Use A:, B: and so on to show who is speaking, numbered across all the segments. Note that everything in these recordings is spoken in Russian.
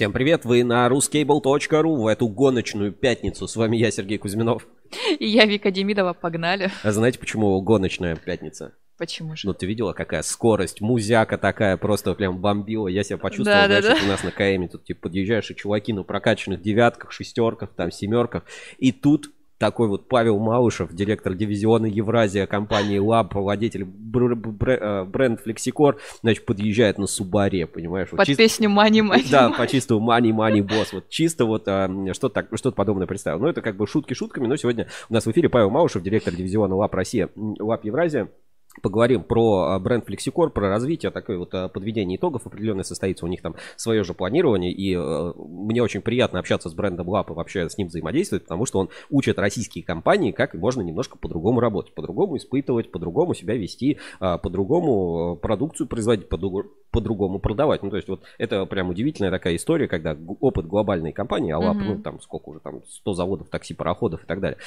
A: Всем привет, вы на ruscable.ru в эту гоночную пятницу. С вами я, Сергей Кузьминов.
B: И я, Вика Демидова, погнали.
A: А знаете, почему гоночная пятница?
B: Почему же?
A: Ну, ты видела, какая скорость, музяка такая, просто прям бомбила. Я себя почувствовал,
B: Да,
A: знаешь,
B: да.
A: у нас на КМе тут, типа, подъезжаешь, и чуваки на прокачанных девятках, шестерках, там, семерках. И тут такой вот Павел Малышев, директор дивизиона Евразия компании Lab, владель бр- бр- э, бренд Flexicor, значит, подъезжает на Субаре, понимаешь? Вот
B: Под
A: чисто-
B: песню Мани Мани.
A: Да, по чистому money, money, босс. Вот чисто вот а, что-то, так, что-то подобное представил. Ну, это как бы шутки шутками, но сегодня у нас в эфире Павел Маушев, директор дивизиона ЛАП Россия, ЛАП Евразия. Поговорим про а, бренд Flexicor, про развитие, такое вот а, подведение итогов определенное состоится. У них там свое же планирование, и э, мне очень приятно общаться с брендом ЛАП и вообще с ним взаимодействовать, потому что он учит российские компании, как можно немножко по-другому работать, по-другому испытывать, по-другому себя вести, а, по-другому продукцию производить, по-друг- по-другому продавать. Ну, то есть вот это прям удивительная такая история, когда опыт глобальной компании, АЛАП,
B: Мгм.
A: ну, там сколько уже, там 100 заводов, такси, пароходов и так далее,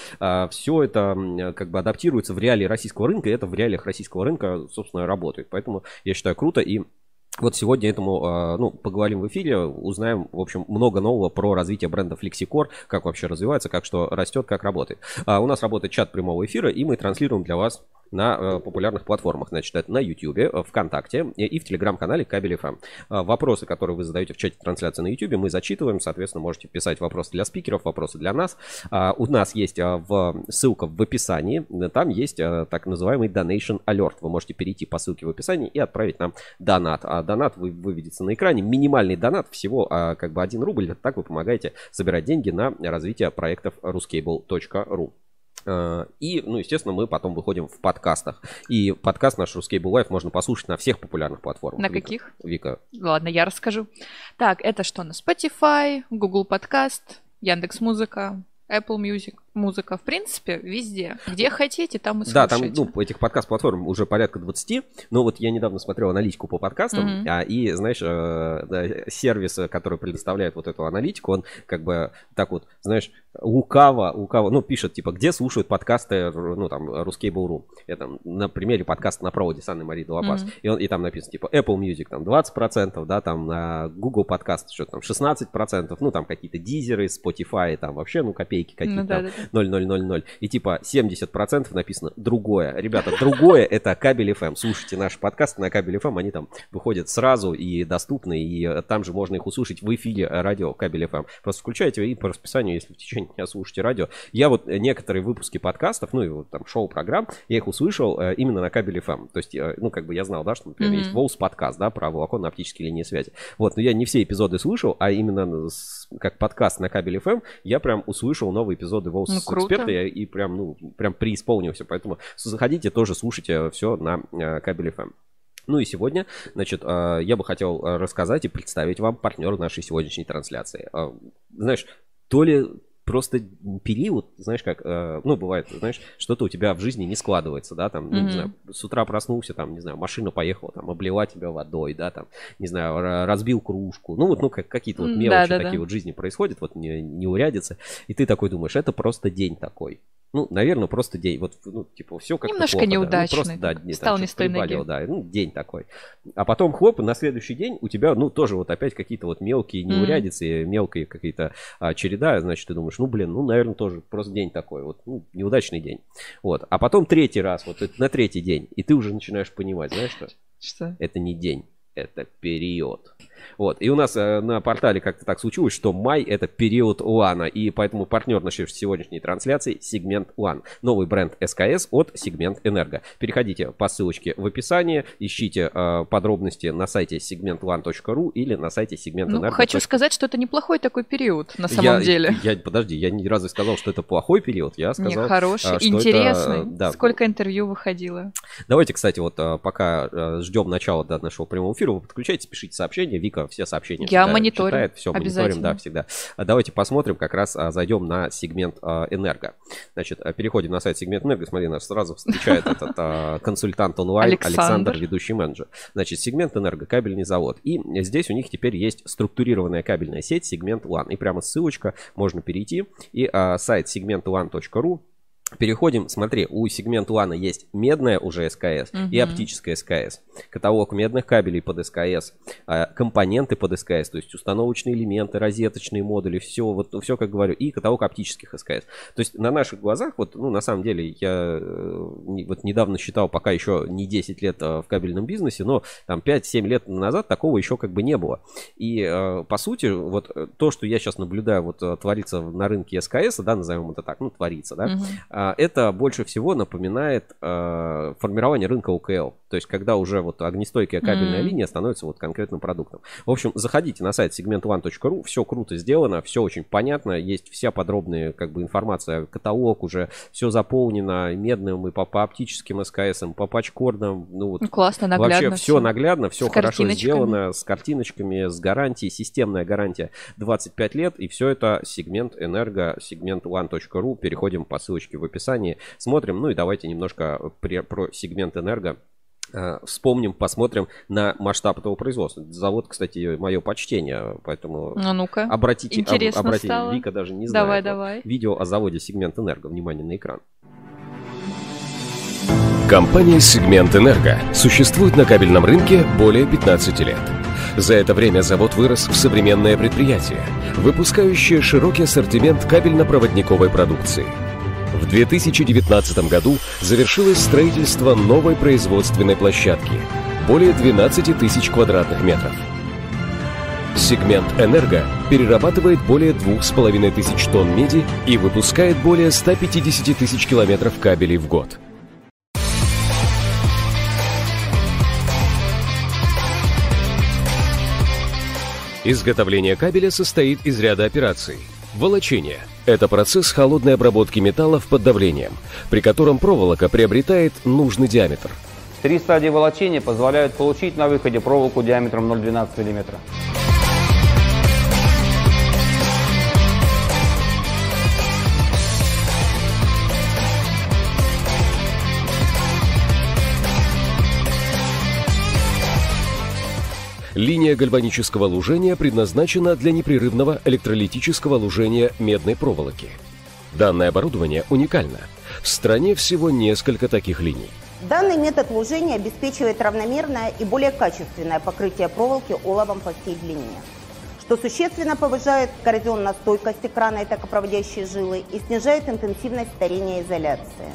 A: все это как бы адаптируется в реалии российского рынка, и это в реалиях российского рынка, собственно, работает. Поэтому я считаю круто, и вот сегодня этому, а, ну, поговорим в эфире, узнаем, в общем, много нового про развитие бренда Flexicor, как вообще развивается, как что растет, как работает. А, У нас работает чат прямого эфира, и мы транслируем для вас на э, популярных платформах. Значит, это на YouTube, э, ВКонтакте и и в телеграм-канале Кабель FM. А, Вопросы, которые вы задаете в чате трансляции на YouTube, мы зачитываем. Соответственно, можете писать вопросы для спикеров, вопросы для нас. А, У нас есть в, ссылка в описании. Там есть так называемый Donation Alert. Вы можете перейти по ссылке в описании и отправить нам донат. А донат вы, выведется на экране. Минимальный донат всего а, как бы 1 рубль. Так вы помогаете собирать деньги на развитие проектов ruscable.ru. Э, И, ну, естественно, мы потом выходим в подкастах. И подкаст наш Ruscable Life можно послушать на всех популярных платформах.
B: На
A: Вика.
B: каких?
A: Вика.
B: Ладно, я расскажу. Так, это что на Spotify, Google Подкаст, Яндекс Музыка, Apple Music, музыка, в принципе, везде. Где хотите, там и
A: Да, там,
B: слушайте.
A: ну, этих подкаст-платформ уже порядка 20, но вот я недавно смотрел аналитику по подкастам,
B: Мгм.
A: а, и, знаешь, э, да, сервис, э, который предоставляет вот эту аналитику, он как бы так вот, знаешь, лукаво, лукаво, ну, пишет, типа, где слушают подкасты, ну, там, Ruskable.ru. Это на примере подкаста на проводе с Анной Марией Долопас.
B: Мгм.
A: И, он, и там написано, типа, Apple Music, там, 20%, да, там, на Google подкаст, что там, 16%, ну, там, какие-то дизеры, Spotify, там, вообще, ну, копейки какие-то.
B: Ну да,
A: там.
B: да, да.
A: 0,000. И типа 70% написано другое. Ребята, другое это кабель FM. Слушайте наши подкасты на кабель FM, они там выходят сразу и доступны, и там же можно их услышать в эфире радио кабель FM. Просто включайте и по расписанию, если в течение дня слушаете радио. Я вот некоторые выпуски подкастов, ну и вот там шоу-программ, я их услышал э, именно на кабель FM. То есть, э, ну как бы я знал, да, что, например,
B: Мгм.
A: есть Волс подкаст, да, про волоконно-оптические линии связи. Вот, но я не все эпизоды слышал, а именно с- как подкаст на кабель FM я прям услышал новые эпизоды Волс
B: Ну,
A: эксперта и прям, ну, прям преисполнился. Поэтому заходите, тоже слушайте все на э, кабель FM. Ну и сегодня, значит, э, я бы хотел э, рассказать и представить вам партнера нашей сегодняшней трансляции. Э, Знаешь, то ли просто период, знаешь, как, э, ну, бывает, знаешь, что-то у тебя в жизни не складывается, да, там, ну, не знаю, с утра проснулся, там, не знаю, машина поехала, там, облила тебя водой, да, там, не знаю, ра- разбил кружку, ну, вот, ну, как, какие-то вот мелочи
B: да-да-да.
A: такие вот в жизни происходят, вот не, не урядятся, и ты такой думаешь, это просто день такой. Ну, наверное, просто день. Вот, ну, типа, все как-то
B: Немножко
A: плохо, да. Ну,
B: неудачный,
A: просто, да, не,
B: встал
A: там
B: не с той ноги.
A: да, ну, день такой. А потом, хлоп, и на следующий день у тебя, ну, тоже вот опять какие-то вот мелкие неурядицы, мелкие какие-то а, череда, значит, ты думаешь, ну, блин, ну, наверное, тоже просто день такой, вот, ну, неудачный день. Вот. А потом третий раз, вот на третий день, и ты уже начинаешь понимать, знаешь что?
B: Что?
A: Это не день, это период. Вот. И у нас э, на портале как-то так случилось, что май это период Уана. И поэтому партнер нашей сегодняшней трансляции сегмент One. Новый бренд СКС от сегмент Энерго. Переходите по ссылочке в описании, ищите э, подробности на сайте segmentone.ru или на сайте сегмент
B: Ну, хочу сказать, что это неплохой такой период на самом
A: я,
B: деле.
A: Я, подожди, я ни разу сказал, что это плохой период. Я сказал,
B: хороший,
A: а, что
B: интересный.
A: это, да.
B: Сколько интервью выходило.
A: Давайте, кстати, вот а, пока ждем начала нашего прямого эфира, вы подключайтесь, пишите сообщения. Вика все сообщения
B: Я
A: всегда
B: мониторю,
A: читает, все мониторим, да, всегда. А Давайте посмотрим, как раз а, зайдем на сегмент а, Энерго. Значит, переходим на сайт сегмент Энерго. Смотри, нас сразу встречает этот консультант онлайн
B: Александр.
A: Ведущий менеджер. Значит, сегмент Энерго, кабельный завод. И здесь у них теперь есть структурированная кабельная сеть, сегмент One. И прямо ссылочка, можно перейти. И сайт segmentone.ru Переходим, смотри, у сегмента Лана есть медная уже СКС угу. и оптическая СКС. Каталог медных кабелей под СКС, а, компоненты под скс, то есть установочные элементы, розеточные модули, все, вот все, как говорю, и каталог оптических СКС. То есть на наших глазах, вот, ну, на самом деле, я э, вот недавно считал, пока еще не 10 лет э, в кабельном бизнесе, но там 5-7 лет назад такого еще как бы не было. И э, по сути, вот то, что я сейчас наблюдаю, вот творится на рынке СКС, да, назовем это так, ну, творится, да, угу это больше всего напоминает а, формирование рынка УКЛ. То есть, когда уже вот огнестойкая кабельная mm. линия становится вот конкретным продуктом. В общем, заходите на сайт segment1.ru, все круто сделано, все очень понятно, есть вся подробная как бы информация, каталог уже, все заполнено медным и по, по оптическим СКС, по пачкордам. Ну, вот,
B: ну, Классно, наглядно.
A: Вообще все, все наглядно, все хорошо сделано, с картиночками, с гарантией, системная гарантия 25 лет, и все это сегмент энерго, сегмент one.ru, переходим по ссылочке в описании, смотрим, ну и давайте немножко при, про сегмент энерго э, вспомним, посмотрим на масштаб этого производства. Завод, кстати, мое почтение, поэтому
B: а ну-ка.
A: обратите,
B: Интересно
A: об, обратите.
B: стало.
A: Вика даже не знает.
B: Давай, давай.
A: Видео о заводе Сегмент Энерго. Внимание на экран.
C: Компания «Сегмент Энерго» существует на кабельном рынке более 15 лет. За это время завод вырос в современное предприятие, выпускающее широкий ассортимент кабельно-проводниковой продукции – в 2019 году завершилось строительство новой производственной площадки – более 12 тысяч квадратных метров. Сегмент «Энерго» перерабатывает более 2,5 тысяч тонн меди и выпускает более 150 тысяч километров кабелей в год. Изготовление кабеля состоит из ряда операций – Волочение – это процесс холодной обработки металлов под давлением, при котором проволока приобретает нужный диаметр.
D: Три стадии волочения позволяют получить на выходе проволоку диаметром 0,12 мм.
C: Линия гальванического лужения предназначена для непрерывного электролитического лужения медной проволоки. Данное оборудование уникально. В стране всего несколько таких линий.
E: Данный метод лужения обеспечивает равномерное и более качественное покрытие проволоки оловом по всей длине, что существенно повышает коррозионно-стойкость экрана и токопроводящей жилы и снижает интенсивность старения изоляции.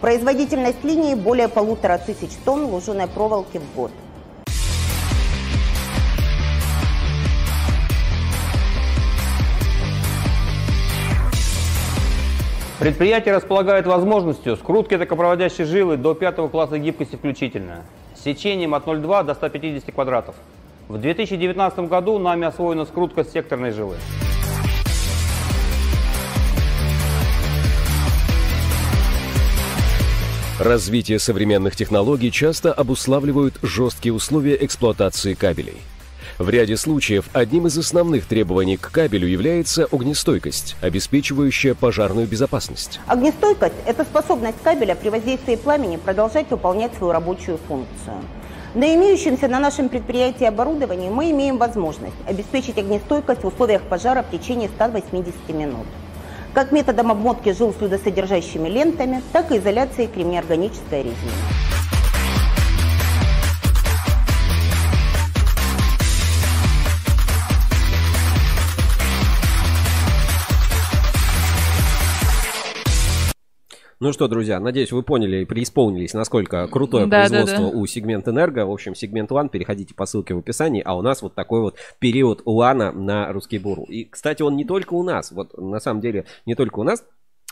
E: Производительность линии более полутора тысяч тонн луженой проволоки в год –
D: Предприятие располагает возможностью скрутки токопроводящей жилы до пятого класса гибкости включительно, с сечением от 0,2 до 150 квадратов. В 2019 году нами освоена скрутка секторной жилы.
C: Развитие современных технологий часто обуславливают жесткие условия эксплуатации кабелей – в ряде случаев одним из основных требований к кабелю является огнестойкость, обеспечивающая пожарную безопасность.
E: Огнестойкость – это способность кабеля при воздействии пламени продолжать выполнять свою рабочую функцию. На имеющемся на нашем предприятии оборудовании мы имеем возможность обеспечить огнестойкость в условиях пожара в течение 180 минут как методом обмотки жил с людосодержащими лентами, так и изоляцией кремнеорганической резины.
A: Ну что, друзья, надеюсь, вы поняли и преисполнились, насколько крутое да, производство да, да. у сегмента энерго. В общем, сегмент Лан, переходите по ссылке в описании, а у нас вот такой вот период Лана на русский буру. И, кстати, он не только у нас, вот на самом деле не только у нас,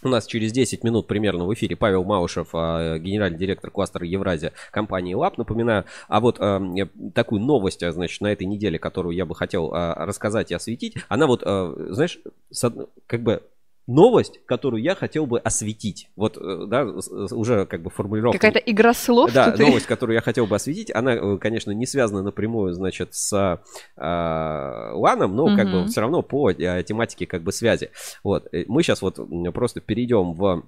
A: у нас через 10 минут примерно в эфире Павел Маушев, а, генеральный директор кластера Евразия компании ЛАП. Напоминаю, а вот а, такую новость, а, значит, на этой неделе, которую я бы хотел рассказать и осветить, она вот, знаешь, как бы новость, которую я хотел бы осветить. Вот, э, да, уже как бы формулировка.
B: Какая-то игра слов.
A: Да, тут новость, которую я хотел бы осветить, она, э, конечно, не связана напрямую, значит, с э, Ланом, но угу. как бы все равно по э, тематике как бы связи. Вот, мы сейчас вот просто перейдем в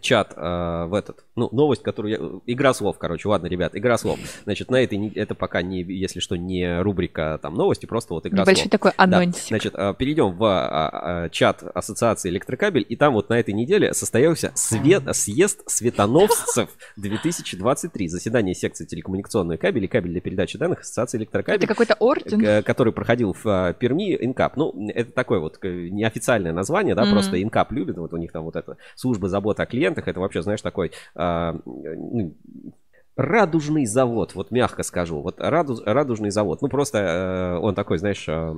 A: чат э, в этот, ну, новость, которую я... Игра слов, короче, ладно, ребят, игра слов. Значит, на этой, это пока не, если что, не рубрика там новости, просто вот игра
B: Небольшой
A: слов.
B: такой анонсик.
A: Да. Значит, э, перейдем в а, а, чат Ассоциации Электрокабель, и там вот на этой неделе состоялся свет, съезд светоновцев 2023. Заседание секции телекоммуникационной кабель и кабель для передачи данных Ассоциации Электрокабель.
B: Это какой-то орден?
A: Э, который проходил в э, Перми, Инкап. Ну, это такое вот э, неофициальное название, да, mm-hmm. просто Инкап любит, вот у них там вот это служба заботы о клиентах, это вообще, знаешь, такой а, ну, Радужный завод, вот мягко скажу, вот раду, радужный завод, ну просто э, он такой, знаешь, э,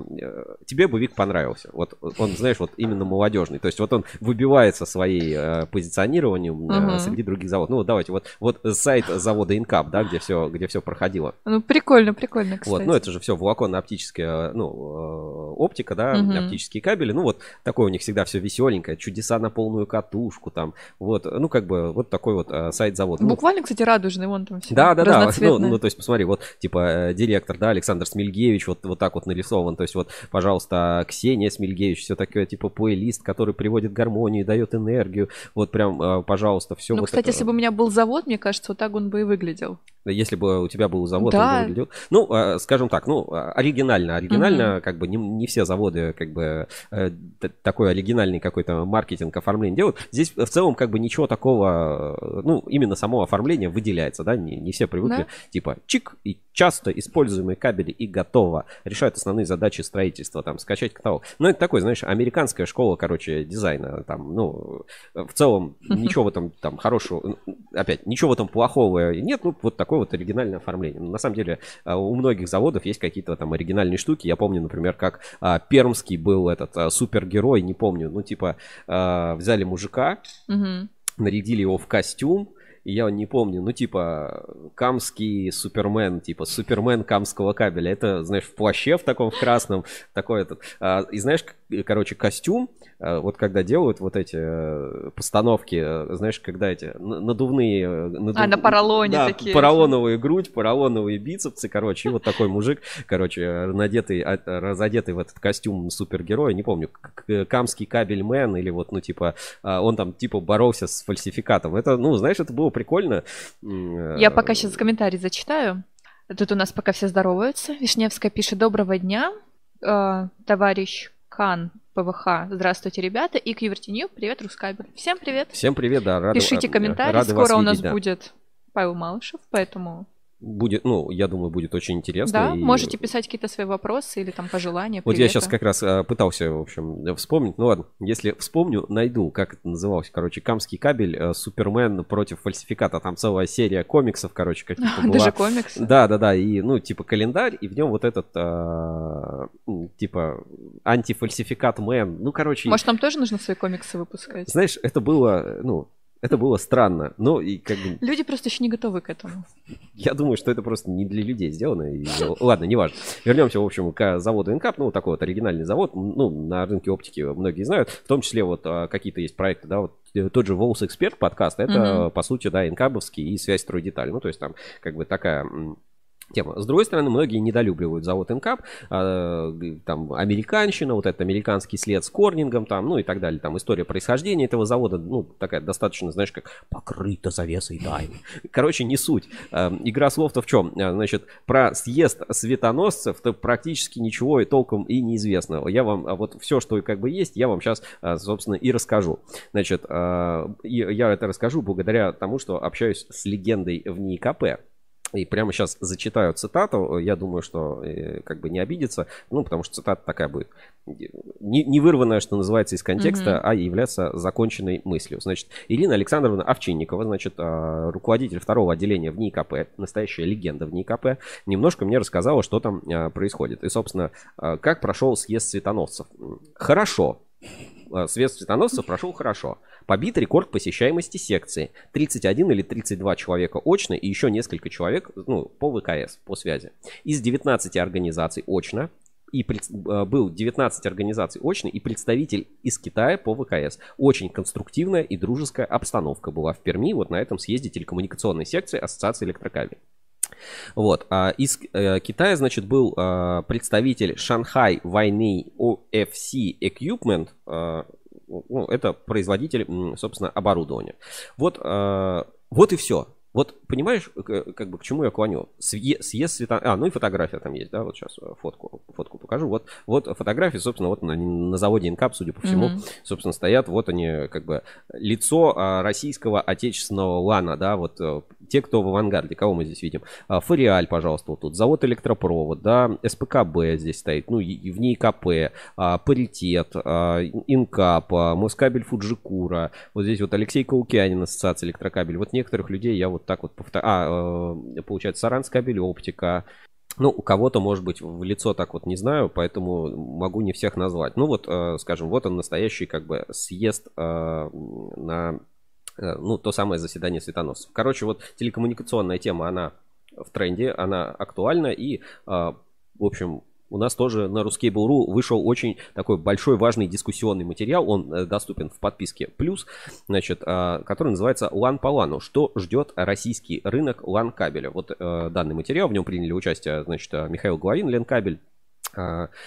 A: тебе бы Вик понравился, вот он, знаешь, вот именно молодежный, то есть вот он выбивается своей э, позиционированием э, uh-huh. среди других заводов. Ну вот давайте, вот, вот сайт завода Инкап, да, где все, где все проходило.
B: Ну прикольно, прикольно, кстати.
A: Вот, ну это же все волоконно-оптическая, ну, э, оптика, да, uh-huh. оптические кабели, ну вот такое у них всегда все веселенькое, чудеса на полную катушку там, вот, ну как бы вот такой вот э, сайт завода.
B: Буквально, кстати, радужный, вон там все.
A: Да, да, да. Ну, ну, то есть, посмотри, вот, типа, э, директор, да, Александр Смельгевич, вот, вот так вот нарисован. То есть, вот, пожалуйста, Ксения Смельгевич, все такое, типа, плейлист, который приводит гармонию, дает энергию. Вот прям, э, пожалуйста, все.
B: Ну,
A: вот
B: кстати,
A: это...
B: если бы у меня был завод, мне кажется, вот так он бы и выглядел.
A: Если бы у тебя был завод, да. он бы выглядел. Ну, э, скажем так, ну, оригинально. Оригинально, угу. как бы, не, не все заводы, как бы, такой оригинальный какой-то маркетинг, оформление делают. Здесь в целом, как бы, ничего такого, ну, именно само оформление выделяется, да, не, не все привыкли, да? типа чик и часто используемые кабели и готово. Решают основные задачи строительства, там, скачать каталог. Ну, это такой, знаешь, американская школа, короче, дизайна, там, ну, в целом ничего в этом там хорошего, опять, ничего в этом плохого нет, ну, вот такое вот оригинальное оформление. На самом деле, а, у многих заводов есть какие-то там оригинальные штуки. Я помню, например, как а, Пермский был этот а, супергерой, не помню, ну, типа, а, взяли мужика, нарядили его в костюм, я не помню, ну, типа, камский супермен, типа, супермен камского кабеля. Это, знаешь, в плаще в таком, в красном, такой этот. А, и знаешь, короче, костюм, а, вот когда делают вот эти э, постановки, э, знаешь, когда эти надувные... Э, надув...
B: А, на поролоне
A: да,
B: такие.
A: поролоновые грудь, поролоновые бицепсы, короче, и вот такой мужик, короче, надетый, а, разодетый в этот костюм супергероя, не помню, камский кабельмен или вот, ну, типа, он там, типа, боролся с фальсификатом. Это, ну, знаешь, это было прикольно.
B: Я пока сейчас комментарий зачитаю. Тут у нас пока все здороваются. Вишневская пишет «Доброго дня, э, товарищ Кан ПВХ. Здравствуйте, ребята. И Кьювертинью. Привет, Рускабель. Всем привет.
A: Всем привет, да.
B: Рады, Пишите комментарии. Рады Скоро у нас видеть, будет Павел Малышев, поэтому
A: будет, ну, я думаю, будет очень интересно.
B: Да, и... можете писать какие-то свои вопросы или там пожелания.
A: Вот я сейчас как раз а, пытался, в общем, вспомнить. Ну ладно, если вспомню, найду, как это называлось. Короче, Камский кабель, а, Супермен против фальсификата. Там целая серия комиксов, короче, каких-то была.
B: Даже комикс.
A: Да, да, да. И, ну, типа календарь, и в нем вот этот, а, типа, антифальсификат мэн. Ну, короче...
B: Может, нам тоже нужно свои комиксы выпускать?
A: Знаешь, это было, ну, это было странно. Но и как бы...
B: Люди просто еще не готовы к этому.
A: Я думаю, что это просто не для людей сделано. И... Ладно, неважно. Вернемся, в общем, к заводу Инкап. Ну, такой вот оригинальный завод. Ну, на рынке оптики многие знают. В том числе вот а, какие-то есть проекты, да, вот э, тот же Волс Эксперт подкаст, это, mm-hmm. по сути, да, инкабовский и связь строй деталь. Ну, то есть там как бы такая тема. С другой стороны, многие недолюбливают завод Инкап, э, там американщина, вот этот американский след с корнингом, там, ну и так далее, там история происхождения этого завода, ну такая достаточно, знаешь, как покрыта завесой тайны. Короче, не суть. Э, игра слов-то в чем? Э, значит, про съезд светоносцев-то практически ничего и толком и неизвестно. Я вам а вот все, что как бы есть, я вам сейчас, собственно, и расскажу. Значит, я это расскажу благодаря тому, что общаюсь с легендой в НИКП. И прямо сейчас зачитаю цитату. Я думаю, что э, как бы не обидится. Ну, потому что цитата такая будет. Не, не вырванная, что называется, из контекста, mm-hmm. а является законченной мыслью. Значит, Ирина Александровна Овчинникова, значит, а, руководитель второго отделения в НИКП, настоящая легенда в НИКП, немножко мне рассказала, что там а, происходит. И, собственно, а, как прошел съезд светоносцев. Хорошо. Съезд светоносцев прошел хорошо. Побит рекорд посещаемости секции. 31 или 32 человека очно и еще несколько человек ну, по ВКС, по связи. Из 19 организаций очно и э, был 19 организаций очно и представитель из Китая по ВКС. Очень конструктивная и дружеская обстановка была в Перми вот на этом съезде телекоммуникационной секции Ассоциации электрокабелей. Вот. А из э, Китая, значит, был э, представитель Шанхай войны OFC Equipment, ну, это производитель, собственно, оборудования. Вот, вот и все. Вот понимаешь, как бы к чему я клоню? Съе, съезд света... А, ну и фотография там есть, да, вот сейчас э, фотку, фотку покажу. Вот, вот фотографии, собственно, вот на, на заводе Инкап, судя по всему, mm-hmm. собственно, стоят, вот они, как бы, лицо а, российского отечественного лана, да, вот э, те, кто в авангарде, кого мы здесь видим. А, Фориаль, пожалуйста, вот тут, завод электропровод, да, СПКБ здесь стоит, ну, и в ней КП, а, Паритет, Инкап, Москабель Фуджикура, вот здесь вот Алексей Каукянин, Ассоциация электрокабель. Вот некоторых людей я вот так вот повторяю. А, э, получается, Саранскабель оптика. Ну, у кого-то, может быть, в лицо так вот не знаю, поэтому могу не всех назвать. Ну, вот, э, скажем, вот он настоящий как бы съезд э, на, ну, то самое заседание светоносцев. Короче, вот телекоммуникационная тема, она в тренде, она актуальна и, в общем, у нас тоже на Ruskable.ru вышел очень такой большой важный дискуссионный материал. Он э, доступен в подписке плюс, значит, а, который называется LAN по LAN. Что ждет российский рынок LAN кабеля? Вот э, данный материал, в нем приняли участие, значит, Михаил Головин, Ленкабель, а,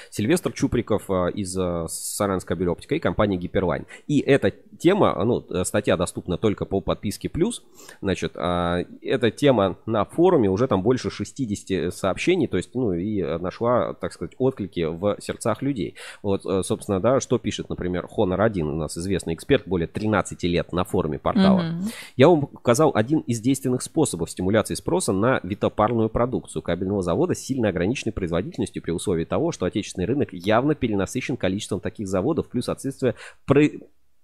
A: Сильвестр Чуприков а, из а, Саранской Белеоптика и компании Гиперлайн. И эта тема, ну, статья доступна только по подписке плюс. Значит, эта тема на форуме уже там больше 60 сообщений, то есть, ну, и нашла, так сказать, отклики в сердцах людей. Вот, собственно, да, что пишет, например, Honor 1, у нас известный эксперт, более 13 лет на форуме портала. Mm-hmm. Я вам указал один из действенных способов стимуляции спроса на витопарную продукцию кабельного завода с сильно ограниченной производительностью при условии того, что отечественный рынок явно перенасыщен количеством таких заводов, плюс отсутствие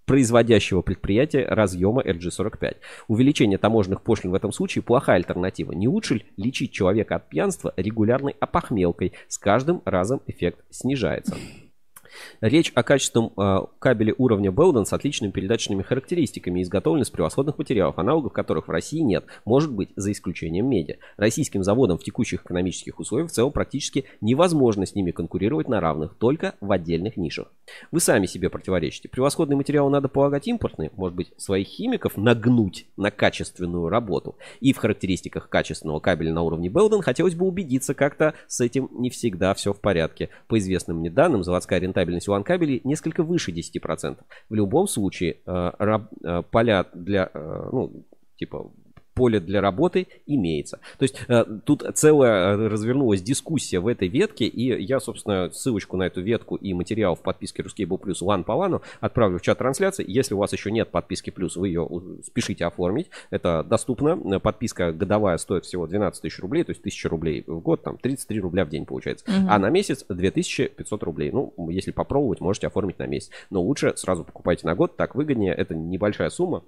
A: производящего предприятия разъема LG45. Увеличение таможенных пошлин в этом случае плохая альтернатива. Не лучше ли лечить человека от пьянства регулярной опохмелкой? С каждым разом эффект снижается. Речь о качественном э, кабеле уровня Belden с отличными передаточными характеристиками, изготовлен из превосходных материалов, аналогов которых в России нет, может быть, за исключением меди. Российским заводам в текущих экономических условиях в целом практически невозможно с ними конкурировать на равных, только в отдельных нишах. Вы сами себе противоречите. Превосходные материалы надо полагать импортные, может быть, своих химиков нагнуть на качественную работу. И в характеристиках качественного кабеля на уровне Belden хотелось бы убедиться, как-то с этим не всегда все в порядке. По известным мне данным, заводская рентабельность рентабельность LAN-кабелей несколько выше 10%. В любом случае, э, э, поля для, э, ну, типа поле для работы имеется. То есть э, тут целая развернулась дискуссия в этой ветке, и я, собственно, ссылочку на эту ветку и материал в подписке Ruskable Plus лан по лану отправлю в чат трансляции. Если у вас еще нет подписки Плюс, вы ее спешите оформить. Это доступно. Подписка годовая стоит всего 12 тысяч рублей, то есть 1000 рублей в год, там 33 рубля в день получается. Угу. А на месяц 2500 рублей. Ну, если попробовать, можете оформить на месяц. Но лучше сразу покупайте на год, так выгоднее. Это небольшая сумма.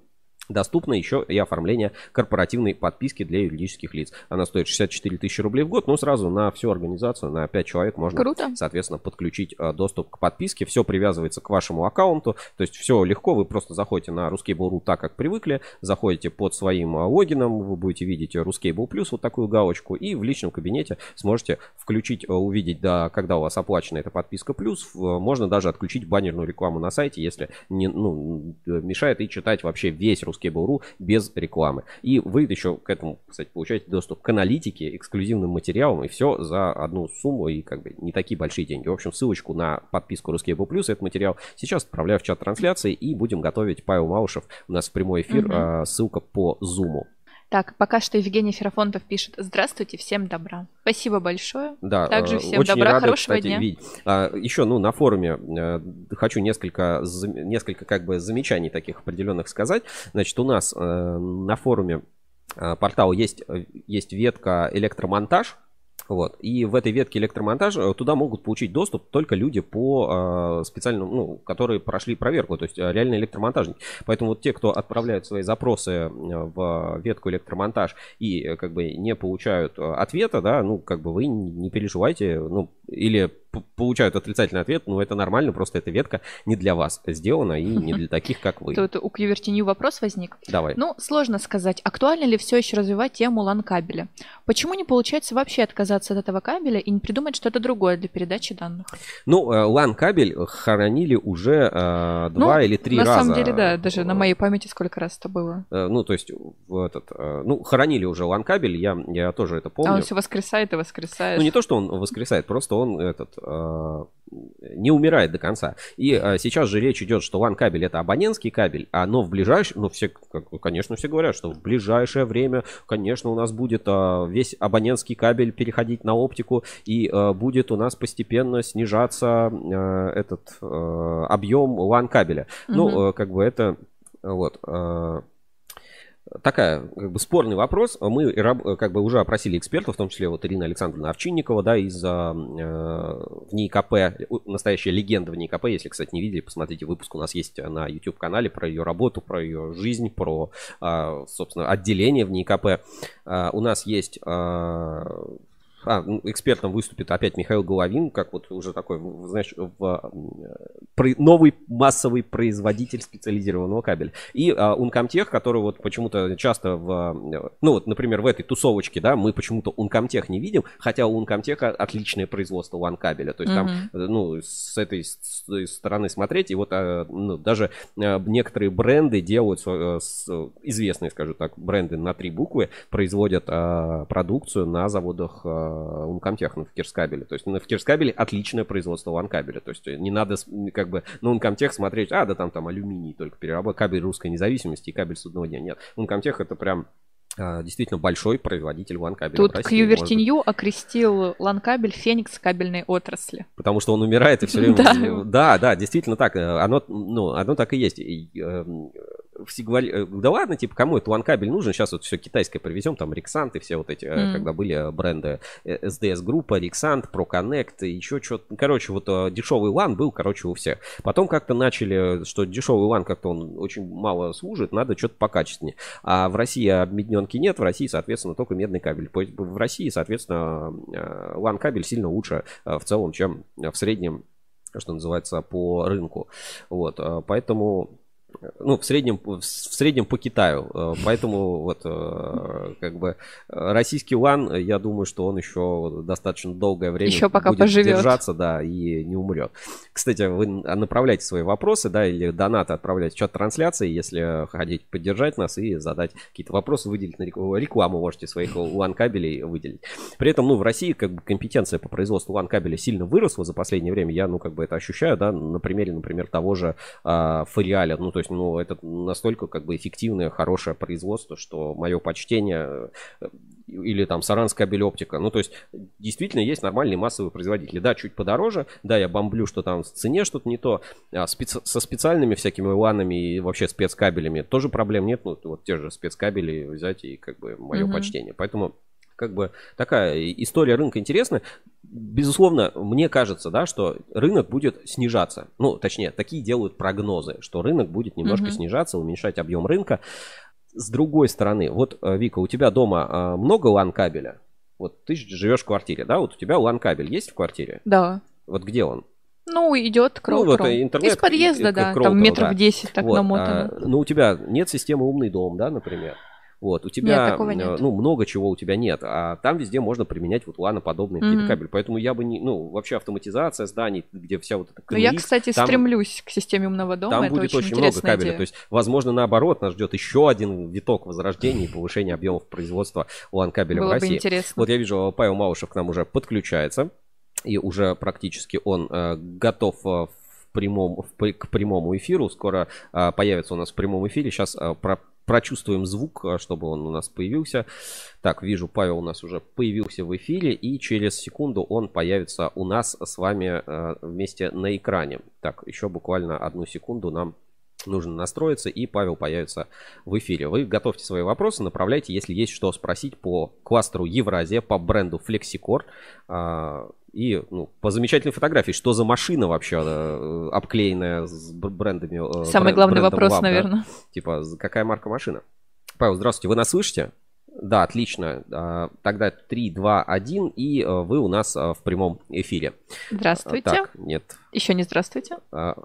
A: Доступно еще и оформление корпоративной подписки для юридических лиц. Она стоит 64 тысячи рублей в год, но сразу на всю организацию, на 5 человек можно, Круто. соответственно, подключить э, доступ к подписке. Все привязывается к вашему аккаунту, то есть все легко, вы просто заходите на Ruskable.ru так, как привыкли, заходите под своим э, логином, вы будете видеть Ruskable Plus, вот такую галочку, и в личном кабинете сможете включить, э, увидеть, да, когда у вас оплачена эта подписка плюс, можно даже отключить баннерную рекламу на сайте, если не, ну, мешает и читать вообще весь Ruskable Ruskable.ru без рекламы. И вы еще к этому, кстати, получаете доступ к аналитике, эксклюзивным материалам, и все за одну сумму, и как бы не такие большие деньги. В общем, ссылочку на подписку Ruskable Plus, этот материал, сейчас отправляю в чат трансляции, и будем готовить Павел Маушев у нас в прямой эфир, угу. ссылка по Zoom.
B: Так, пока что Евгений Ферафонтов пишет «Здравствуйте, всем добра». Спасибо большое.
A: Да,
B: Также э, всем очень добра, рады, хорошего кстати, дня. Видеть.
A: А, еще, ну, на форуме э, хочу несколько, несколько как бы замечаний таких определенных сказать. Значит, у нас э, на форуме портала есть, есть ветка электромонтаж, вот. И в этой ветке электромонтажа э, туда могут получить доступ только люди по э, специальному, ну, которые прошли проверку, то есть э, реальные электромонтажники. Поэтому вот те, кто отправляют свои запросы э, в ветку электромонтаж и как бы не получают ответа, да, ну, как бы вы не переживайте, ну, или получают отрицательный ответ, ну это нормально, просто эта ветка не для вас сделана и не для таких, как вы.
B: Тут у QWERTY вопрос возник.
A: Давай.
B: Ну, сложно сказать, актуально ли все еще развивать тему LAN-кабеля. Почему не получается вообще отказаться от этого кабеля и не придумать что-то другое для передачи данных?
A: Ну, LAN-кабель э, хоронили уже э, два ну, или три
B: на
A: раза.
B: На самом деле, да, даже на моей памяти сколько раз это было.
A: Э, ну, то есть, в этот, э, ну, хоронили уже LAN-кабель, я, я тоже это помню. А
B: он все воскресает и воскресает.
A: Ну, не то, что он воскресает, просто он этот не умирает до конца. И а, сейчас же речь идет, что LAN кабель это абонентский кабель, а но в ближайшее, ну все, конечно, все говорят, что в ближайшее время, конечно, у нас будет а, весь абонентский кабель переходить на оптику и а, будет у нас постепенно снижаться а, этот а, объем LAN кабеля. Mm-hmm. Ну, а, как бы это вот. А, такая, как бы спорный вопрос. Мы как бы уже опросили экспертов, в том числе вот Ирина Александровна Овчинникова, да, из э, в НИКП, настоящая легенда в НИКП. Если, кстати, не видели, посмотрите выпуск у нас есть на YouTube-канале про ее работу, про ее жизнь, про, э, собственно, отделение в НИКП. Э, у нас есть э, а, ну, экспертом выступит опять Михаил Головин, как вот уже такой, знаешь, в, про, новый массовый производитель специализированного кабеля. И а, Uncomtech, который вот почему-то часто в, ну вот, например, в этой тусовочке, да, мы почему-то Uncomtech не видим, хотя у Uncomtech отличное производство LAN кабеля. То есть mm-hmm. там, ну, с этой стороны смотреть, и вот а, ну, даже а, некоторые бренды делают, с, известные, скажу так, бренды на три буквы, производят а, продукцию на заводах а, Uncomtech на Кирскабеле. То есть на Кирскабеле отличное производство ванкабеля. То есть не надо как бы на Uncomtech смотреть, а, да там там алюминий только переработка, кабель русской независимости и кабель судного дня. Нет, Uncomtech это прям а, действительно большой производитель LAN-кабеля
B: Тут Кьювертинью может... окрестил LAN-кабель феникс кабельной отрасли.
A: Потому что он умирает и все время... да. да, да, действительно так. Оно, ну, оно так и есть. И, э, все говорили, э, да ладно, типа, кому это LAN-кабель нужен, сейчас вот все китайское привезем, там Rexant и все вот эти, mm. когда были бренды SDS группа, Rexant, ProConnect и еще что-то. Короче, вот дешевый LAN был, короче, у всех. Потом как-то начали, что дешевый LAN как-то он очень мало служит, надо что-то покачественнее. А в России объединенки нет, в России, соответственно, только медный кабель. В России, соответственно, лан-кабель сильно лучше в целом, чем в среднем что называется, по рынку. Вот, поэтому ну, в среднем, в среднем по Китаю. Э, поэтому вот э, как бы российский ЛАН, я думаю, что он еще достаточно долгое время
B: еще пока
A: будет
B: поживет.
A: держаться, да, и не умрет. Кстати, вы направляйте свои вопросы, да, или донаты отправляйте в чат трансляции, если хотите поддержать нас и задать какие-то вопросы, выделить на рекламу, можете своих ЛАН кабелей выделить. При этом, ну, в России как бы компетенция по производству ЛАН кабеля сильно выросла за последнее время. Я, ну, как бы это ощущаю, да, на примере, например, того же а, Фариаля. Ну, то есть, ну, это настолько как бы эффективное, хорошее производство, что мое почтение э, или там Саранская кабель оптика. Ну, то есть, действительно есть нормальные массовые производители. Да, чуть подороже, да, я бомблю, что там в цене что-то не то. А специ- со специальными всякими ланами и вообще спецкабелями тоже проблем нет. Ну, вот те же спецкабели взять и как бы мое mm-hmm. почтение. Поэтому как бы такая история рынка интересная. Безусловно, мне кажется, да, что рынок будет снижаться. Ну, точнее, такие делают прогнозы, что рынок будет немножко mm-hmm. снижаться, уменьшать объем рынка. С другой стороны, вот, э, Вика, у тебя дома а, много лан-кабеля? Вот ты живешь в квартире, да? Вот у тебя лан-кабель есть в квартире?
B: Да.
A: Вот где он?
B: Ну, идет кров. Ну, вот, интернет, Из подъезда, да, там метров да. 10 так вот, намотано.
A: А, ну, у тебя нет системы умный дом, да, например? Вот, у тебя, нет, нет. ну, много чего у тебя нет, а там везде можно применять вот ланоподобные mm-hmm. кабели. Поэтому я бы не, ну, вообще автоматизация зданий, где вся вот эта
B: Ну, я, кстати, там, стремлюсь к системе умного дома.
A: Там
B: Это
A: будет очень, очень много кабеля. Идея. То есть, возможно, наоборот, нас ждет еще один виток возрождения и повышения объемов производства лан кабеля Было в России. Бы
B: интересно.
A: Вот я вижу, Павел Малышев к нам уже подключается. И уже практически он э, готов э, в прямом, в, к прямому эфиру. Скоро э, появится у нас в прямом эфире. Сейчас э, про прочувствуем звук, а, чтобы он у нас появился. Так, вижу, Павел у нас уже появился в эфире, и через секунду он появится у нас с вами э, вместе на экране. Так, еще буквально одну секунду нам нужно настроиться, и Павел появится в эфире. Вы готовьте свои вопросы, направляйте, если есть что спросить по кластеру Евразия, по бренду FlexiCore. А, и ну, по замечательной фотографии, что за машина вообще э, обклеенная с брендами.
B: Э, Самый бренд, главный вопрос, Lab, наверное. Да?
A: Типа, какая марка машина? Павел, здравствуйте, вы нас слышите? Да, отлично. А, тогда 3, 2, 1, и э, вы у нас в прямом эфире.
B: Здравствуйте.
A: Так, нет.
B: Еще не здравствуйте.
A: А,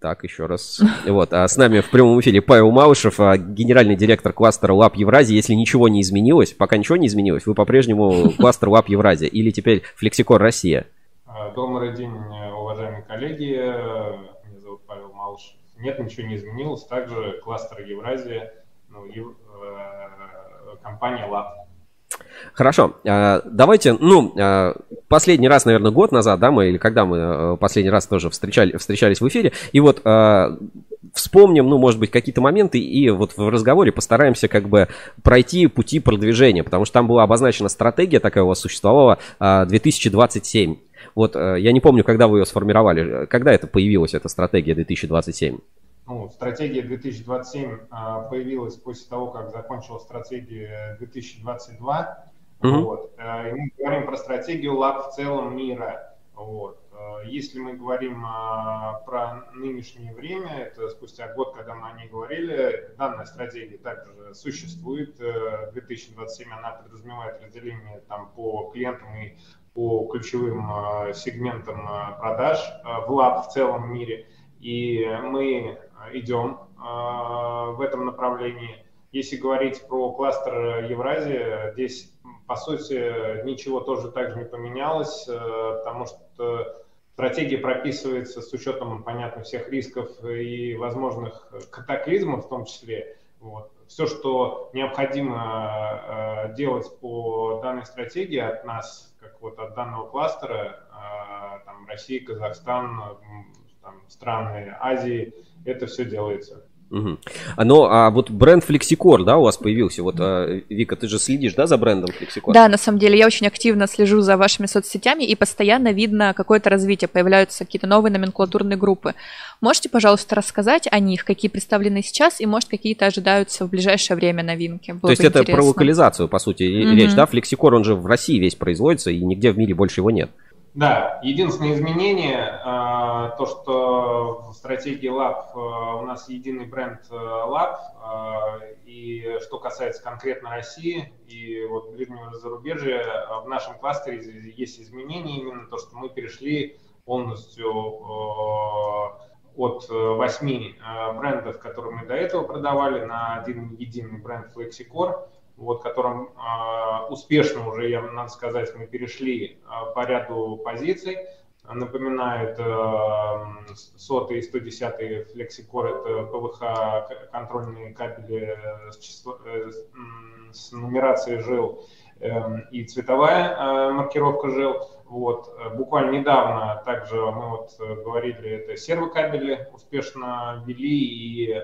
A: так, еще раз. Вот, а с нами в прямом эфире Павел Малышев, а, генеральный директор кластера Лап Евразия. Если ничего не изменилось, пока ничего не изменилось, вы по-прежнему кластер Лап Евразия или теперь Флексикор Россия?
F: А, добрый день, уважаемые коллеги. Меня зовут Павел Малышев. Нет, ничего не изменилось. Также кластер Евразия, ну, ев... Э, компания Лап.
A: Хорошо, а, давайте, ну, а, последний раз, наверное, год назад, да, мы, или когда мы э, последний раз тоже встречали, встречались в эфире, и вот а, вспомним, ну, может быть, какие-то моменты, и вот в разговоре постараемся как бы пройти пути продвижения, потому что там была обозначена стратегия такая у вас существовала 2027. Вот э, я не помню, когда вы ее сформировали, когда это появилась, эта стратегия 2027?
F: Ну, стратегия 2027 появилась после того, как закончилась стратегия 2022. Mm-hmm. Вот. Э, и мы говорим про стратегию лаб в целом мира. Вот. Э, если мы говорим а, про нынешнее время, это спустя год, когда мы о ней говорили, данная стратегия также существует. 2027 э, она подразумевает разделение там, по клиентам и по ключевым сегментам продаж в лаб в целом мире. И мы идем в этом направлении. Если говорить про кластер Евразия, здесь по сути, ничего тоже так же не поменялось, э, потому что стратегия прописывается с учетом, понятно, всех рисков и возможных катаклизмов в том числе. Вот. Все, что необходимо э, делать по данной стратегии от нас, как вот от данного кластера, э, там, Россия, Казахстан, там, страны Азии, это все делается.
A: Угу. Но а вот бренд Flexicor, да, у вас появился. Вот, а, Вика, ты же следишь, да, за брендом Flexicor?
B: Да, на самом деле, я очень активно слежу за вашими соцсетями, и постоянно видно какое-то развитие, появляются какие-то новые номенклатурные группы. Можете, пожалуйста, рассказать о них, какие представлены сейчас, и, может, какие-то ожидаются в ближайшее время новинки?
A: Было То есть это про локализацию, по сути, mm речь, да? Flexicor, он же в России весь производится, и нигде в мире больше его нет.
F: Да, единственное изменение, а, то, что в стратегии Lab а, у нас единый бренд а, Lab, и что касается конкретно России и вот ближнего зарубежья, в нашем кластере есть изменения, именно то, что мы перешли полностью от восьми брендов, которые мы до этого продавали, на один единый бренд Flexicore вот, которым э, успешно уже, я, надо сказать, мы перешли э, по ряду позиций. Напоминают э, сотый и 110 флексикор, это ПВХ контрольные кабели с, число, э, с нумерацией жил э, и цветовая э, маркировка жил. Вот. Буквально недавно также мы вот говорили, это сервокабели успешно ввели и, э,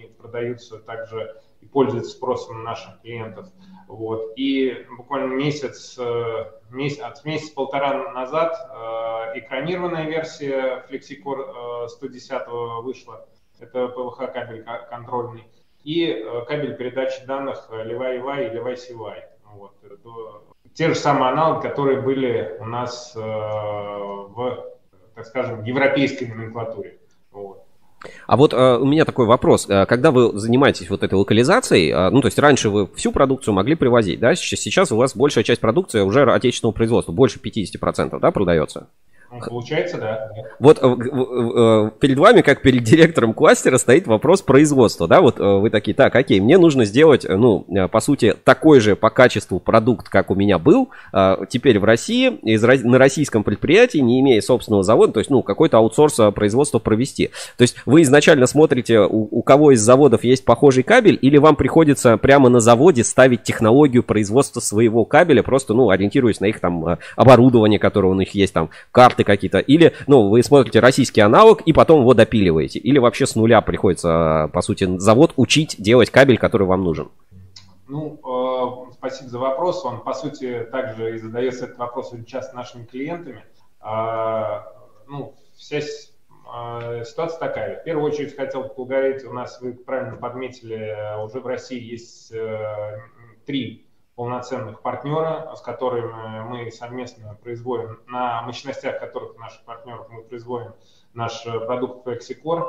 F: и продаются также и пользуется спросом наших клиентов. Вот. И буквально месяц, э, месяц, от месяца-полтора назад э, экранированная версия FlexiCore 110 э, вышла. Это PVH кабель контрольный. И кабель передачи данных Levi-EVI и Levi-CY. Вот. Это те же самые аналоги, которые были у нас в, так скажем, европейской номенклатуре. Вот.
A: А вот э, у меня такой вопрос. Э, когда вы занимаетесь вот этой локализацией, э, ну, то есть раньше вы всю продукцию могли привозить, да? Сейчас, сейчас у вас большая часть продукции уже отечественного производства, больше 50%, да, продается?
F: Ну, получается, да.
A: Вот э, э, перед вами, как перед директором кластера, стоит вопрос производства, да, вот э, вы такие, так, окей, мне нужно сделать, ну, по сути, такой же по качеству продукт, как у меня был, теперь в России, из, на российском предприятии, не имея собственного завода, то есть, ну, какой-то аутсорс производства провести. То есть вы изначально смотрите, у, у кого из заводов есть похожий кабель, или вам приходится прямо на заводе ставить технологию производства своего кабеля, просто, ну, ориентируясь на их там оборудование, которое у них есть, там, карты какие-то, или, ну, вы смотрите российский аналог и потом его допиливаете, или вообще с нуля приходится, по сути, завод учить делать кабель, который вам нужен?
F: Ну, э, спасибо за вопрос. Он, по сути, также и задается этот вопрос очень нашими клиентами. Э, ну, вся э, ситуация такая. В первую очередь хотел поблагодарить, у нас, вы правильно подметили, уже в России есть э, три полноценных партнера, с которыми мы совместно производим, на мощностях которых наших партнеров мы производим наш продукт Flexicor.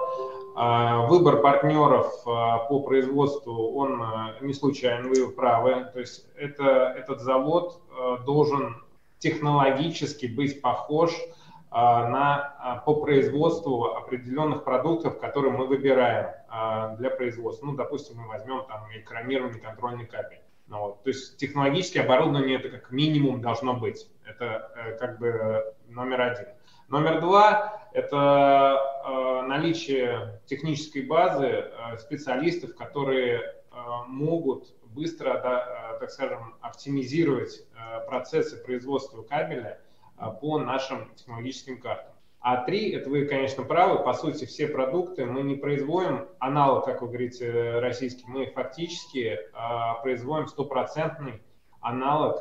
F: А, выбор партнеров а, по производству, он не случайный, вы правы. То есть это, этот завод должен технологически быть похож на, по производству определенных продуктов, которые мы выбираем для производства. Ну, допустим, мы возьмем там экранированный контрольный кабель. Ну, вот. То есть технологическое оборудование это как минимум должно быть. Это э, как бы номер один. Номер два – это э, наличие технической базы э, специалистов, которые э, могут быстро, да, так скажем, оптимизировать процессы производства кабеля по нашим технологическим картам. А три, это вы, конечно, правы, по сути, все продукты мы не производим аналог, как вы говорите, российский, мы фактически производим стопроцентный аналог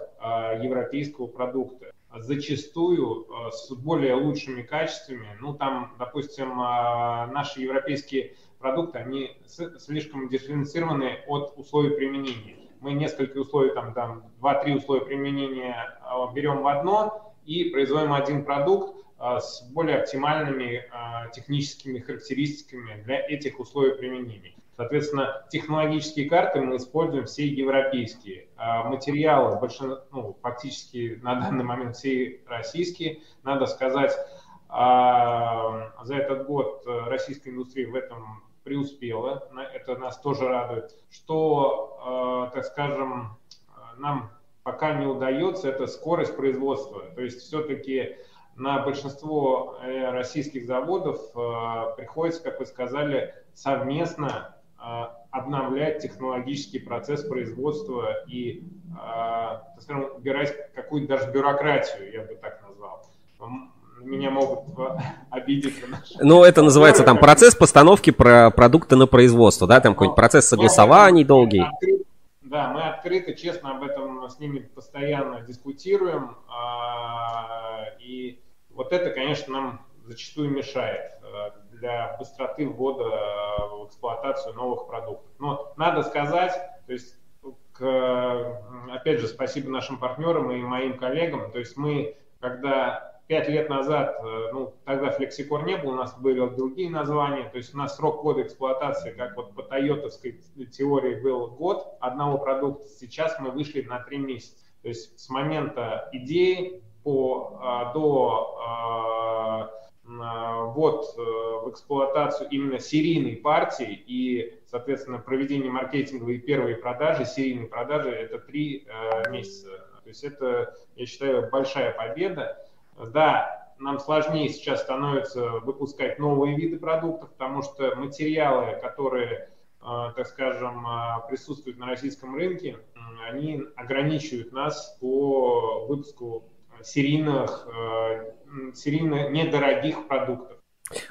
F: европейского продукта зачастую э, с более лучшими качествами. Ну, там, допустим, э, наши европейские продукты, они слишком дифференцированы от условий применения. Мы несколько условий, там, там 2-3 условия применения э, берем в одно и производим один продукт с более оптимальными техническими характеристиками для этих условий применения. Соответственно, технологические карты мы используем все европейские. А материалы, большин... ну, фактически на данный момент все российские. Надо сказать, а, за этот год российская индустрия в этом преуспела. Это нас тоже радует. Что, а, так скажем, нам пока не удается, это скорость производства. То есть все-таки на большинство э, российских заводов приходится, как вы сказали, совместно а, обновлять технологический процесс производства и, так скажем, убирать какую-то даже бюрократию, я бы так назвал. Меня могут обидеть.
A: Ну, это называется там процесс постановки про продукта на производство, да, там какой-нибудь процесс согласований долгий.
F: Да, мы открыто, честно об этом с ними постоянно дискутируем. А, и вот это, конечно, нам зачастую мешает для быстроты ввода в эксплуатацию новых продуктов. Но надо сказать, то есть к, опять же, спасибо нашим партнерам и моим коллегам. То есть мы, когда пять лет назад, э, ну, тогда флексикор не был, у нас были другие названия, то есть у нас срок года эксплуатации, как вот по тойотовской теории был год одного продукта, сейчас мы вышли на три месяца. То есть с момента идеи по, а, до а, ввод э, в эксплуатацию именно серийной партии и, соответственно, проведение маркетинговой первой продажи, серийной продажи, это три э, месяца. То есть это, я считаю, большая победа. Да, нам сложнее сейчас становится выпускать новые виды продуктов, потому что материалы, которые, э, так скажем, присутствуют на российском рынке, они ограничивают нас по выпуску серийных, серийно недорогих продуктов.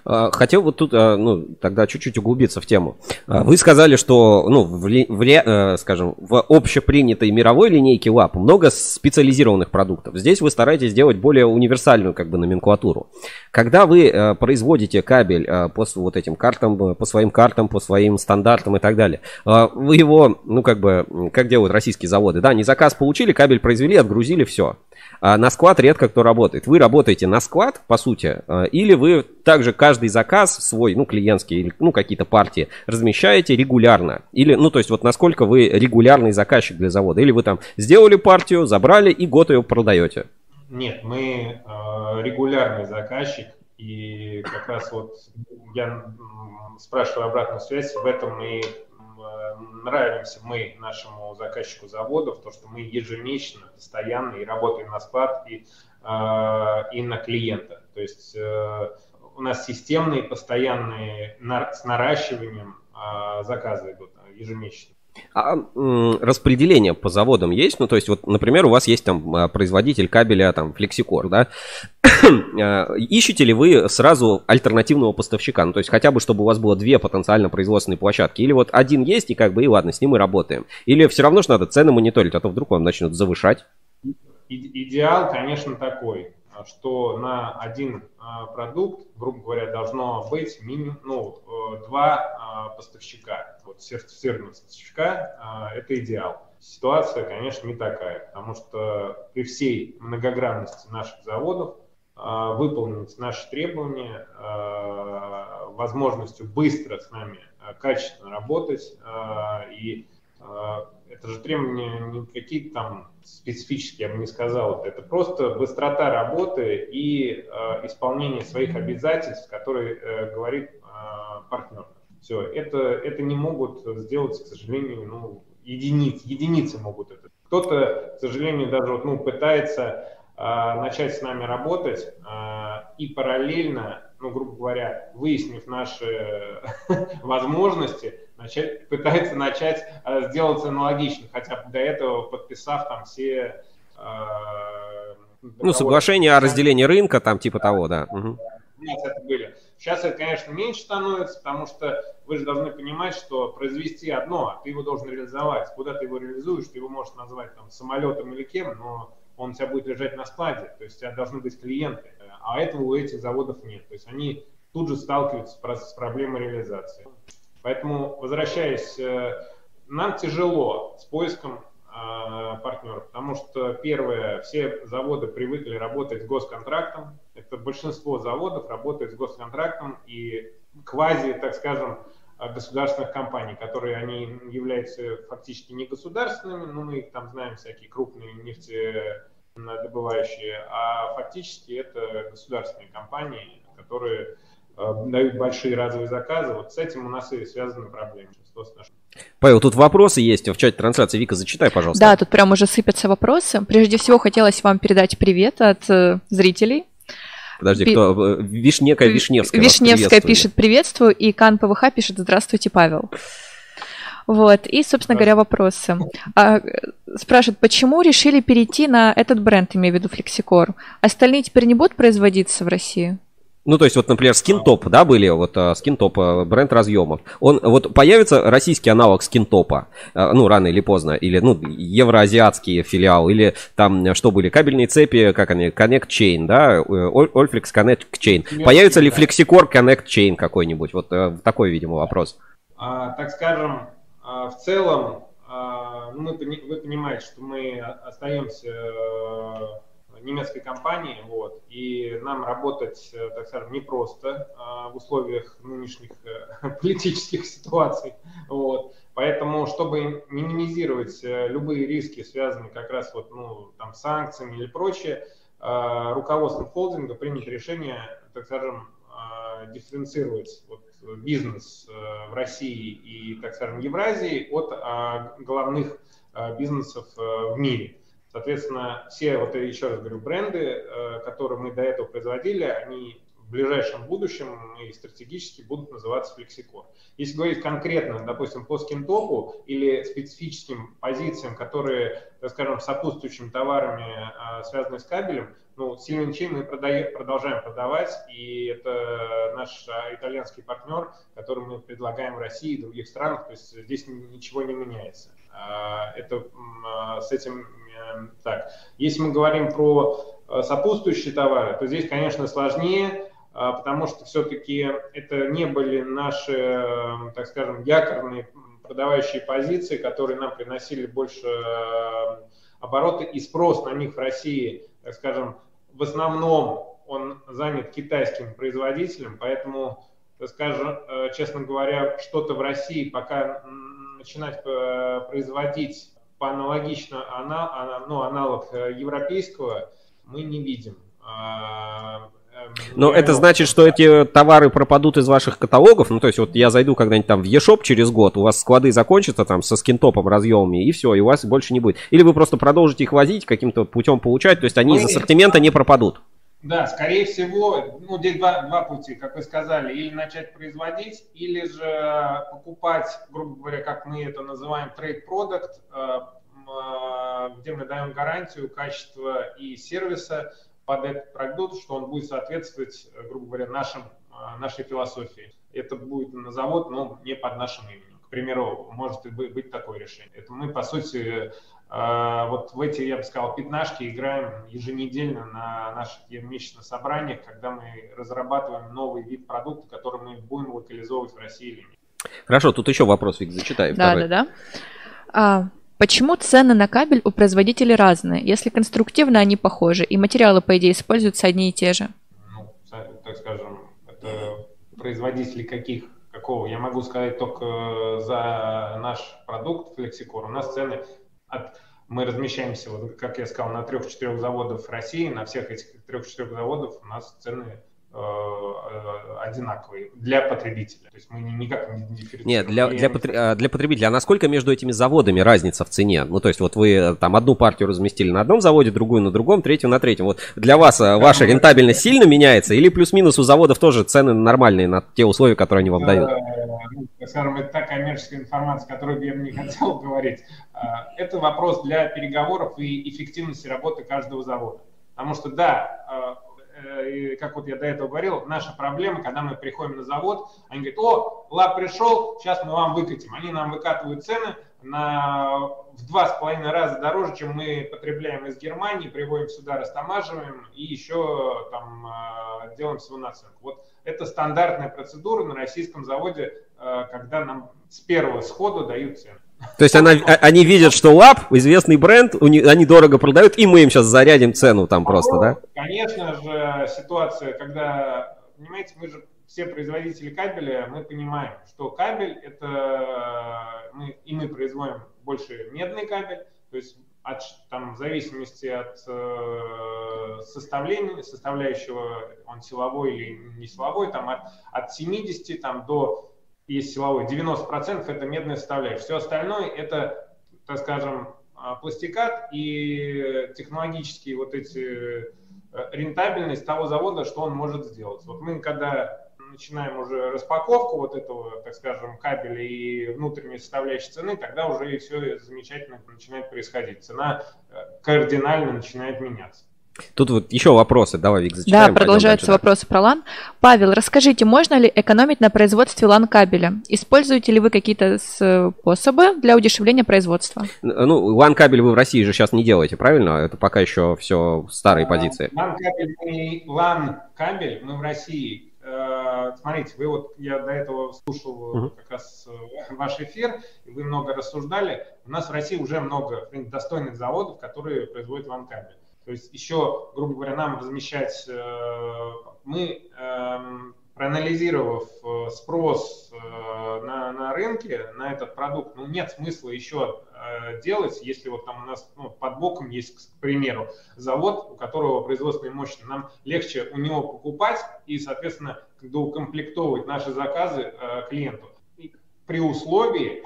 A: А, хотел вот тут, а, ну, тогда чуть-чуть углубиться в тему. А, вы сказали, что, ну, в, в, э, скажем, в общепринятой мировой линейке ЛАП много специализированных продуктов. Здесь вы стараетесь сделать более универсальную, как бы, номенклатуру. Когда вы э, производите кабель э, по вот этим картам, по своим картам, по своим стандартам и так далее, вы его, ну, как бы, как делают российские заводы, да, не заказ получили, кабель произвели, отгрузили, все. На склад редко кто работает. Вы работаете на склад, по сути, или вы также каждый заказ свой, ну, клиентский, ну, какие-то партии размещаете регулярно. Или, ну, то есть, вот насколько вы регулярный заказчик для завода. Или вы там сделали партию, забрали и год ее продаете.
F: Нет, мы э, регулярный заказчик, и как раз вот я спрашиваю обратную связь, в этом и нравимся мы нашему заказчику заводов, то, что мы ежемесячно, постоянно и работаем на склад, и, э, и на клиента. То есть э, у нас системные, постоянные с наращиванием э, заказы идут ежемесячно.
A: А распределение по заводам есть? Ну, то есть, вот, например, у вас есть там а, производитель кабеля, там, Flexicor, да? А, ищете ли вы сразу альтернативного поставщика? Ну, то есть, хотя бы, чтобы у вас было две потенциально производственные площадки. Или вот один есть, и как бы, и ладно, с ним и работаем. Или все равно что надо цены мониторить, а то вдруг он начнет завышать?
F: Идеал, конечно, такой что на один а, продукт, грубо говоря, должно быть минимум ну, э, два а, поставщика. Вот сертифицированного поставщика а, – это идеал. Ситуация, конечно, не такая, потому что при всей многогранности наших заводов выполнить наши требования возможностью быстро с нами качественно работать и это же требования не какие-то там специфические, я бы не сказал. Это просто быстрота работы и э, исполнение своих обязательств, которые э, говорит э, партнер. Все, это, это не могут сделать, к сожалению, ну, единицы, единицы могут это. Кто-то, к сожалению, даже вот, ну, пытается э, начать с нами работать э, и параллельно, ну, грубо говоря, выяснив наши возможности, начать, пытается начать э, сделаться аналогично, хотя до этого подписав там все...
A: Э, ну, соглашение о разделении рынка, там типа того, да. Угу.
F: У нас это были. Сейчас это, конечно, меньше становится, потому что вы же должны понимать, что произвести одно, а ты его должен реализовать. Куда ты его реализуешь, ты его можешь назвать там самолетом или кем, но он у тебя будет лежать на складе, то есть у тебя должны быть клиенты, а этого у этих заводов нет. То есть они тут же сталкиваются с проблемой реализации. Поэтому, возвращаясь, э, нам тяжело с поиском э, партнеров, потому что, первое, все заводы привыкли работать с госконтрактом. Это большинство заводов работает с госконтрактом и квази, так скажем, государственных компаний, которые они являются фактически не государственными, но мы их там знаем, всякие крупные нефтедобывающие, а фактически это государственные компании, которые Э, дают большие разовые заказы. Вот с этим у нас и связаны проблемы.
A: Павел, тут вопросы есть в чате трансляции. Вика, зачитай, пожалуйста.
B: Да, тут прям уже сыпятся вопросы. Прежде всего, хотелось вам передать привет от э, зрителей.
A: Подожди, кто? Э, Вишнека Вишневская.
B: Вишневская пишет приветствую, и Кан ПВХ пишет здравствуйте, Павел. Вот, и, собственно говоря, вопросы. А, спрашивают, почему решили перейти на этот бренд, имею в виду Флексикор? Остальные теперь не будут производиться в России?
A: Ну, то есть, вот, например, скинтоп, да, были, вот скинтоп, э, бренд разъемов. Он, вот появится российский аналог скинтопа, э, ну, рано или поздно, или, ну, евроазиатский филиал, или там, что были, кабельные цепи, как они, Connect Chain, да, Olflex Connect Chain. Появится ли Flexicor Connect Chain какой-нибудь? Вот э, такой, видимо, вопрос.
F: А, так скажем, а, в целом, а, ну, мы, вы понимаете, что мы остаемся немецкой компании, вот, и нам работать, э, так скажем, непросто а, в условиях нынешних э, политических ситуаций, вот. Поэтому, чтобы минимизировать э, любые риски, связанные как раз вот, ну, там, с санкциями или прочее, а, руководством холдинга принято решение, так скажем, а, дифференцировать вот, бизнес в России и, так скажем, Евразии от главных бизнесов в мире. Соответственно, все, вот еще раз говорю, бренды, э, которые мы до этого производили, они в ближайшем будущем и стратегически будут называться Flexicor. Если говорить конкретно, допустим, по скинтопу или специфическим позициям, которые, так скажем, сопутствующими товарами э, связаны с кабелем, ну, Сильвинчи мы продаем, продолжаем продавать, и это наш э, итальянский партнер, который мы предлагаем в России и других странах, то есть здесь ничего не меняется. Это с этим Эм, так, если мы говорим про э, сопутствующие товары, то здесь, конечно, сложнее, э, потому что все-таки это не были наши, эм, так скажем, якорные продавающие позиции, которые нам приносили больше эм, обороты и спрос на них в России, так скажем, в основном он занят китайским производителем, поэтому, так скажем, э, честно говоря, что-то в России пока начинать производить по аналогично ана, ну, аналог э, европейского мы не видим. А,
A: эм, Но это значит, что эти товары пропадут из ваших каталогов. Ну, то есть, вот я зайду когда-нибудь там в eShop через год, у вас склады закончатся там со скинтопом, разъемами, и все, и у вас больше не будет. Или вы просто продолжите их возить, каким-то путем получать, то есть они мы... из ассортимента не пропадут.
F: Да, скорее всего, ну, здесь два, два пути, как вы сказали, или начать производить, или же покупать, грубо говоря, как мы это называем, трейд-продукт, э, э, где мы даем гарантию качества и сервиса под этот продукт, что он будет соответствовать, грубо говоря, нашим, э, нашей философии. Это будет на завод, но не под нашим именем. К примеру, может быть такое решение. Это мы, по сути, вот в эти, я бы сказал, пятнашки играем еженедельно на наших ежемесячных собраниях, когда мы разрабатываем новый вид продукта, который мы будем локализовывать в России или нет.
A: Хорошо, тут еще вопрос, Вик, зачитай.
B: Да, второй. да, да. А, почему цены на кабель у производителей разные, если конструктивно они похожи, и материалы, по идее, используются одни и те же?
F: Ну, так скажем, это производители каких какого? Я могу сказать только за наш продукт Flexicor. У нас цены от мы размещаемся, вот, как я сказал, на трех-четырех заводах в России. На всех этих трех-четырех заводах у нас цены одинаковые для потребителя. То есть мы никак не
A: дифференцируем. Нет, для, для, а, для потребителя. А насколько между этими заводами разница в цене? Ну, то есть вот вы э, там одну партию разместили на одном заводе, другую на другом, третью на третьем. Вот для вас да, ваша рентабельность сильно меняется или плюс-минус у заводов тоже цены нормальные на те условия, которые они вам дают?
F: скажем, это та коммерческая информация, которую я бы не хотел говорить. Это вопрос для переговоров и эффективности работы каждого завода. Потому что, да, э, как вот я до этого говорил, наша проблема, когда мы приходим на завод, они говорят, о, лап пришел, сейчас мы вам выкатим. Они нам выкатывают цены, на, в два с половиной раза дороже, чем мы потребляем из Германии, приводим сюда, растамаживаем и еще там э, делаем всего наценку. Вот это стандартная процедура на российском заводе, э, когда нам с первого схода дают цену.
A: То есть она, а, они видят, что лап, известный бренд, они дорого продают, и мы им сейчас зарядим цену там просто, да?
F: Конечно же, ситуация, когда, понимаете, мы же все производители кабеля, мы понимаем, что кабель это мы, и мы производим больше медный кабель, то есть от, там, в зависимости от э, составления, составляющего, он силовой или не силовой, там от, от 70 там, до, есть силовой, 90% это медная составляющая. Все остальное это, так скажем, а, пластикат и технологические вот эти э, рентабельность того завода, что он может сделать. Вот мы когда начинаем уже распаковку вот этого, так скажем, кабеля и внутренней составляющей цены, тогда уже и все замечательно начинает происходить. Цена э, кардинально начинает меняться.
A: Тут вот еще вопросы, давай, Вик,
B: зачитаем. Да, продолжаются вопросы про LAN. Павел, расскажите, можно ли экономить на производстве LAN-кабеля? Используете ли вы какие-то способы для удешевления производства?
A: Ну, LAN-кабель вы в России же сейчас не делаете, правильно? Это пока еще все старые позиции.
F: LAN-кабель, LAN-кабель мы в России Э, смотрите, вы вот, я до этого слушал uh-huh. как раз э, ваш эфир, и вы много рассуждали. У нас в России уже много достойных заводов, которые производят ванкабель. То есть еще, грубо говоря, нам размещать, мы эм, проанализировав э, спрос э, на, на рынке на этот продукт, ну, нет смысла еще э, делать, если вот там у нас ну, под боком есть, к примеру, завод, у которого производственные мощности, нам легче у него покупать и, соответственно, когда укомплектовывать наши заказы клиенту при условии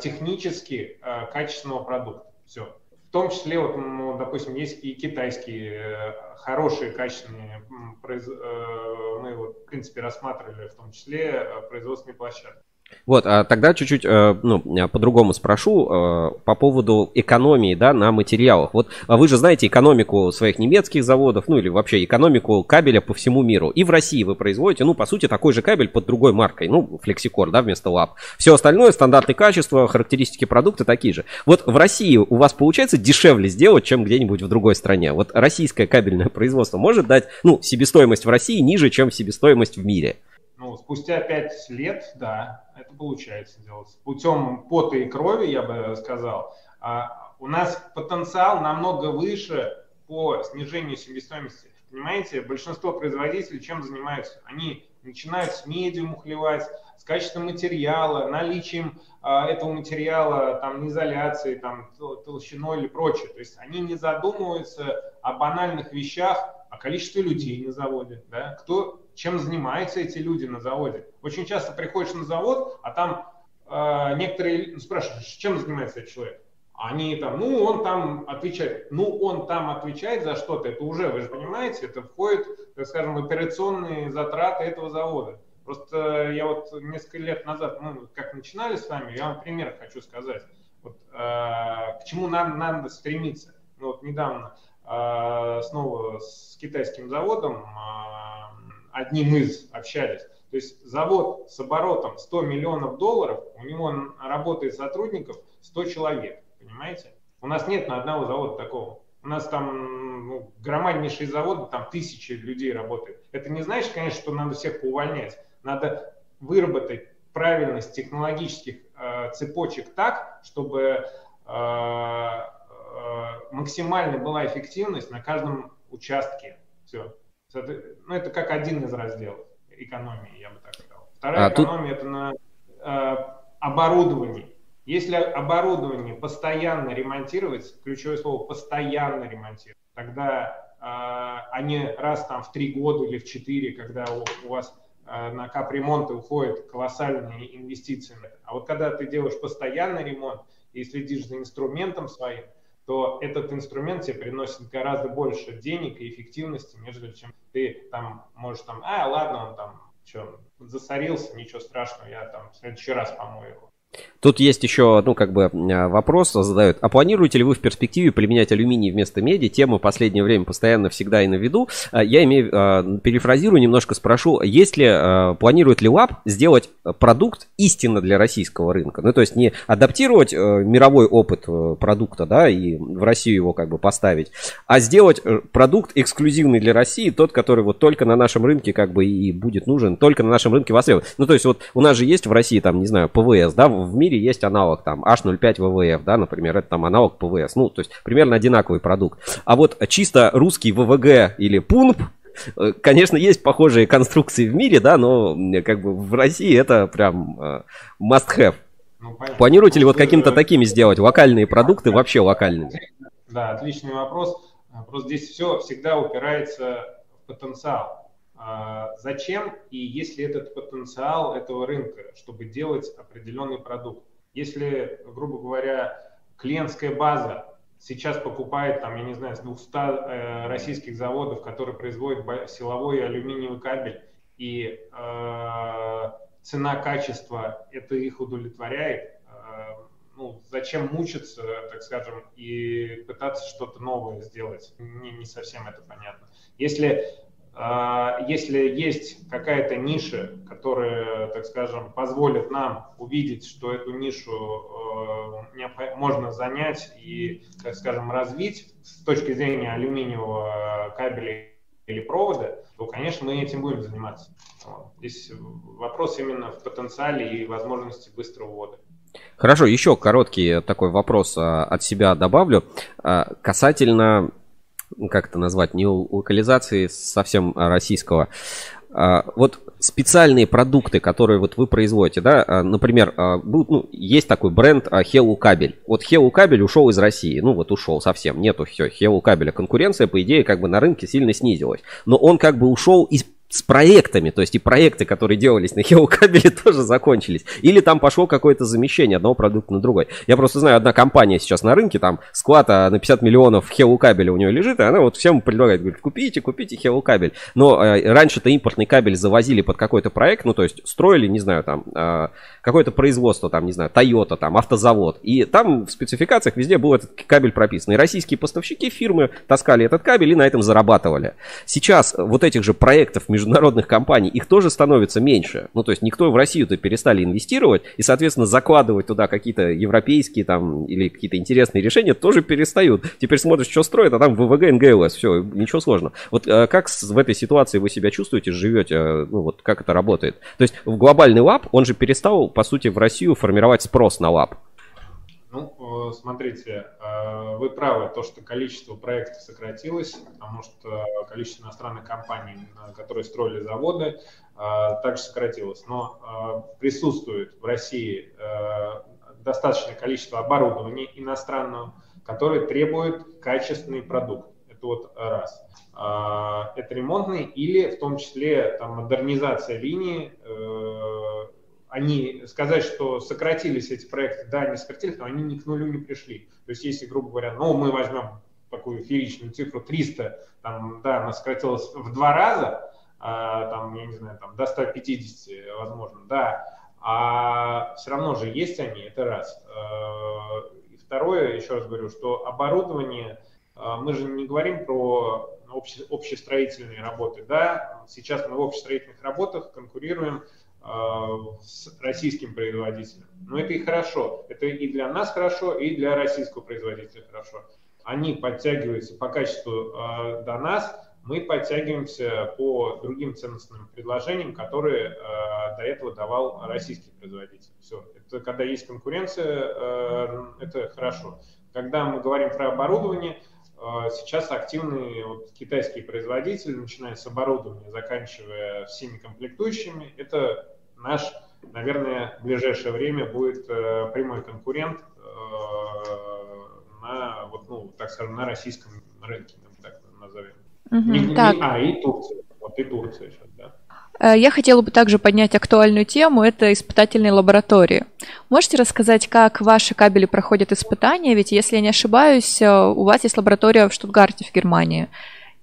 F: технически качественного продукта. Все. Том числе, вот, ну, допустим, есть и китайские э, хорошие, качественные, э, мы вот, в принципе, рассматривали в том числе э, производственные площадки.
A: Вот, а тогда чуть-чуть э, ну, по-другому спрошу э, по поводу экономии да, на материалах. Вот а вы же знаете экономику своих немецких заводов, ну или вообще экономику кабеля по всему миру. И в России вы производите, ну, по сути, такой же кабель под другой маркой, ну, Flexicor, да, вместо лап. Все остальное, стандарты качества, характеристики продукта такие же. Вот в России у вас получается дешевле сделать, чем где-нибудь в другой стране. Вот российское кабельное производство может дать, ну, себестоимость в России ниже, чем себестоимость в мире.
F: Ну, спустя пять лет, да, это получается делать. Путем пота и крови, я бы сказал. А у нас потенциал намного выше по снижению себестоимости. Понимаете, большинство производителей чем занимаются? Они начинают с медиум ухлевать, с качеством материала, наличием а, этого материала, там, изоляции, там, толщиной или прочее. То есть они не задумываются о банальных вещах, о количестве людей на заводе, да, кто чем занимаются эти люди на заводе. Очень часто приходишь на завод, а там э, некоторые спрашивают, чем занимается этот человек. Они там, ну, он там отвечает. Ну, он там отвечает за что-то. Это уже, вы же понимаете, это входит, так скажем, в операционные затраты этого завода. Просто я вот несколько лет назад, ну, как начинали с вами, я вам пример хочу сказать. Вот, э, к чему нам надо стремиться. Ну, вот недавно э, снова с китайским заводом э, одним из общались. То есть завод с оборотом 100 миллионов долларов, у него работает сотрудников 100 человек, понимаете? У нас нет на одного завода такого. У нас там ну, громаднейший завод, там тысячи людей работает. Это не значит, конечно, что надо всех поувольнять. Надо выработать правильность технологических э, цепочек так, чтобы э, э, максимально была эффективность на каждом участке. Все. Ну, это как один из разделов экономии, я бы так сказал. Вторая а экономия тут... это на э, оборудовании. Если оборудование постоянно ремонтировать, ключевое слово постоянно ремонтировать, тогда э, а не раз там в три года или в четыре, когда у, у вас э, на капремонты уходят колоссальные инвестиции. А вот когда ты делаешь постоянный ремонт и следишь за инструментом своим, то этот инструмент тебе приносит гораздо больше денег и эффективности, нежели чем ты там можешь там, а, ладно, он там Что, засорился, ничего страшного, я там в следующий раз помою его.
A: Тут есть еще, ну, как бы а, вопрос задают. А планируете ли вы в перспективе применять алюминий вместо меди? Тема в последнее время постоянно всегда и на виду. А, я имею, а, перефразирую, немножко спрошу, есть ли, планирует ли LAPP сделать продукт истинно для российского рынка? Ну, то есть не адаптировать мировой опыт э, продукта, да, и в Россию его как бы поставить, а сделать э, продукт эксклюзивный для России, тот, который вот только на нашем рынке как бы и будет нужен, только на нашем рынке востребован. Ну, то есть вот у нас же есть в России там, не знаю, ПВС, да, в мире есть аналог там H05 VVF, да, например, это там аналог ПВС, ну, то есть примерно одинаковый продукт. А вот чисто русский ВВГ или ПУНП, э, Конечно, есть похожие конструкции в мире, да, но как бы в России это прям uh, must have. Ну, Планируете ли вот каким-то такими сделать локальные продукты вообще локальными?
F: Да, отличный вопрос. Просто здесь все всегда упирается в потенциал. А, зачем и есть ли этот потенциал этого рынка, чтобы делать определенный продукт? Если, грубо говоря, клиентская база сейчас покупает, там, я не знаю, с 200 э, российских заводов, которые производят силовой алюминиевый кабель, и э, цена, качество это их удовлетворяет, э, ну, зачем мучиться, так скажем, и пытаться что-то новое сделать? Не, не совсем это понятно. Если если есть какая-то ниша, которая, так скажем, позволит нам увидеть, что эту нишу э, можно занять и, так скажем, развить с точки зрения алюминиевого кабеля или провода, то, конечно, мы этим будем заниматься. Здесь вопрос именно в потенциале и возможности быстрого ввода.
A: Хорошо, еще короткий такой вопрос а, от себя добавлю. А, касательно как это назвать, не локализации совсем российского. А, вот специальные продукты, которые вот вы производите, да, а, например, а, был, ну, есть такой бренд Hello Кабель. Вот Hello Кабель ушел из России, ну вот ушел совсем, нету все Hello Кабеля. Конкуренция, по идее, как бы на рынке сильно снизилась. Но он как бы ушел из с проектами, то есть и проекты, которые делались на Hero кабеле, тоже закончились. Или там пошло какое-то замещение одного продукта на другой. Я просто знаю, одна компания сейчас на рынке, там склад а, на 50 миллионов Hero кабеля у нее лежит, и она вот всем предлагает, говорит, купите, купите Hero кабель. Но э, раньше-то импортный кабель завозили под какой-то проект, ну то есть строили, не знаю, там э, какое-то производство, там, не знаю, Toyota, там, автозавод. И там в спецификациях везде был этот кабель прописан. И российские поставщики фирмы таскали этот кабель и на этом зарабатывали. Сейчас вот этих же проектов международных компаний, их тоже становится меньше. Ну, то есть никто в Россию-то перестали инвестировать, и, соответственно, закладывать туда какие-то европейские там или какие-то интересные решения тоже перестают. Теперь смотришь, что строят, а там ВВГнг-LS, все, ничего сложного. Вот э, как в этой ситуации вы себя чувствуете, живете, э, ну, вот как это работает? То есть в глобальный LAPP, он же перестал, по сути, в Россию формировать спрос на LAPP.
F: Ну, э, смотрите, э, вы правы, то, что количество проектов сократилось, потому что количество иностранных компаний, которые строили заводы, э, также сократилось. Но присутствует в России достаточное количество оборудования иностранного, которое требует качественный продукт. Это вот раз. Это ремонтный или в том числе там, модернизация линии они сказать, что сократились эти проекты, да, они сократились, но они ни к нулю не пришли. То есть, если, грубо говоря, ну, мы возьмем такую фееричную цифру 300, там, да, она сократилась в два раза, а, там, я не знаю, там, до 150, возможно, да, а все равно же есть они, это раз. А, и второе, еще раз говорю, что оборудование, а, мы же не говорим про обще, общестроительные работы, да, сейчас мы в общестроительных работах конкурируем с российским производителем. Но это и хорошо. Это и для нас хорошо, и для российского производителя хорошо. Они подтягиваются по качеству э, до нас, мы подтягиваемся по другим ценностным предложениям, которые э, до этого давал российский производитель. Все. Это когда есть конкуренция, э, это хорошо. Когда мы говорим про оборудование, а, сейчас активные вот, китайские производители, начиная с оборудования, заканчивая всеми комплектующими, это наш, наверное, в ближайшее время будет э, прямой конкурент э, на, вот, ну, так скажем, на российском рынке, так назовем. Угу, не, так. Не, а, и Турция. Вот и Турция сейчас, да.
B: Э, я хотела бы также поднять актуальную тему, это испытательные лаборатории. Можете рассказать, как ваши кабели проходят испытания? Ведь, если я не ошибаюсь, у вас есть лаборатория в Штутгарте, в Германии.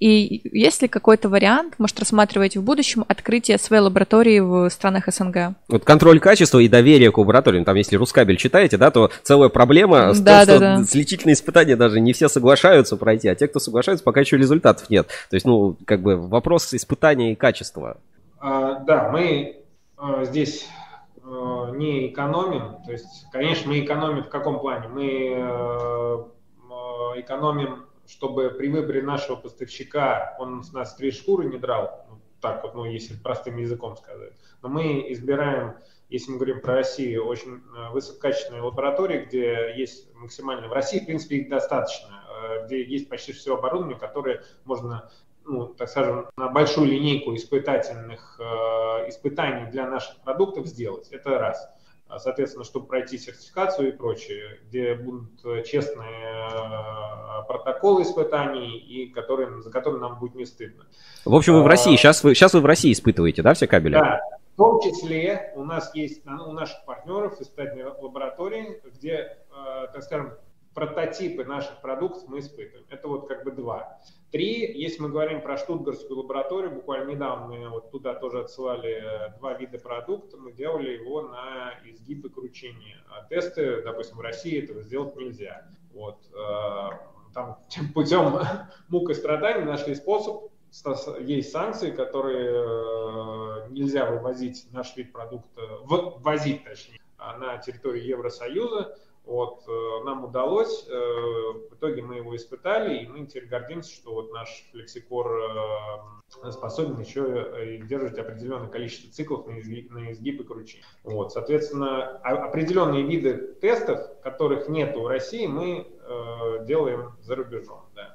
B: И есть ли какой-то вариант, может, рассматриваете в будущем открытие своей лаборатории в странах СНГ?
A: Вот контроль качества и доверие к лабораториям. Там, если Рускабель читаете, да, то целая проблема с да, том, да, что да. с лечительные испытания даже не все соглашаются пройти, а те, кто соглашаются, пока еще результатов нет. То есть, ну, как бы вопрос испытания и качества.
F: А, да, мы а, здесь а, не экономим. То есть, конечно, мы экономим в каком плане? Мы а, а экономим, чтобы при выборе нашего поставщика он с нас три шкуры не драл, ну, так вот, ну, если простым языком сказать. Но мы избираем если мы говорим про Россию, очень э, высококачественные лаборатории, где есть максимально... В России, в принципе, их достаточно, э, где есть почти все оборудование, которое можно, ну, так скажем, на большую линейку испытательных э, испытаний для наших продуктов сделать. Это раз. А, соответственно, чтобы пройти сертификацию и прочее, где будут честные протоколы испытаний, и которые, за которые нам будет не стыдно.
A: В общем, вы в России, сейчас вы, сейчас вы в России испытываете, да, все кабели?
F: Да, в том числе у нас есть у наших партнеров испытательные лаборатории, где, э, так скажем, прототипы наших продуктов мы испытываем. Это вот как бы два. Три, если мы говорим про штутгарскую лабораторию, буквально недавно мы вот туда тоже отсылали э, два вида продукта, мы делали его на изгиб и кручение. А тесты, допустим, в России этого сделать нельзя. Вот, э, там путем мук и страданий нашли способ есть санкции, которые э, нельзя вывозить наш вид продукта, ввозить точнее, а, на территорию Евросоюза. Вот, э, нам удалось, э, в итоге мы его испытали, и мы теперь гордимся, что вот наш флексикор способен еще держать определенное количество циклов на изгиб, на изгиб и. Вот, соответственно, определенные виды тестов, которых нет в России, мы делаем за рубежом. Да.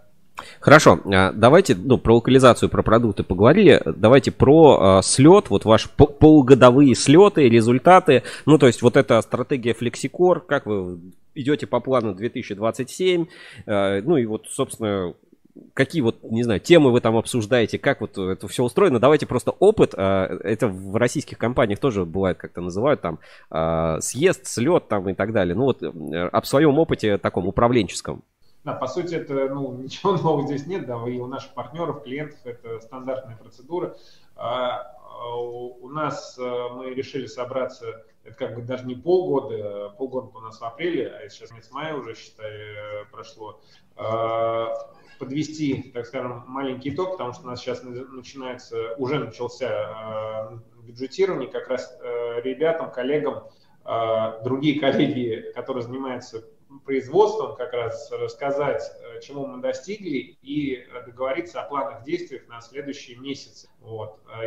A: Хорошо, а, давайте, ну, про локализацию, про продукты поговорили, давайте про э, слет, вот ваши полугодовые слеты, результаты, ну, то есть вот эта стратегия Flexicor, как вы идете по плану 2027, э, ну, и вот, собственно, какие вот, не знаю, темы вы там обсуждаете, как вот это все устроено. Давайте просто опыт, это в российских компаниях тоже бывает как-то называют, там, съезд, слет там и так далее. Ну вот об своем опыте таком управленческом.
F: Да, по сути, это ну, ничего нового здесь нет, да, и у наших партнеров, клиентов это стандартная процедура. А, а у нас э, мы решили собраться, это как бы даже не полгода, полгода у нас в апреле, а сейчас месяц мая уже, считай, прошло, а, подвести, так скажем, маленький итог, потому что у нас сейчас начинается, уже начался бюджетирование, как раз э, ребятам, коллегам, другие коллеги, которые занимаются производством как раз рассказать, э, чему мы достигли и договориться о планах действий на следующие месяцы. Вот. А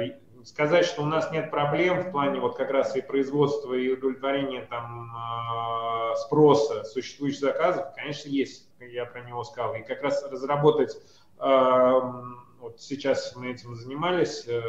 F: сказать, что у нас нет проблем в плане вот как раз и производства и удовлетворения там а, спроса существующих заказов, конечно, есть, я про него сказал. И как раз разработать, вот сейчас мы этим занимались, э,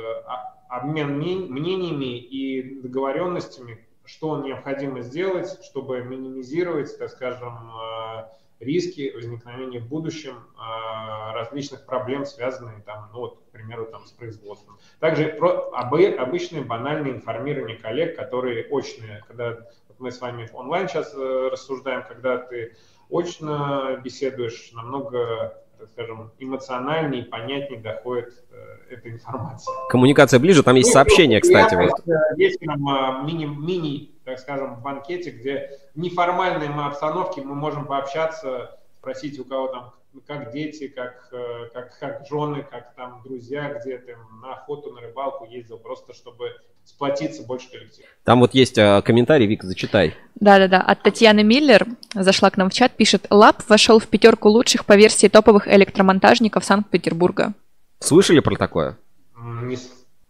F: обмен мнениями и договоренностями, что необходимо сделать, чтобы минимизировать, так скажем, э, риски возникновения в будущем э, различных проблем, связанных, там, ну, вот, к примеру, там, с производством. Также про, об, обычное банальное информирование коллег, которые очные, когда вот мы с вами онлайн сейчас э, рассуждаем, когда ты очно беседуешь, намного так скажем, эмоциональнее и понятнее доходит э, эта информация.
A: Коммуникация ближе, там есть ну, сообщение, кстати. Вот.
F: Есть прям э, мини, мини, так скажем, банкете, где в неформальной обстановке мы можем пообщаться, спросить у кого там как дети, как, э, как, как жены, как там друзья, где ты на охоту, на рыбалку ездил, просто чтобы сплотиться больше коллектив.
A: Там вот есть а, комментарий, Вика, зачитай.
B: Да-да-да, от Татьяны Миллер, зашла к нам в чат, пишет, Лап вошел в пятерку лучших по версии топовых электромонтажников Санкт-Петербурга.
A: Слышали про такое?
F: Не,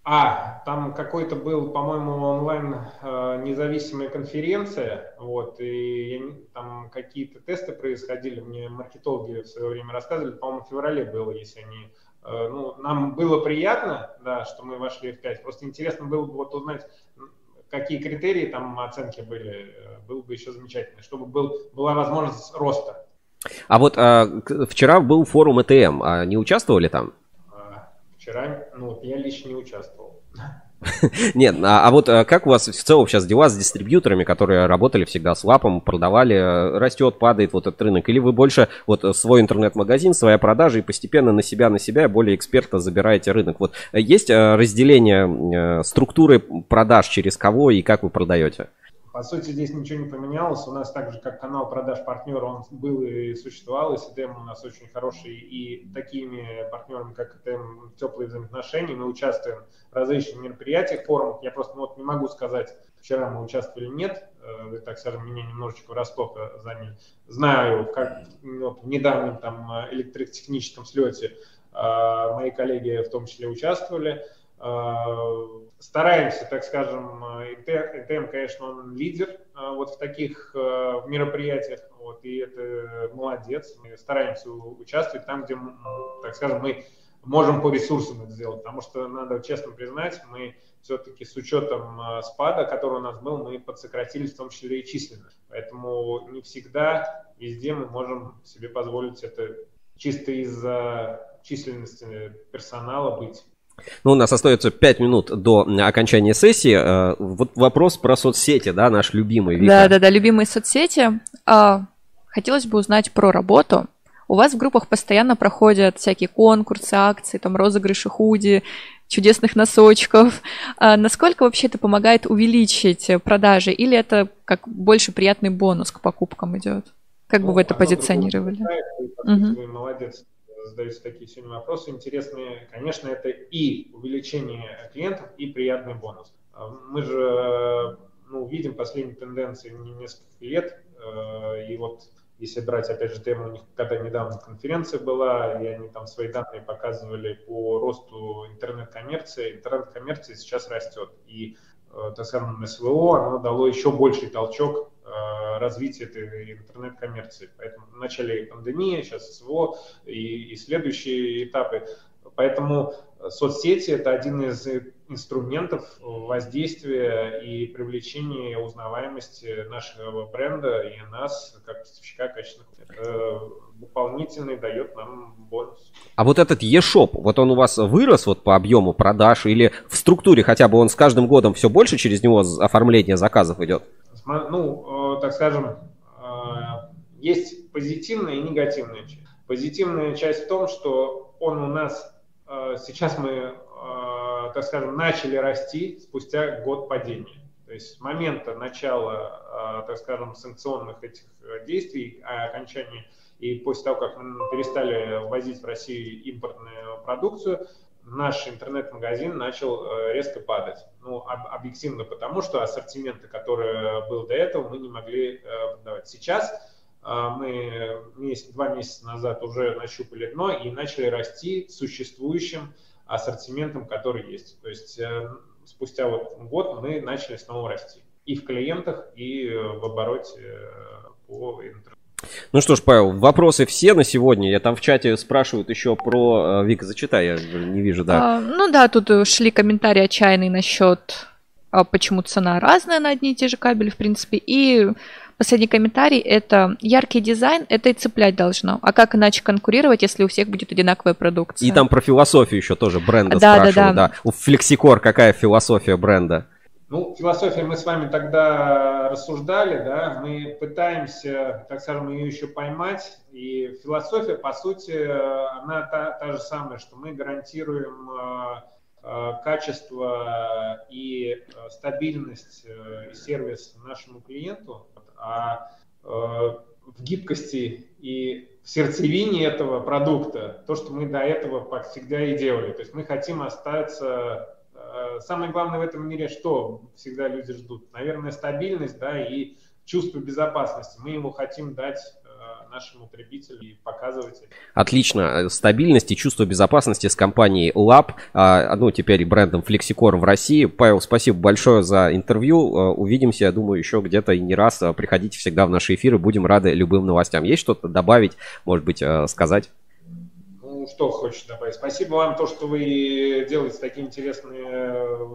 F: а, там какой-то был, по-моему, онлайн э, независимая конференция, вот, и я, там какие-то тесты происходили, мне маркетологи в свое время рассказывали, по-моему, в феврале было, если они... Э, ну, нам было приятно, да, что мы вошли в 5, просто интересно было бы вот узнать, какие критерии там оценки были, э, было бы еще замечательно, чтобы был, была возможность роста.
A: А вот а, вчера был форум ЭТМ, а не участвовали там?
F: Вчера, ну, я лично не участвовал.
A: Нет, а, а вот а как у вас в целом сейчас дела с дистрибьюторами, которые работали всегда с лапом, продавали, растет, падает вот этот рынок? Или вы больше вот свой интернет-магазин, своя продажа и постепенно на себя, на себя более эксперта забираете рынок? Вот есть разделение э, структуры продаж через кого и как вы продаете?
F: По сути, здесь ничего не поменялось. У нас так же, как канал продаж партнера, он был и существовал, и с ЭТМ у нас очень хороший, и такими партнерами, как ЭТМ, теплые взаимоотношения. Мы участвуем в различных мероприятиях, форумах. Я просто вот не могу сказать, вчера мы участвовали или нет, э, так скажем, меня немножечко врасплох заняли. Знаю, как вот, в недавнем там электротехническом слете э, мои коллеги в том числе участвовали. Э, стараемся, так скажем, ИТМ, конечно, он лидер э, вот в таких э, мероприятиях, вот, и это молодец. Мы стараемся участвовать там, где, так скажем, мы можем по ресурсам это сделать, потому что надо честно признать, мы все-таки с учетом спада, который у нас был, мы подсократились в том числе и численно. Поэтому не всегда везде мы можем себе позволить это чисто из-за численности персонала быть
A: ну, у нас остается 5 минут до окончания сессии. Э, вот вопрос про соцсети, да, наш любимый.
B: Вика. Да, да, да, любимые соцсети. А, хотелось бы узнать про работу. У вас в группах постоянно проходят всякие конкурсы, акции, там розыгрыши худи, чудесных носочков. А насколько вообще это помогает увеличить продажи? Или это как больше приятный бонус к покупкам идет? Как ну, бы вы это позиционировали?
F: Угу. Молодец задаются такие сегодня вопросы интересные. Конечно, это и увеличение клиентов, и приятный бонус. А мы же ну, видим последние тенденции несколько лет, э, и вот если брать, опять же, тему, у них когда недавно конференция была, и они там свои данные показывали по росту интернет-коммерции, интернет-коммерция сейчас растет. И, э, так скажем, СВО, оно дало еще больший толчок развития этой интернет-коммерции. Поэтому в начале пандемии, сейчас СВО и, и следующие этапы. Поэтому соцсети – это один из инструментов воздействия и привлечения узнаваемости нашего бренда и нас, как поставщика качественных. Это дополнительный дает нам бонус.
A: А вот этот e-shop, вот он у вас вырос вот по объему продаж или в структуре хотя бы он с каждым годом все больше через него оформление заказов идет?
F: Ну, э, так скажем, э, есть позитивная и негативная часть. Позитивная часть в том, что он у нас, э, сейчас мы, так скажем, начали расти спустя год падения. То есть с момента начала, так скажем, санкционных этих действий, окончания и после того, как мы перестали ввозить в Россию импортную продукцию, наш интернет-магазин начал э, резко падать. Ну, объективно потому, что ассортименты, которые был до этого, мы не могли э, продавать. Сейчас э, мы месяц, два месяца назад уже нащупали дно и начали расти существующим ассортиментом, который есть. То есть спустя вот год мы начали снова расти. И в клиентах, и в обороте по интернету.
A: Ну что ж, Павел, вопросы все на сегодня. Я там в чате спрашивают еще про... Э, Вика, зачитай, я не вижу, да.
B: А, ну да, тут шли комментарии отчаянные насчет, а почему цена разная на одни и те же кабели, в принципе. И последний комментарий – это яркий дизайн, это и цеплять должно. А как иначе конкурировать, если у всех будет одинаковая продукция?
A: И там про философию еще тоже бренда да, спрашивают. Да, да. да. У Flexicor какая философия бренда?
F: Ну, философия мы с вами тогда рассуждали, да, мы пытаемся, так скажем, ее еще поймать, и философия, по сути, она та, та же самая, что мы гарантируем э, э, качество и э, стабильность и сервис нашему клиенту, а в гибкости и в сердцевине этого продукта то, что мы до этого всегда и делали. То есть мы хотим остаться самое главное в этом мире, что всегда люди ждут? Наверное, стабильность, да, и чувство безопасности. Мы его хотим дать э, нашим потребителям и показывать.
A: Отлично. Стабильность и чувство безопасности с компанией Lab, а, ну, теперь брендом Flexicor в России. Павел, спасибо большое за интервью. Э, увидимся, я думаю, еще где-то и не раз. Приходите всегда в наши эфиры, будем рады любым новостям. Есть что-то добавить, может быть, сказать?
F: Что хочешь добавить. Спасибо вам то, что вы делаете такие интересные э,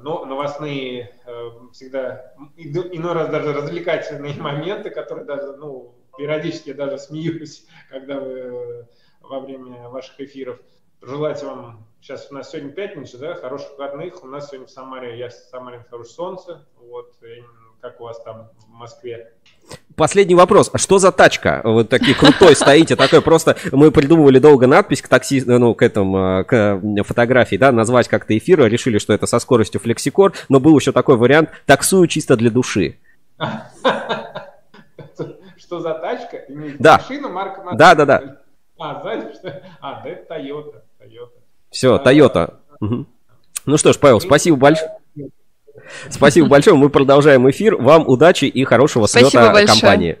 F: новостные, э, всегда иной раз даже развлекательные моменты, которые даже, ну, периодически я даже смеюсь, когда вы во время ваших эфиров. желать вам, сейчас у нас сегодня пятница, да, хороших выходных. У нас сегодня в Самаре, я в Самаре хорошее солнце, вот, как у вас там в Москве?
A: Последний вопрос. А что за тачка? Вы такие крутой стоите, такой просто... Мы придумывали долго надпись к такси, ну, к этому, к фотографии, да, назвать как-то эфир, решили, что это со скоростью флексикор, но был еще такой вариант «таксую чисто для души».
F: Что за тачка?
A: Да. Машина, марка Да, да, да.
F: А, сзади что? А, да это Toyota.
A: Все, Toyota. Ну что ж, Павел, спасибо большое. Спасибо большое. Мы продолжаем эфир. Вам удачи и хорошего слета компании.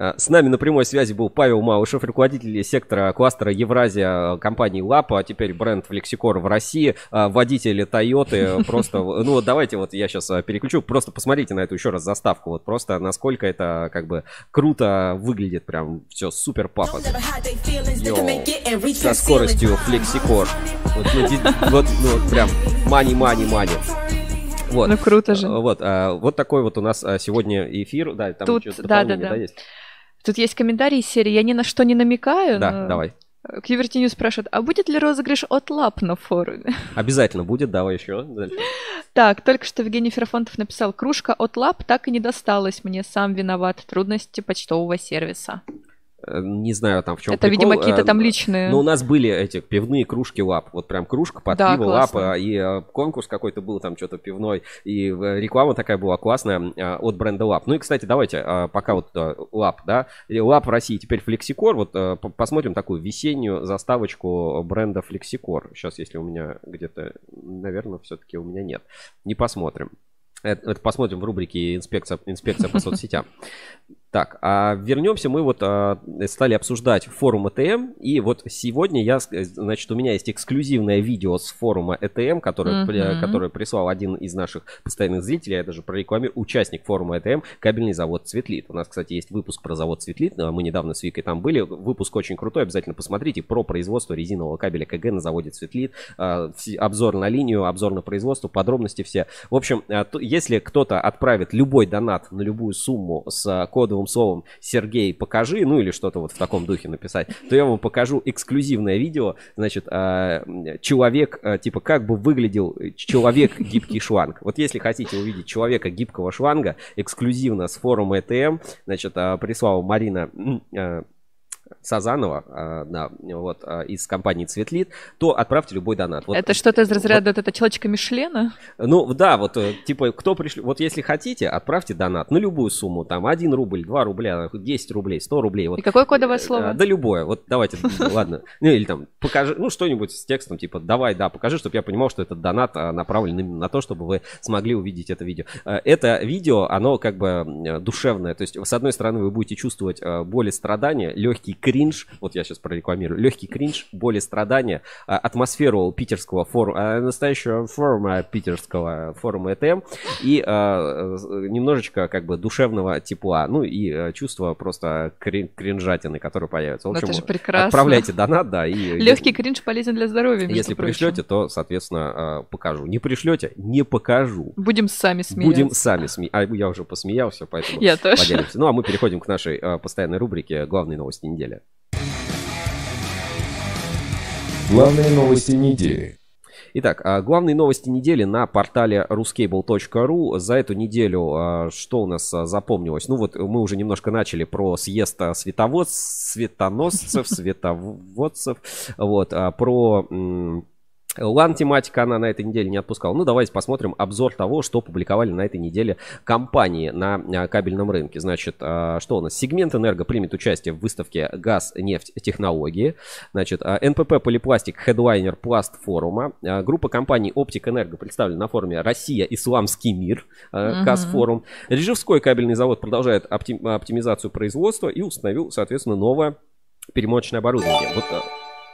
A: А, с нами на прямой связи был Павел Малышев, руководитель сектора кластера Евразия компании Лапа, а теперь бренд Flexicor в России, а, водители Toyota, просто, ну давайте вот я сейчас а, переключу, просто посмотрите на эту еще раз заставку, вот просто насколько это как бы круто выглядит, прям все супер пафосно. Со скоростью Flexicor. Вот, ну, вот, ну, прям мани-мани-мани.
B: Вот. Ну круто же.
A: Вот, а, вот такой вот у нас сегодня эфир. Да, там
B: Тут, да, да, да. да есть. Тут есть комментарии из серии «Я ни на что не намекаю».
A: Да, но... давай.
B: Кьюверти спрашивает, а будет ли розыгрыш от лап на форуме?
A: Обязательно будет, давай еще. Дальше.
B: Так, только что Евгений Ферфонтов написал, кружка от лап так и не досталась мне, сам виноват, трудности почтового сервиса.
A: Э, не знаю там в чем
B: Это, прикол. видимо, какие-то там э, личные.
A: Но у нас были эти пивные кружки LAPP. Вот прям кружка под да, пиво LAPP а. И э, конкурс какой-то был там что-то пивной. И реклама такая была классная от бренда LAPP. Ну и, кстати, давайте пока вот LAPP, да. LAPP в России теперь FLEXICORE. Вот посмотрим такую весеннюю заставочку бренда FLEXICORE. Сейчас, если у меня где-то, наверное, все-таки у меня нет. Не посмотрим. Это, это посмотрим в рубрике инспекция, инспекция по соцсетям. Так, а вернемся, мы вот а, стали обсуждать форум ЭТМ, и вот сегодня я, значит, у меня есть эксклюзивное видео с форума ЭТМ, которое, mm-hmm. которое прислал один из наших постоянных зрителей, я даже прорекламирую, участник форума ЭТМ, кабельный завод Цветлит. У нас, кстати, есть выпуск про завод Цветлит, мы недавно с Викой там были, выпуск очень крутой, обязательно посмотрите, про производство резинового кабеля КГ на заводе Цветлит, а, обзор на линию, обзор на производство, подробности все. В общем, а, если кто-то отправит любой донат на любую сумму с кодовым кодовым словом «Сергей, покажи», ну или что-то вот в таком духе написать, то я вам покажу эксклюзивное видео, значит, а, человек, а, типа, как бы выглядел человек гибкий шланг. Вот если хотите увидеть человека гибкого шланга, эксклюзивно с форума ETM, значит, а, прислала Марина Сазанова, да, вот, а, из компании Цветлит, то отправьте любой донат. Вот,
B: это что-то из разряда вот, это человечка Мишлена?
A: Ну, да, вот, э, типа, кто пришли, вот если хотите, отправьте донат на любую сумму, там, 1 рубль, 2 рубля, 10 рублей, 100 рублей. Вот.
B: И какое кодовое э, слово?
A: Да, любое, вот давайте, ладно, ну, или там, покажи, ну, что-нибудь с текстом, типа, давай, да, покажи, чтобы я понимал, что этот донат а, направлен именно на то, чтобы вы смогли увидеть это видео. Э, это видео, оно как бы душевное, то есть, с одной стороны, вы будете чувствовать боль и страдания, легкий кринж, вот я сейчас прорекламирую, легкий кринж, боли, страдания, а, атмосферу питерского форума, а, настоящего форума питерского форума ЭТМ и а, немножечко как бы душевного тепла, ну и чувство просто крин кринжатины, которые появятся. В
B: общем, Это же прекрасно.
A: Отправляйте донат, да. И,
B: Легкий кринж полезен для здоровья,
A: Если прочим. пришлете, то, соответственно, покажу. Не пришлете, не покажу.
B: Будем сами смеяться.
A: Будем сами смеяться. А я уже посмеялся, поэтому
B: я тоже.
A: поделимся. Ну, а мы переходим к нашей постоянной рубрике «Главные новости недели».
C: Главные новости недели.
A: Итак, а, главные новости недели на портале ruscable.ru. За эту неделю а, что у нас а, запомнилось? Ну вот мы уже немножко начали про съезд световод, светоносцев, световодцев, вот, про LAN тематика она на этой неделе не отпускала. Ну, давайте посмотрим обзор того, что публиковали на этой неделе компании на а, кабельном рынке. Значит, а, что у нас? Сегмент Энерго примет участие в выставке «Газ, нефть, технологии». Значит, а, НПП Полипластик, хедлайнер Пласт форума. Группа компаний Оптик Энерго представлена на форуме «Россия. Исламский мир» КАС форум. Режевской кабельный завод продолжает оптимизацию производства и установил, соответственно, новое перемочное оборудование. Вот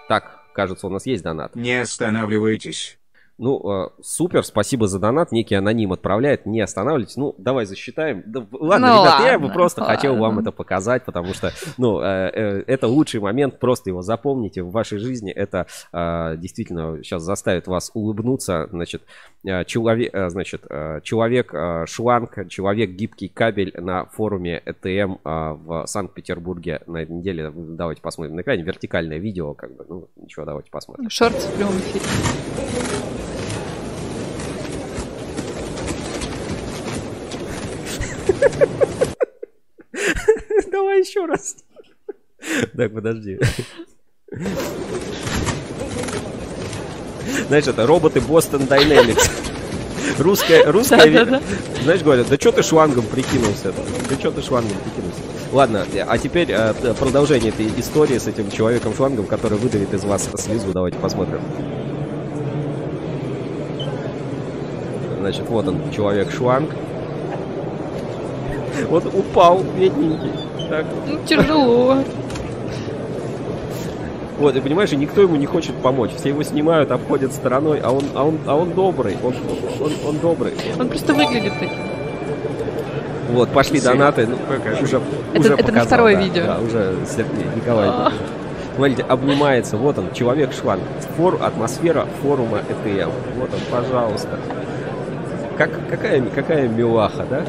A: так кажется, у нас есть донат.
C: Не останавливайтесь.
A: Ну, э, супер, спасибо за донат. Некий аноним отправляет, не останавливайтесь. Ну, давай засчитаем. Да, ладно,
B: Ну,
A: ребят, я
B: ладно,
A: бы просто хотел вам
B: ладно.
A: это показать, потому что, ну, э, э, это лучший момент, просто его запомните в вашей жизни. Это э, действительно сейчас заставит вас улыбнуться. Значит, э, человек, э, значит, э, человек э, шланг, человек гибкий кабель на форуме ЭТМ э, в Санкт-Петербурге на этой неделе. Давайте посмотрим на экране. Вертикальное видео, как бы, ну, ничего, давайте посмотрим.
B: Шорт в прямом эфире.
A: Давай еще раз. Так, подожди. Знаешь, это роботы Boston Dynamics. Русская, русская, ви-
B: Да-да-да.
A: знаешь, говорят, да что ты шлангом прикинулся? Да что ты шлангом прикинулся? Ладно, а теперь э, продолжение этой истории с этим человеком-шлангом, который выдавит из вас слезу. Давайте посмотрим. Значит, вот он, человек-шланг. Вот упал, бедненький. Так,
B: Ну, тяжело.
A: Вот, и понимаешь, и никто ему не хочет помочь. Все его снимают, обходят стороной, а он, а он, а он добрый. Он, он, он добрый.
B: Он просто выглядит таким.
A: Вот, пошли донаты. Ну, уже,
B: Это-
A: уже
B: это на
A: показал,
B: второе
A: да,
B: видео.
A: Да, уже Сергей Николай.
B: А.
A: Смотрите, обнимается. Вот он, человек шланг. Фор, атмосфера форума ЭТМ. Вот он, пожалуйста. Как, какая, какая милаха, да?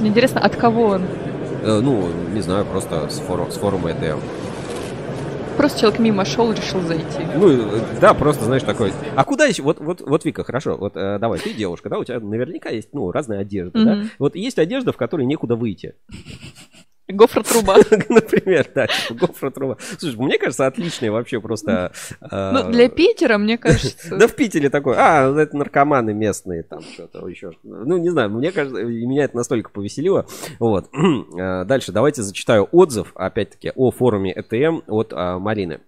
B: Мне интересно, от кого он?
A: Э, ну, не знаю, просто с, фору- с форума ЭТМ.
B: Просто человек мимо шел, решил зайти.
A: Ну, э, да, просто, знаешь, такой. А куда еще? Вот, вот, вот Вика, хорошо, вот э, давай, ты девушка, да, у тебя наверняка есть, ну, разная одежда, да?
B: Мгм.
A: Вот есть одежда, в которой некуда выйти.
B: Гофра труба.
A: Например, да, типа гофра труба. Слушай, мне кажется, отличная вообще просто... э,
B: Ну, для Питера, мне кажется.
A: Да в Питере такой, а, это наркоманы местные, там что-то еще. Ну, не знаю, мне кажется, меня это настолько повеселило. Вот. Э, Дальше давайте зачитаю отзыв, опять-таки, о форуме ЭТМ от а, Марины.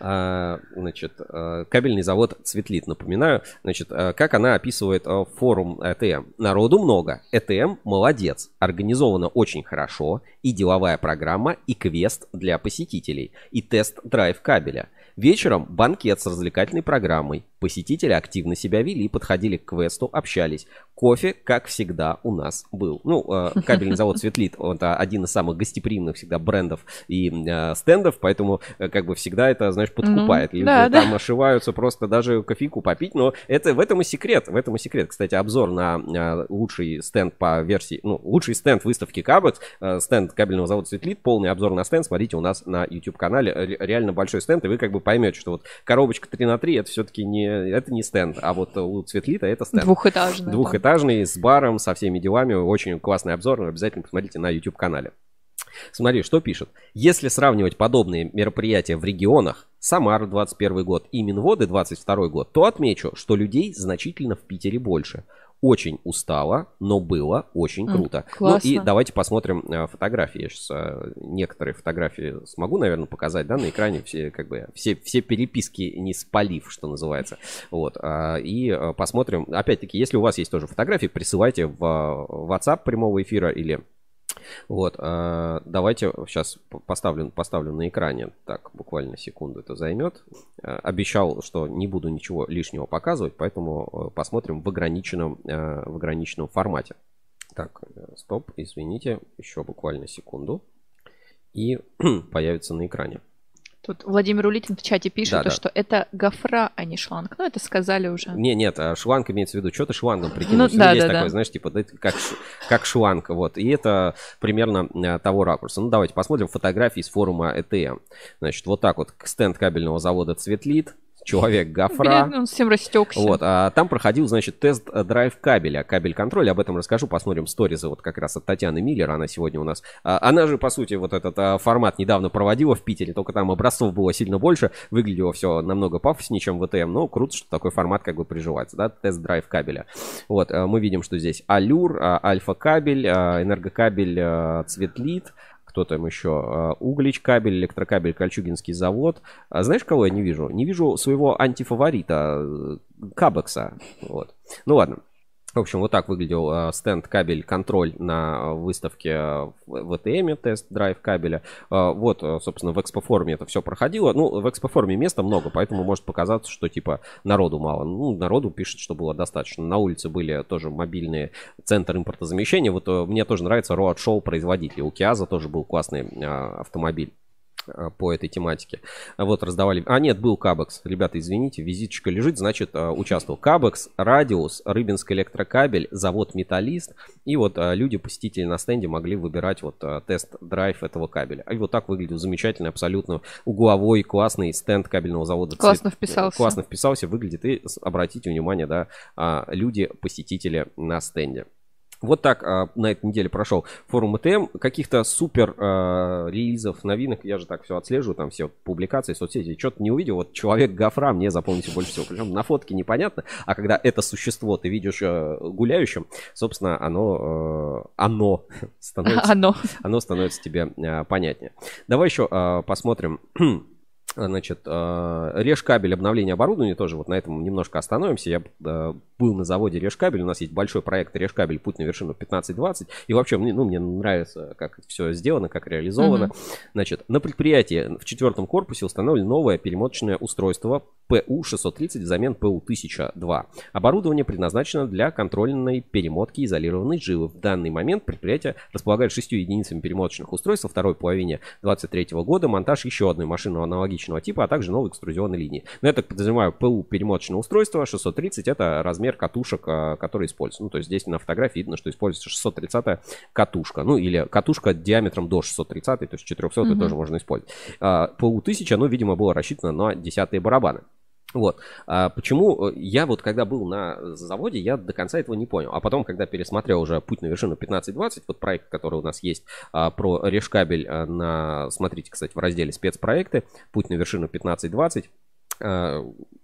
A: А, Значит, э, кабельный завод Цветлит, напоминаю. Значит, э, как она описывает форум ЭТМ. Народу много. ЭТМ молодец. Организовано очень хорошо. И деловая программа, и квест для посетителей. И тест-драйв кабеля. Вечером банкет с развлекательной программой. Посетители активно себя вели, подходили к квесту, общались. Кофе, как всегда, у нас был. Ну, э, кабельный завод Светлит, это один из самых гостеприимных всегда брендов и э, стендов, поэтому э, как бы всегда это, знаешь, подкупает.
B: Ну,
A: Люди
B: да, да.
A: там ошиваются просто даже кофейку попить, но это в этом и секрет, в этом и секрет. Кстати, обзор на лучший стенд по версии, ну, лучший стенд выставки Кабекс, стенд кабельного завода Светлит, полный обзор на стенд, смотрите у нас на YouTube-канале, Ре- реально большой стенд, и вы как бы поймете, что вот коробочка 3 на 3 это все-таки не, это не стенд, а вот у Светлита это стенд.
B: Двухэтажный.
A: Двухэтажный, с баром, со всеми делами. Очень классный обзор. Обязательно посмотрите на YouTube-канале. Смотри, что пишет. Если сравнивать подобные мероприятия в регионах, Самара 21 год и Минводы 22 год, то отмечу, что людей значительно в Питере больше. Очень устало, но было очень круто.
B: классно.
A: Ну и давайте посмотрим э, фотографии. Я сейчас некоторые фотографии смогу, наверное, показать, да, на экране все как бы все все переписки не спалив, что называется. Вот а, и э, посмотрим. Опять-таки, если у вас есть тоже фотографии, присылайте в э, WhatsApp прямого эфира или вот, а, давайте сейчас поставлю, поставлю на экране. Так, буквально секунду это займет. А, Обещал, что не буду ничего лишнего показывать, поэтому э, посмотрим в ограниченном, э, в ограниченном формате. Так, э, стоп, извините, еще буквально секунду. И появится на экране.
B: Тут Владимир Улитин в чате пишет,
A: Да,
B: то,
A: да.
B: что это гофра, а не шланг. Ну, это сказали уже.
A: Не, нет, а шланг имеется в виду, что ты шлангом прикинулся.
B: Ну, да,
A: есть
B: да,
A: такой,
B: да.
A: знаешь, типа, да, как, как шланг, вот. И это примерно э, того ракурса. Ну, давайте посмотрим фотографии с форума ЭТМ. Значит, вот так вот стенд кабельного завода Цветлит, человек Гафра.
B: Блин, он всем растекся.
A: Вот, а там проходил, значит, тест-драйв кабеля, кабель-контроль, об этом расскажу, посмотрим сторизы вот как раз от Татьяны Миллер, она сегодня у нас, а, она же, по сути, вот этот а, формат недавно проводила в Питере, только там образцов было сильно больше, выглядело все намного пафоснее, чем в ВТМ, но круто, что такой формат как бы приживается, да, тест-драйв кабеля. Вот, а, мы видим, что здесь Алюр, а, Альфа-кабель, а, энергокабель а, Цветлит, кто там еще? А, Углич кабель, электрокабель, Кольчугинский завод. А знаешь, кого я не вижу? Не вижу своего антифаворита, э, Кабекса. Вот. Ну ладно. В общем, вот так выглядел э, стенд кабель контроль на выставке в ВТМ, тест-драйв кабеля. Э, вот, собственно, в экспоформе это все проходило. Ну, в экспоформе места много, поэтому может показаться, что типа народу мало. Ну, народу пишет, что было достаточно. На улице были тоже мобильные центры импортозамещения. Вот мне тоже нравится Road Show производителей. У Киаза тоже был классный автомобиль. Э, по этой тематике. Вот раздавали... А, нет, был Кабекс. Ребята, извините, визиточка лежит, значит, э, участвовал Кабекс, Радиус, Рыбинск электрокабель, завод Металлист. И вот э, люди, посетители на стенде могли выбирать вот тест-драйв этого кабеля. И вот так выглядел замечательный, абсолютно угловой, классный стенд кабельного завода.
B: Классно вписался.
A: Классно вписался, выглядит. И обратите внимание, да, люди, посетители на стенде. Вот так а, на этой неделе прошел форум ЭТМ. Каких-то супер а, релизов, новинок, я же так все отслеживаю, там все публикации, соцсети, что-то не увидел. Вот человек Гафра мне запомнился больше всего. Причем на фотке непонятно, а когда это существо ты видишь а, гуляющим, собственно, оно, а, оно становится, оно. оно становится тебе а, понятнее. Давай еще а, посмотрим Значит, э, Решкабель, обновление оборудования, тоже вот на этом немножко остановимся. Я э, был на заводе Решкабель, у нас есть большой проект Решкабель, путь на вершину 15-20. И вообще, ну, мне нравится, как все сделано, как реализовано. Mm-hmm. Значит, на предприятии в четвертом корпусе установлено новое перемоточное устройство ПУ-630 взамен ПУ-1002. Оборудование предназначено для контрольной перемотки изолированной жилы. В данный момент предприятие располагает шестью единицами перемоточных устройств. Во второй половине 2023 года монтаж еще одной машины аналогичного типа, а также новой экструзионной линии. Но я так подразумеваю, ПУ перемоточное устройство 630 это размер катушек, а, который используется. Ну, то есть здесь на фотографии видно, что используется 630 катушка. Ну, или катушка диаметром до 630, то есть 400 mm-hmm. тоже можно использовать. А, ПУ 1000, оно, видимо, было рассчитано на десятые барабаны. Вот. А почему э, я вот когда был на заводе, я до конца этого не понял. А потом, когда пересмотрел уже «Путь на вершину 1520», вот проект, который у нас есть а, про решкабель а, на... Смотрите, кстати, в разделе «Спецпроекты», «Путь на вершину 1520», Uh,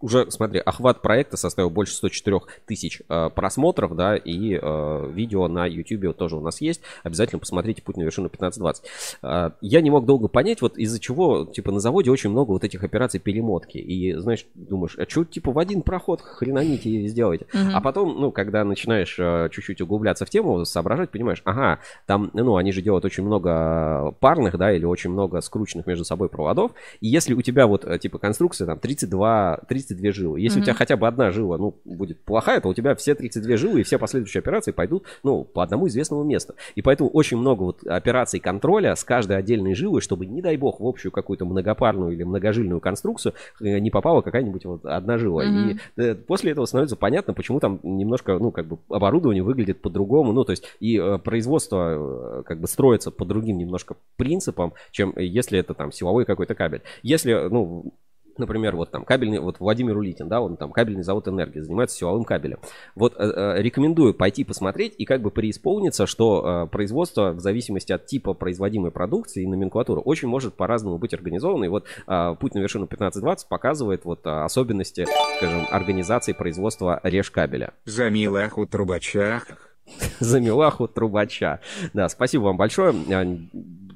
A: уже, смотри, охват проекта составил больше 104 тысяч uh, просмотров, да, и uh, видео на YouTube тоже у нас есть. Обязательно посмотрите «Путь на вершину 1520». Я не мог долго понять, вот из-за чего, типа, на заводе очень много вот этих операций перемотки. И, знаешь, думаешь, а что, типа, в один проход хренаните сделаете? Uh-huh. А потом, ну, когда начинаешь чуть-чуть углубляться в тему, соображать, понимаешь, ага, там, ну, они же делают очень много парных, да, или очень много скрученных между собой проводов. И если у тебя вот, типа, конструкция там 30 32, 32 жилы. Если mm-hmm. у тебя хотя бы одна жила, ну, будет плохая, то у тебя все 32 жилы и все последующие операции пойдут, ну, по одному известному месту. И поэтому очень много вот операций контроля с каждой отдельной жилой, чтобы, не дай бог, в общую какую-то многопарную или многожильную конструкцию э, не попала какая-нибудь вот одна жила. Mm-hmm. И э, после этого становится понятно, почему там немножко, ну, как бы оборудование выглядит по-другому, ну, то есть и э, производство как бы строится по другим немножко принципам, чем если это там силовой какой-то кабель. Если, ну, Например, вот там кабельный, вот Владимир Улитин, да, он там кабельный завод энергии, занимается силовым кабелем. Вот э, э, рекомендую пойти посмотреть и как бы преисполниться, что э, производство в зависимости от типа производимой продукции и номенклатуры очень может по-разному быть организовано. И вот э, путь на вершину 1520 показывает вот э, особенности, скажем, организации производства решкабеля.
G: За милаху трубача.
A: За милаху трубача. Да, спасибо вам большое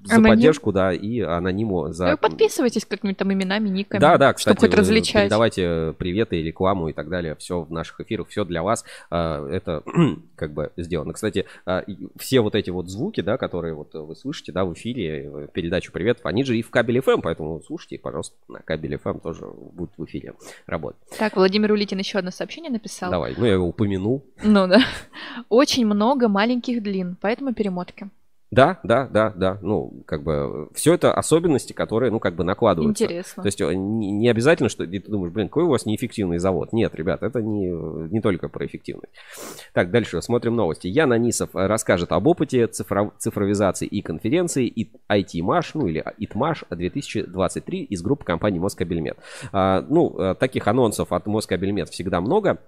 A: за Аноним. поддержку, да, и анониму за...
B: Ну, подписывайтесь как-нибудь там именами, никами.
A: Да, да, кстати,
B: чтобы хоть различать.
A: давайте приветы, рекламу и так далее. Все в наших эфирах, все для вас. А, это как бы сделано. Кстати, а, все вот эти вот звуки, да, которые вот вы слышите, да, в эфире, передачу привет, они же и в кабеле FM, поэтому слушайте, пожалуйста, на кабеле FM тоже будет в эфире работать.
B: Так, Владимир Улитин еще одно сообщение написал.
A: Давай, ну я его упомянул.
B: Ну да. Очень много маленьких длин, поэтому перемотки.
A: Да, да, да, да. Ну, как бы все это особенности, которые, ну, как бы накладываются.
B: Интересно.
A: То есть э, не, не обязательно, что ты думаешь, блин, какой у вас неэффективный завод. Нет, ребят, это не, не только про эффективность. Так, дальше смотрим новости. Ян Анисов расскажет об опыте цифров, цифровизации и конференции IT-Маш, ну или ИТМАШ 2023 из группы компании Москабельмет. А, ну, э, таких анонсов от Москабельмет всегда много.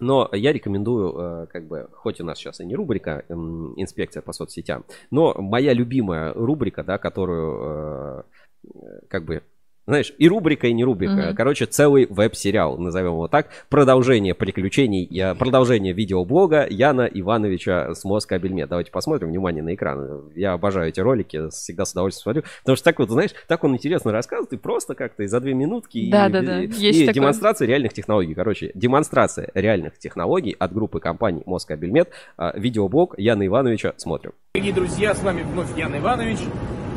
A: Но я рекомендую, э, как бы, хоть у нас сейчас и не рубрика «Инспекция по соцсетям», но моя любимая рубрика, да, которую, э, как бы, знаешь, и рубрика, и не рубрика.
B: Мгм.
A: Короче, целый веб-сериал, назовем его так. Продолжение приключений, я- продолжение видеоблога Яна Ивановича с Москабельмет. Давайте посмотрим, внимание на экран. Я обожаю эти ролики, всегда с удовольствием смотрю. Потому что так вот, знаешь, так он интересно рассказывает, и просто как-то и за две минутки. и-
B: Да-да-да,
A: и,
B: есть
A: и
B: такое.
A: демонстрация реальных технологий. Короче, демонстрация реальных технологий от группы компаний Москабельмет. А, Видеоблог Яна Ивановича смотрим.
H: Дорогие друзья, с вами вновь Ян Иванович.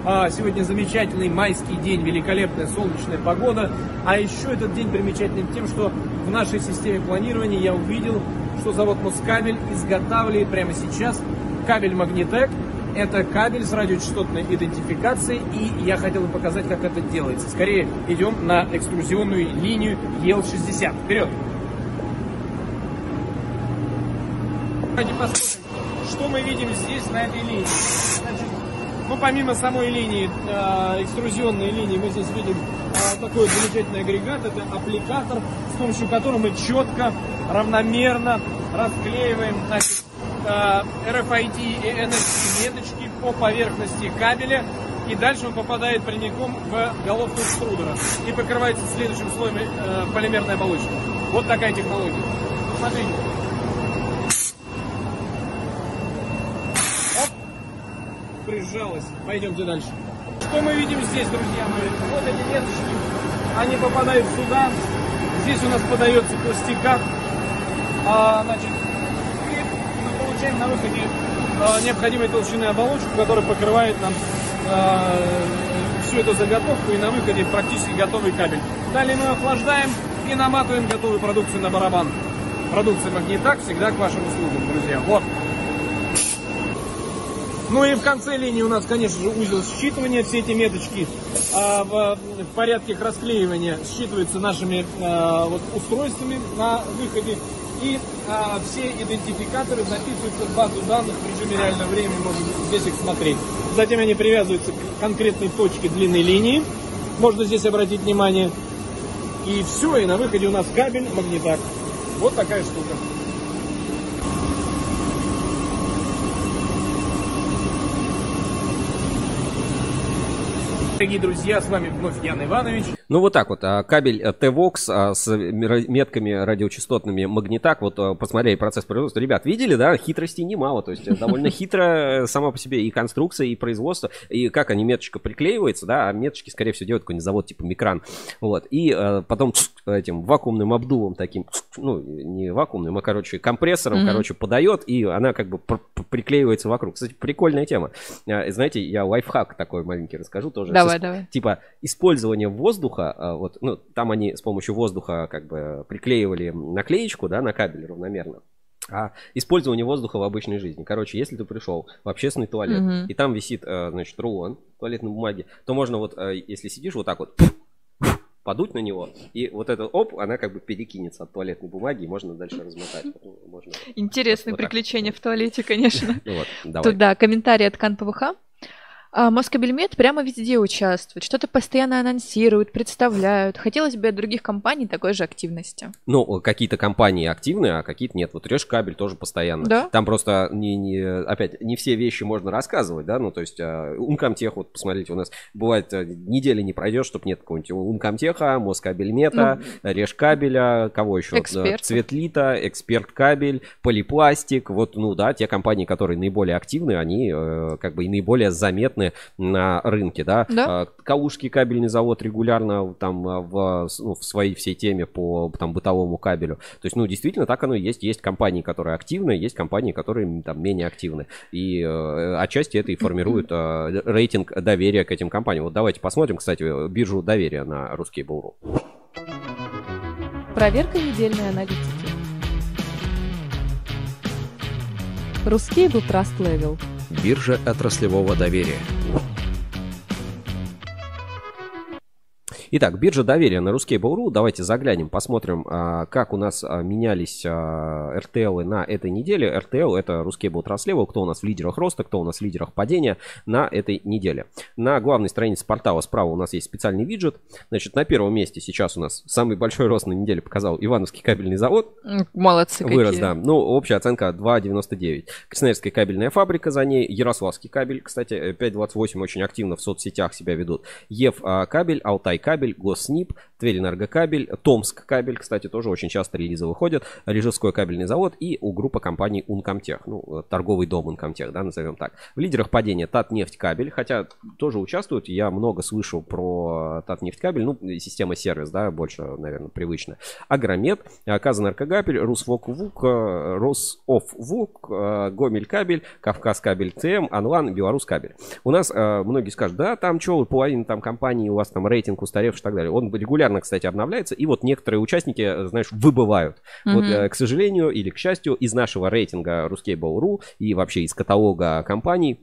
H: А, Сегодня замечательный майский день, великолепная солнечная погода. А еще этот день примечателен тем, что в нашей системе планирования я увидел, что завод Москабель изготавливает прямо сейчас кабель Магнитек. Это кабель с радиочастотной идентификацией, и я хотел бы показать, как это делается. Скорее идем на экструзионную линию ЕЛ-60. Вперед! Давайте посмотрим, что мы видим здесь, на этой линии. Ну, помимо самой линии, э, экструзионной линии, мы здесь видим э, такой замечательный агрегат. Это аппликатор, с помощью которого мы четко, равномерно расклеиваем значит, э, RFID и NFC меточки по поверхности кабеля. И дальше он попадает прямиком в головку экструдера и покрывается следующим слоем э, полимерной оболочки. Вот такая технология. Смотрите. Прижалась. Пойдемте дальше. Что мы видим здесь, друзья мои? Вот эти веточки, они попадают сюда. Здесь у нас подается пластикат. А, значит, и мы получаем на выходе а, необходимой толщины оболочку, которая покрывает нам а, всю эту заготовку и на выходе практически готовый кабель. Далее мы охлаждаем и наматываем готовую продукцию на барабан. Продукция Магнитак всегда к вашим услугам, друзья. Вот. Ну и в конце линии у нас, конечно же, узел считывания. Все эти меточки а, в, в порядке их расклеивания считываются нашими а, вот, устройствами на выходе. И а, все идентификаторы записываются в базу данных в режиме реального времени. Можно здесь их смотреть. Затем они привязываются к конкретной точке длинной линии. Можно здесь обратить внимание. И все, и на выходе у нас кабель магнитак. Вот такая штука. Дорогие друзья, с вами вновь Ян Иванович.
A: Ну вот так вот, а, кабель э, T-Vox а, с метками радиочастотными Магнитак, вот а, посмотрели процесс производства. Ребят, видели, да, хитростей немало, то есть э, довольно хитро э, сама по себе и конструкция, и производство, и как они меточка приклеивается, да, а меточки, скорее всего, делает какой-нибудь завод типа Микран, вот, и э, потом этим вакуумным обдувом таким, ну, не вакуумным, а, короче, компрессором,
B: Мгм.
A: короче, подает, и она как бы пр- пр- приклеивается вокруг. Кстати, прикольная тема. А, Знаете, я лайфхак такой маленький расскажу тоже.
B: Давай, давай.
A: типа использование воздуха, а, вот, ну, там они с помощью воздуха как бы приклеивали наклеечку, да, на кабель равномерно. А использование воздуха в обычной жизни. Короче, если ты пришел в общественный туалет,
B: Мгм.
A: и там висит, э, значит, рулон туалетной бумаги, то можно вот, э, если сидишь вот так вот, подуть на него, и вот это оп, она как бы перекинется от туалетной бумаги, и можно дальше размотать. Можно,
B: Интересные
A: Вот так.
B: приключения в туалете, конечно.
A: ну вот, давай.
B: Тут, да, комментарий от Кан ПВХ. А, Москабельмет прямо везде участвует, что-то постоянно анонсируют, представляют. Хотелось бы от других компаний такой же активности.
A: Ну, какие-то компании активны, а какие-то нет. Вот Решкабель тоже постоянно.
B: Да.
A: Там просто, не, не, опять, не все вещи можно рассказывать, да, ну, то есть а, Умкомтех, вот посмотрите, у нас бывает а, недели не пройдет, чтобы нет какого-нибудь Умкомтеха, Москабельмета, Решкабеля, кого еще?
B: Ну, Эксперт.
A: Цветлита, Эксперт Кабель, Полипластик, вот, ну, да, те компании, которые наиболее активны, они э, как бы и наиболее заметны на рынке, да.
B: Да.
A: А, Калужский кабельный завод регулярно там а, в, ну, в своей всей теме по там бытовому кабелю. То есть, ну, действительно, так оно и есть. Есть компании, которые активны, есть компании, которые там менее активны. И э, отчасти это и формирует э, рейтинг доверия к этим компаниям. Вот давайте посмотрим, кстати, биржу доверия на русский Буру.
I: Проверка недельной аналитики. Рускейбл Trust Level.
C: Биржа отраслевого доверия.
A: Итак, биржа доверия на Ruskable.ru. Давайте заглянем, посмотрим, а, как у нас а, менялись а, RTL на этой неделе. RTL это Ruskable Trust Level, кто у нас в лидерах роста, кто у нас в лидерах падения на этой неделе. На главной странице портала справа у нас есть специальный виджет. Значит, на первом месте сейчас у нас самый большой рост на неделе показал Ивановский кабельный завод.
B: Молодцы
A: Вырос,
B: какие.
A: да. Ну, общая оценка 2,99. Красноярская кабельная фабрика за ней. Ярославский кабель, кстати, э, 5,28 очень активно в соцсетях себя ведут. Ев кабель, Алтай кабель, кабель, Госснип, Тверь-Энергокабель, Томск кабель, кстати, тоже очень часто релизы выходят, Рижской кабельный завод и у группы компаний Ункомтех, ну, торговый дом Ункомтех, да, назовем так. В лидерах падения Татнефть кабель, хотя тоже участвуют, я много слышу про Татнефть кабель, ну, система сервис, да, больше, наверное, привычно. Агромет, Казэнергокабель, Русвок ВУК, Рософ ВУК, Гомель кабель, Кавказ кабель ТМ, Анлан, Беларусь кабель. У нас э, многие скажут, да, там что, половина там компании, у вас там рейтинг устаревший и так далее. Он регулярно, кстати, обновляется, и вот некоторые участники, э, знаешь, выбывают. Mm-hmm. Вот, э, к сожалению или к счастью, из нашего рейтинга Ruskable.ru и вообще из каталога компаний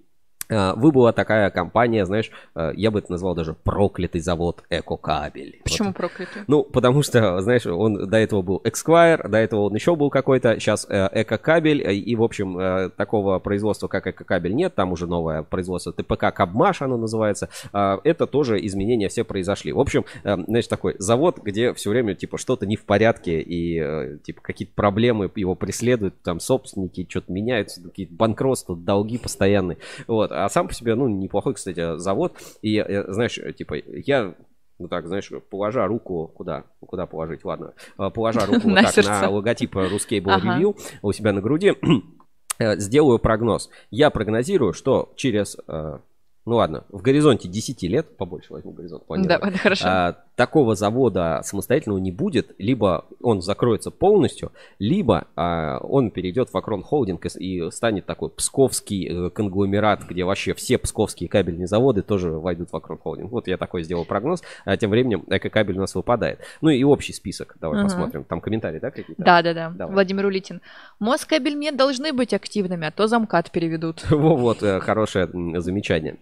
A: выбыла такая компания, знаешь, э, я бы это назвал даже проклятый завод Экокабель.
B: Почему
A: вот.
B: проклятый?
A: Ну, потому что, знаешь, он до этого был Эксквайр, до этого он еще был какой-то, сейчас э, Экокабель, э, и, в общем, такого производства, как Экокабель, нет, там уже новое производство ТПК Кабмаш, оно называется. А, это тоже изменения все произошли. В общем, знаешь, такой завод, где все время, типа, что-то не в порядке, и, типа, какие-то проблемы его преследуют, там, собственники что-то меняются, какие-то банкротства, долги постоянные, вот а сам по себе, ну, неплохой, кстати, завод. И, э, знаешь, типа, я ну так, знаешь, положа руку, куда, куда положить, ладно, а, положа руку вот так на логотип Ruscable Review у себя на груди, э, сделаю прогноз. Я прогнозирую, что через э, ну ладно, в горизонте 10 лет, побольше возьму горизонт,
B: Да, хорошо.
A: Такого завода самостоятельного не будет, либо он закроется полностью, либо а, он перейдет в Акрон Холдинг и, и станет такой псковский э, конгломерат, где вообще все псковские кабельные заводы тоже войдут в Акрон Холдинг. Вот я такой сделал прогноз, а тем временем эко-кабель у нас выпадает. Ну и общий список, давай угу. посмотрим. Там комментарии, да, какие-то?
B: Да, да, да. Давай. Владимир Улитин. Москабельмет должны быть активными, а то замкат переведут.
A: Вот, э, хорошее замечание.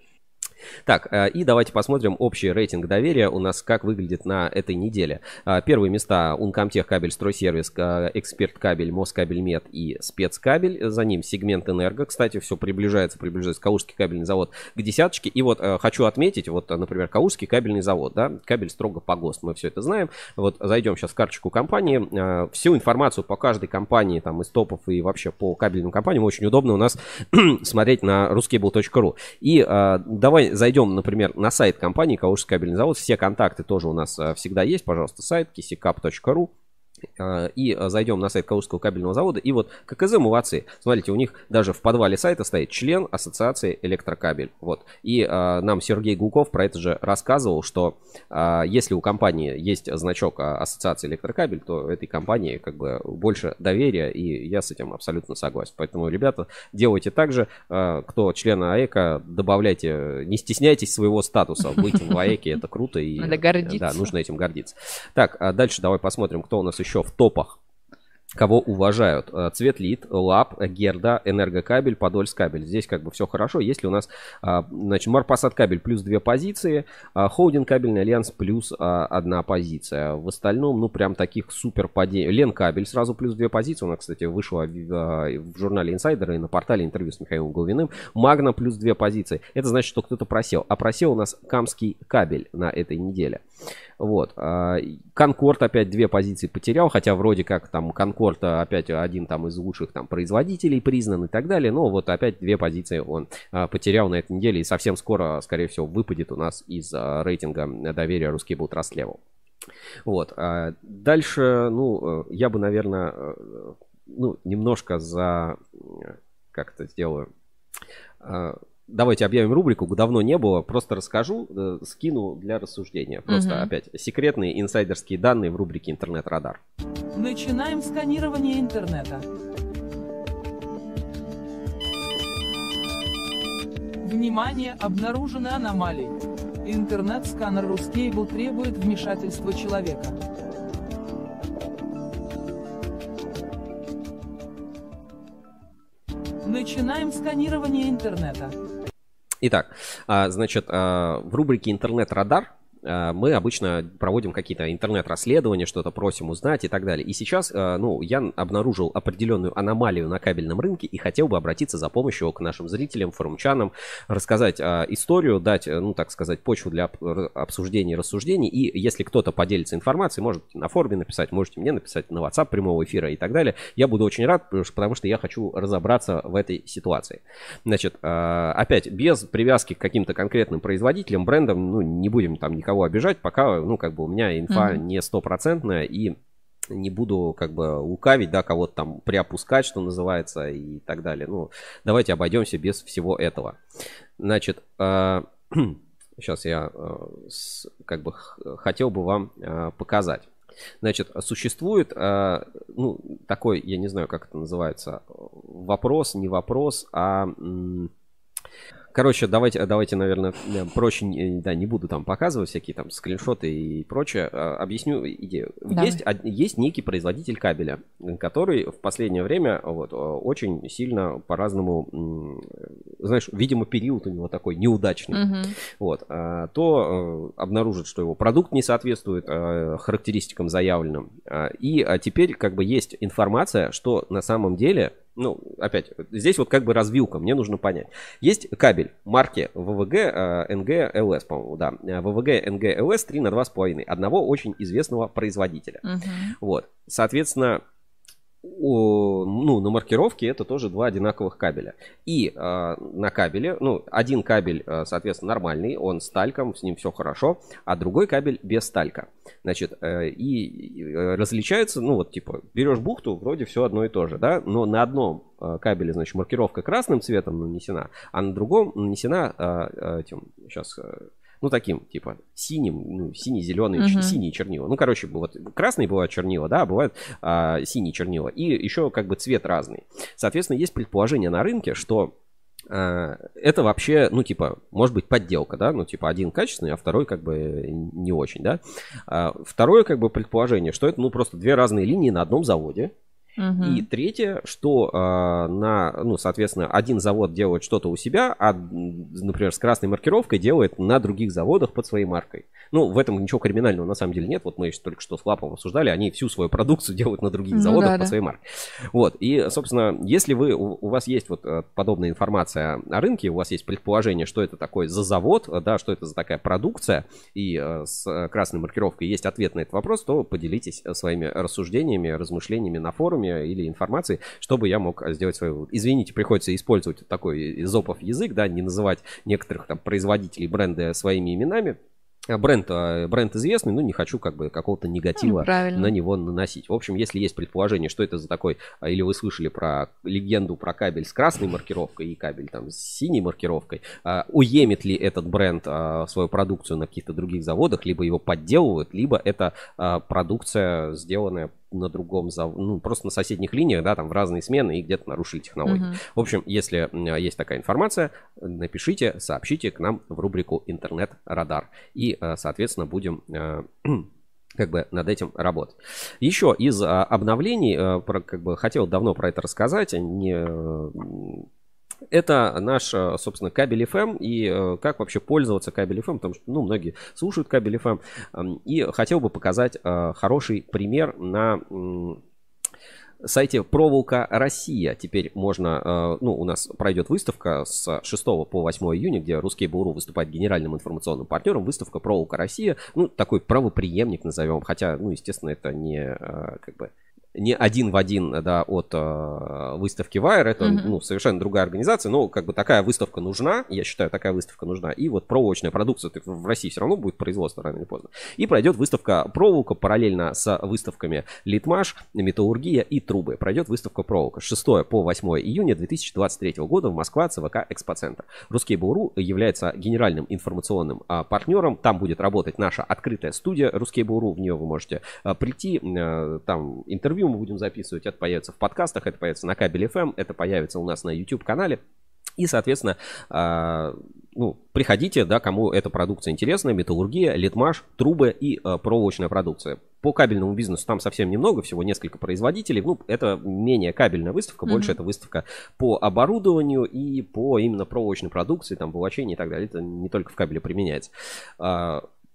A: Так, э, и давайте посмотрим общий рейтинг доверия у нас как выглядит на этой неделе. Э, первые места Uncomtech кабель стройсервис, э, Эксперт кабель, Москабель Мед и Спецкабель. За ним сегмент Энерго. Кстати, все приближается, приближается Калужский кабельный завод к десяточке. И вот хочу отметить, вот, например, Калужский кабельный завод, да, кабель строго по ГОСТ, мы все это знаем. Вот зайдем сейчас в карточку компании. Всю информацию по каждой компании, там, из топов и вообще по кабельным компаниям очень удобно у нас смотреть на ruscable.ru. И давай зайдем, например, на сайт компании Калужский кабельный завод, все контакты тоже у нас э, всегда есть, пожалуйста, сайт kissicap.ru. Э, и э, зайдем на сайт Калужского кабельного завода. И вот ККЗ молодцы. Смотрите, у них даже в подвале сайта стоит член Ассоциации Электрокабель. Вот. И а, нам Сергей Гулков про это же рассказывал, что а, если у компании есть значок Ассоциации Электрокабель, то этой компании как бы больше доверия, и я с этим абсолютно согласен. Поэтому, ребята, делайте так же. А, кто члена АЭКа, добавляйте, не стесняйтесь своего статуса. Быть в АЭКе это круто. И,
B: Надо гордиться.
A: Да, нужно этим гордиться. Так, а дальше давай посмотрим, кто у нас еще еще в топах кого уважают. Э, Цветлит, LAPP, Герда, Энергокабель, Подольскабель. Здесь как бы все хорошо. Если у нас, а, значит, Марпасад кабель плюс две позиции, а, Холдинг кабельный альянс плюс а, одна позиция. В остальном, ну, прям таких супер падений. Лен кабель сразу плюс две позиции. У нас, кстати, вышла в, журнале Инсайдера и на портале интервью с Михаилом Головиным. Магна плюс две позиции. Это значит, что кто-то просел. А просел у нас Камский кабель на этой неделе. Вот. Конкорд опять две позиции потерял, хотя вроде как там Конкорд опять один там из лучших там производителей признан и так далее, но вот опять две позиции он а, потерял на этой неделе и совсем скоро, скорее всего, выпадет у нас из а, рейтинга доверия русский был Level. Вот. А дальше, ну, я бы, наверное, ну, немножко за... Как это сделаю? Давайте объявим рубрику «Давно не было». Просто расскажу, э, скину для рассуждения. Просто угу. опять секретные инсайдерские данные в рубрике «Интернет-радар».
J: Начинаем сканирование интернета. Внимание, обнаружены аномалии. Интернет-сканер Ruscable требует вмешательства человека. Начинаем сканирование интернета.
A: Итак, а, значит, а, в рубрике «Интернет-радар» мы обычно проводим какие-то интернет-расследования, что-то просим узнать и так далее. И сейчас, э, ну, я обнаружил определенную аномалию на кабельном рынке и хотел бы обратиться за помощью к нашим зрителям, форумчанам, рассказать э, историю, дать, ну, так сказать, почву для обсуждений и рассуждений. И если кто-то поделится информацией, можете на форуме написать, можете мне написать на WhatsApp прямого эфира и так далее. Я буду очень рад, потому что я хочу разобраться в этой ситуации. Значит, опять, без привязки к каким-то конкретным производителям, брендам, ну, не будем там них никого обижать, пока, ну, как бы у меня инфа
B: Мгм.
A: не стопроцентная, и не буду как бы лукавить, да, кого-то там приопускать, что называется, и так далее. Ну, давайте обойдемся без всего этого. Значит, сейчас я э, с- как бы хотел бы вам э, показать. Значит, существует, э, ну, такой, я не знаю, как это называется, вопрос, не вопрос, а... м, Короче, давайте, давайте, наверное, э, проще, не- да, не буду там показывать всякие там скриншоты и прочее. А, Объясню идею.
B: Давай.
A: Есть, есть некий производитель кабеля, э, который в последнее время вот, э, очень сильно по-разному, знаешь, видимо, период у него такой неудачный
B: Мгм.
A: вот, а, то э, обнаружит, что его продукт не соответствует э, характеристикам заявленным. А, И теперь как бы есть информация, что на самом деле, ну, опять, здесь вот как бы развилка, мне нужно понять. Есть кабель марки ВВГ э, НГ ЛС, по-моему, да. Э, ВВГ НГ ЛС 3 на 2,5. Одного очень известного производителя.
B: Мгм.
A: Вот, соответственно, о, ну, на маркировке это тоже два одинаковых кабеля. И э, на кабеле, ну, один кабель, э, соответственно, нормальный, он с тальком, с ним все хорошо, а другой кабель без талька. Значит, э, и, э, различаются, ну, вот, типа, берешь бухту, вроде все одно и то же, да, но на одном э, кабеле, значит, маркировка красным цветом нанесена, а на другом нанесена э, этим, сейчас, ну, таким, типа, синим, ну, синий-зеленый,
B: Мгм.
A: синие чернила. Ну, короче, вот красные бывают чернила, да, а бывают а, синие чернила. И еще как бы цвет разный. Соответственно, есть предположение на рынке, что а, это вообще, ну, типа, может быть подделка, да, ну, типа, один качественный, а второй как бы не очень, да. А, Второе, как бы, предположение, что это, ну, просто две разные линии на одном заводе,
B: Мгм.
A: и третье, что а, на, ну, соответственно, один завод делает что-то у себя, а, например, с красной маркировкой делает на других заводах под своей маркой. Ну, в этом ничего криминального на самом деле нет. Вот мы еще только что с Лапом обсуждали, они всю свою продукцию делают на других
B: Ну
A: заводах
B: да,
A: под
B: да.
A: своей маркой. Вот, и, собственно, если вы, у, у вас есть вот э, подобная информация о рынке, у вас есть предположение, что это такое за завод, э, да, что это за такая продукция, и э, с э, красной маркировкой есть ответ на этот вопрос, то поделитесь э, своими рассуждениями, размышлениями на форуме или информацией, чтобы я мог э, сделать свой вывод. Извините, приходится использовать такой изопов язык, да, не называть некоторых там производителей бренда своими именами. А Бренд, э, бренд известный, но не хочу как бы какого-то негатива
B: Ну, правильно.
A: на него наносить. В общем, если есть предположение, что это за такой, а, или вы слышали про легенду про кабель с красной маркировкой и кабель там с синей маркировкой, а, уемит ли этот бренд а, свою продукцию на каких-то других заводах, либо его подделывают, либо это а, продукция, сделанная на другом заводе, ну, просто на соседних линиях, да, там в разные смены и где-то нарушили технологии.
B: Мгм.
A: В общем, если есть такая информация, напишите, сообщите к нам в рубрику «Интернет-радар». И, э, соответственно, будем э, как бы над этим работать. Еще из а, обновлений, э, про, как бы хотел давно про это рассказать, не, э, это наш, э, собственно, кабель FM и э, как вообще пользоваться кабель FM, потому что, ну, многие слушают кабель FM. эм, И хотел бы показать э, хороший пример на сайте Проволока Россия. Теперь можно, ну, у нас пройдет выставка с 6 по 8 июня, где Русский Буру выступает генеральным информационным партнером. Выставка Проволока Россия, ну, такой правоприемник назовем, хотя, ну, естественно, это не, как бы, не один в один, да, от э, выставки Wire, это,
B: Мгм.
A: ну, совершенно другая организация, но, как бы, такая выставка нужна, я считаю, такая выставка нужна, и вот проволочная продукция в России все равно будет производство рано или поздно. И пройдет выставка проволока параллельно с выставками Литмаш, Металлургия и Трубы. Пройдет выставка проволока с 6 по 8 июня 2023 года в Москва, ЦВК Экспоцентр. Русский Буру является генеральным информационным а, партнером. Там будет работать наша открытая студия Русский Буру. В нее вы можете а, прийти. а, Там интервью мы будем записывать. Это появится в подкастах, это появится на кабеле FM, это появится у нас на YouTube канале. И, соответственно, а, ну, приходите, да, кому эта продукция интересна, металлургия, литмаш, трубы и а, проволочная продукция. По кабельному бизнесу там совсем немного, всего несколько производителей. Ну, это менее кабельная выставка, больше
B: Мгм.
A: это выставка по оборудованию и по именно проволочной продукции, там, волочению и так далее. Это не только в кабеле применяется.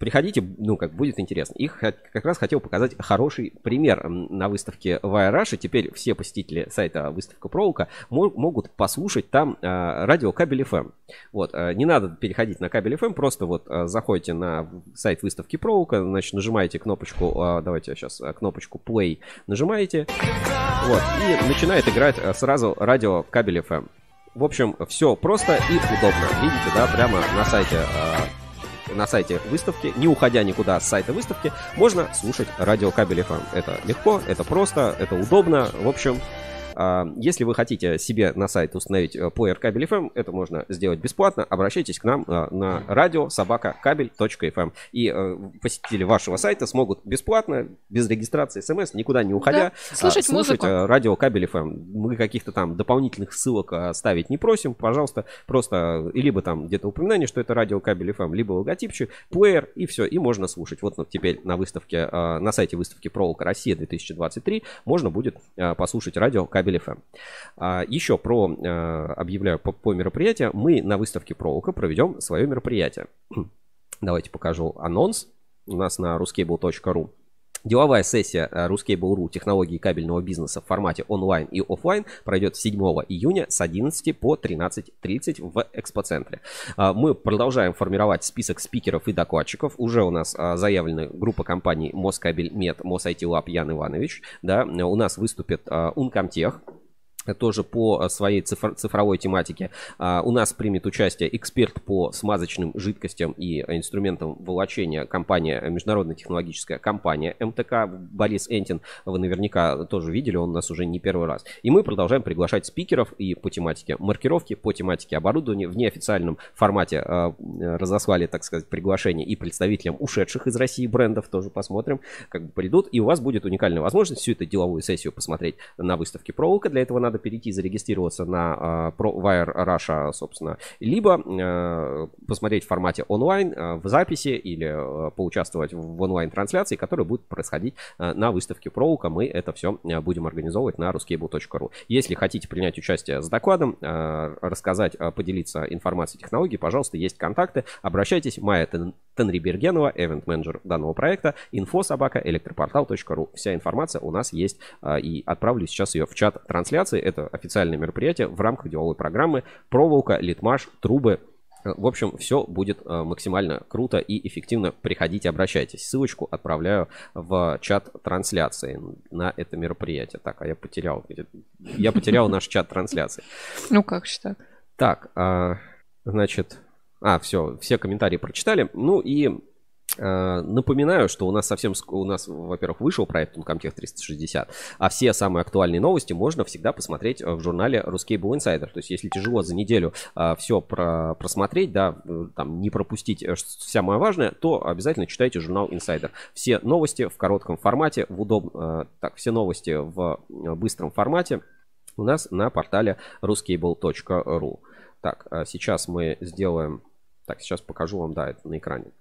A: Приходите, ну, как будет интересно. И хот- как раз хотел показать хороший пример на выставке Вайраша. Теперь все посетители сайта выставка мо- могут послушать там а, радио Кабель FM. Вот, а, не надо переходить на Кабель FM, просто вот а, заходите на сайт выставки Проволока, значит, нажимаете кнопочку, давайте сейчас кнопочку Play нажимаете, вот, и начинает играть сразу радио Кабель FM. В общем, все просто и удобно. Видите, да, прямо на сайте на сайте выставки, не уходя никуда с сайта выставки, можно слушать радиокабель FM. Это легко, это просто, это удобно. В общем, если вы хотите себе на сайт установить э, плеер кабель FM, это можно сделать бесплатно. Обращайтесь к нам а, на радио собака кабель.фм. И э, посетители вашего сайта смогут бесплатно, без регистрации смс, никуда не уходя,
B: Да, слушать музыку.
A: э, радио кабель FM. Мы каких-то там дополнительных ссылок а, ставить не просим. Пожалуйста, просто либо там где-то упоминание, что это радио кабель FM, либо логотипчик, плеер, и все, и можно слушать. Вот ну, теперь на выставке, а, на сайте выставки Проволока Россия 2023 можно будет а, послушать радио кабель FM. А, Еще про, а, объявляю по, по мероприятию, мы на выставке Проволока проведем свое мероприятие. Давайте покажу анонс. У нас на ruscable.ru Деловая сессия э, Ruskable.ru технологии кабельного бизнеса в формате онлайн и офлайн пройдет 7 июня с 11 по 13.30 в экспоцентре. А, Мы продолжаем формировать список спикеров и докладчиков. Уже у нас а, заявлены группа компаний Москабельмет, Мосайтилаб Ян Иванович. Да, у нас выступит а, Ункомтех, тоже по а, своей цифр- цифровой тематике. А, У нас примет участие эксперт по смазочным жидкостям и инструментам волочения компания, международная технологическая компания МТК Борис Энтин. Вы наверняка тоже видели, он у нас уже не первый раз. И мы продолжаем приглашать спикеров и по тематике маркировки, по тематике оборудования. В неофициальном формате а, разослали, так сказать, приглашение и представителям ушедших из России брендов. Тоже посмотрим, как придут. И у вас будет уникальная возможность всю эту деловую сессию посмотреть на выставке Проволока. Для этого надо перейти, зарегистрироваться на а, Pro- Wire Russia, собственно, либо э, посмотреть в формате онлайн э, в записи или поучаствовать в онлайн-трансляции, которая будет происходить на выставке Проволока. Мы это все будем организовывать на ruscable.ru. Если хотите принять участие с докладом, рассказать, поделиться информацией технологий, пожалуйста, есть контакты. Обращайтесь. Майя Тен- Тенрибергенова, event-менеджер данного проекта, info собака электропортал.ру. Вся информация у нас есть а, и отправлю сейчас ее в чат трансляции. Это официальное мероприятие в рамках деловой программы «Проволока», «Литмаш», «Трубы». Э, В общем, все будет э, максимально круто и эффективно. Приходите, обращайтесь. Ссылочку отправляю в чат трансляции на это мероприятие. Так, а я потерял. Я потерял наш чат трансляции.
B: Ну как же так?
A: Так, а, значит, а, все, все комментарии прочитали. Ну и э, напоминаю, что у нас совсем, у нас, во-первых, вышел проект Uncomtech 360, а все самые актуальные новости можно всегда посмотреть в журнале Ruscable Insider. То есть, если тяжело за неделю все про, просмотреть, да, э, там не пропустить э, самое важное, то обязательно читайте журнал Insider. Все новости в коротком формате, в удоб... э, так, все новости в э, быстром формате у нас на портале ruscable.ru. Так, сейчас мы сделаем... Так, сейчас покажу вам, да, это на экране.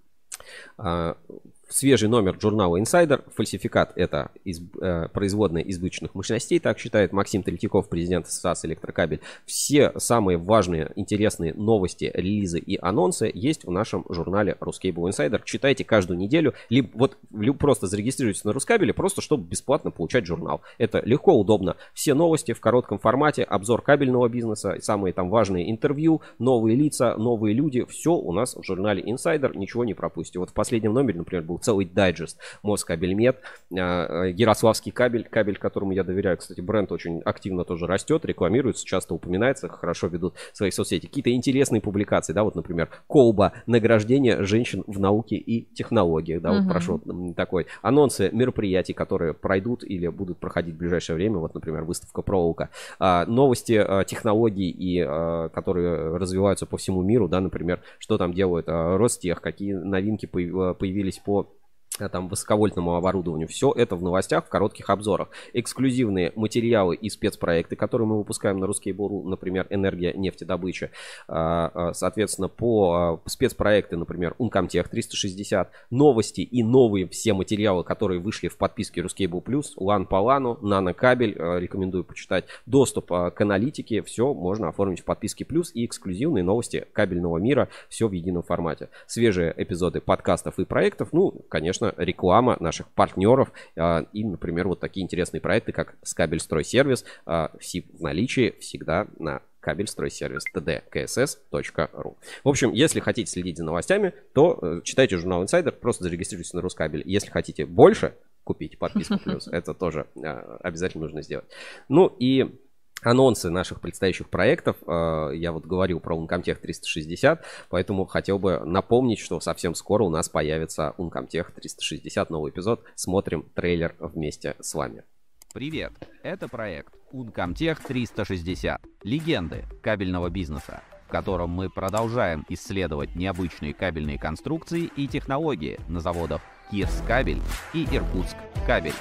A: Свежий номер журнала Insider. Фальсификат – это из, э, производная избыточных мощностей, так считает Максим Третьяков, президент САС «Электрокабель». Все самые важные, интересные новости, релизы и анонсы есть в нашем журнале Ruscable Insider. Читайте каждую неделю, либо вот либо просто зарегистрируйтесь на Рускабеле, просто чтобы бесплатно получать журнал. Это легко, удобно. Все новости в коротком формате, обзор кабельного бизнеса, самые там важные интервью, новые лица, новые люди. Все у нас в журнале Insider, ничего не пропустите. Вот в последнем номере, например, был целый дайджест Москабельмет, а, э, Ярославский кабель, кабель, которому я доверяю. Кстати, бренд очень активно тоже растет, рекламируется, часто упоминается, хорошо ведут свои соцсети. Какие-то интересные публикации, да, вот, например, Колба, награждение женщин в науке и технологиях, да, вот
B: Мгм.
A: прошел м, такой. Анонсы мероприятий, которые пройдут или будут проходить в ближайшее время, вот, например, выставка Проволока. А, новости а, технологий, и, а, которые развиваются по всему миру, да, например, что там делают а, Ростех, какие новинки появ- появились по а, там высоковольтному оборудованию. Все это в новостях, в коротких обзорах. Эксклюзивные материалы и спецпроекты, которые мы выпускаем на русский Буру, например, энергия нефтедобыча. А, а, Соответственно, по а, спецпроекты, например, Uncomtech 360, новости и новые все материалы, которые вышли в подписке Ruskable Plus, LAN по LAN, нанокабель, а, рекомендую почитать, доступ а, к аналитике, все можно оформить в подписке Плюс и эксклюзивные новости кабельного мира, все в едином формате. Свежие эпизоды подкастов и проектов, ну, конечно, реклама наших партнеров а, и, например, вот такие интересные проекты, как Скабельстройсервис, а, в наличии всегда на кабельстройсервис tdkss.ru. В общем, если хотите следить за новостями, то э, читайте журнал Insider, просто зарегистрируйтесь на Рускабель. Если хотите больше купить подписку плюс, это тоже э, обязательно нужно сделать. Ну и анонсы наших предстоящих проектов. Э, я вот говорил про Uncomtech 360, поэтому хотел бы напомнить, что совсем скоро у нас появится Uncomtech 360, новый эпизод. Смотрим трейлер вместе с вами.
K: Привет! Это проект Uncomtech 360. Легенды кабельного бизнеса, в котором мы продолжаем исследовать необычные кабельные конструкции и технологии на заводах Кирс Кабель и Иркутск Кабель.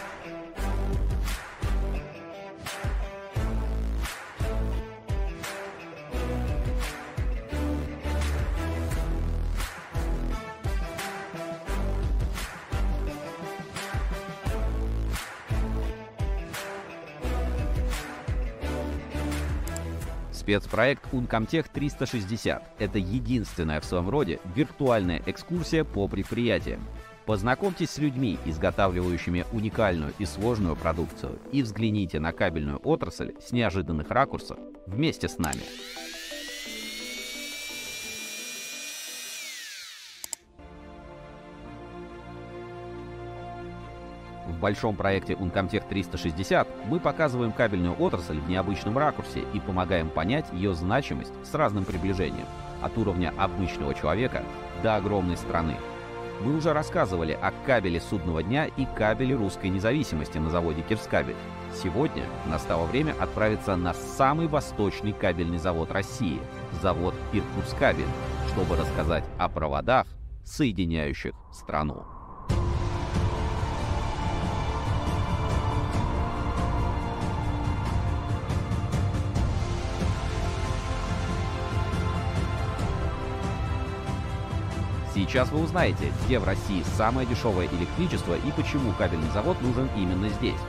K: Спецпроект Uncomtech 360 – это единственная в своем роде виртуальная экскурсия по предприятиям. Познакомьтесь с людьми, изготавливающими уникальную и сложную продукцию, и взгляните на кабельную отрасль с неожиданных ракурсов вместе с нами. Большом проекте Uncomtech 360 мы показываем кабельную отрасль в необычном ракурсе и помогаем понять ее значимость с разным приближением, от уровня обычного человека до огромной страны. Мы уже рассказывали о кабеле судного дня и кабеле русской независимости на заводе Кирскабель. Сегодня настало время отправиться на самый восточный кабельный завод России – завод Иркутскабель, чтобы рассказать о проводах, соединяющих страну. Сейчас вы узнаете, где в России самое дешевое электричество и почему кабельный завод нужен именно здесь.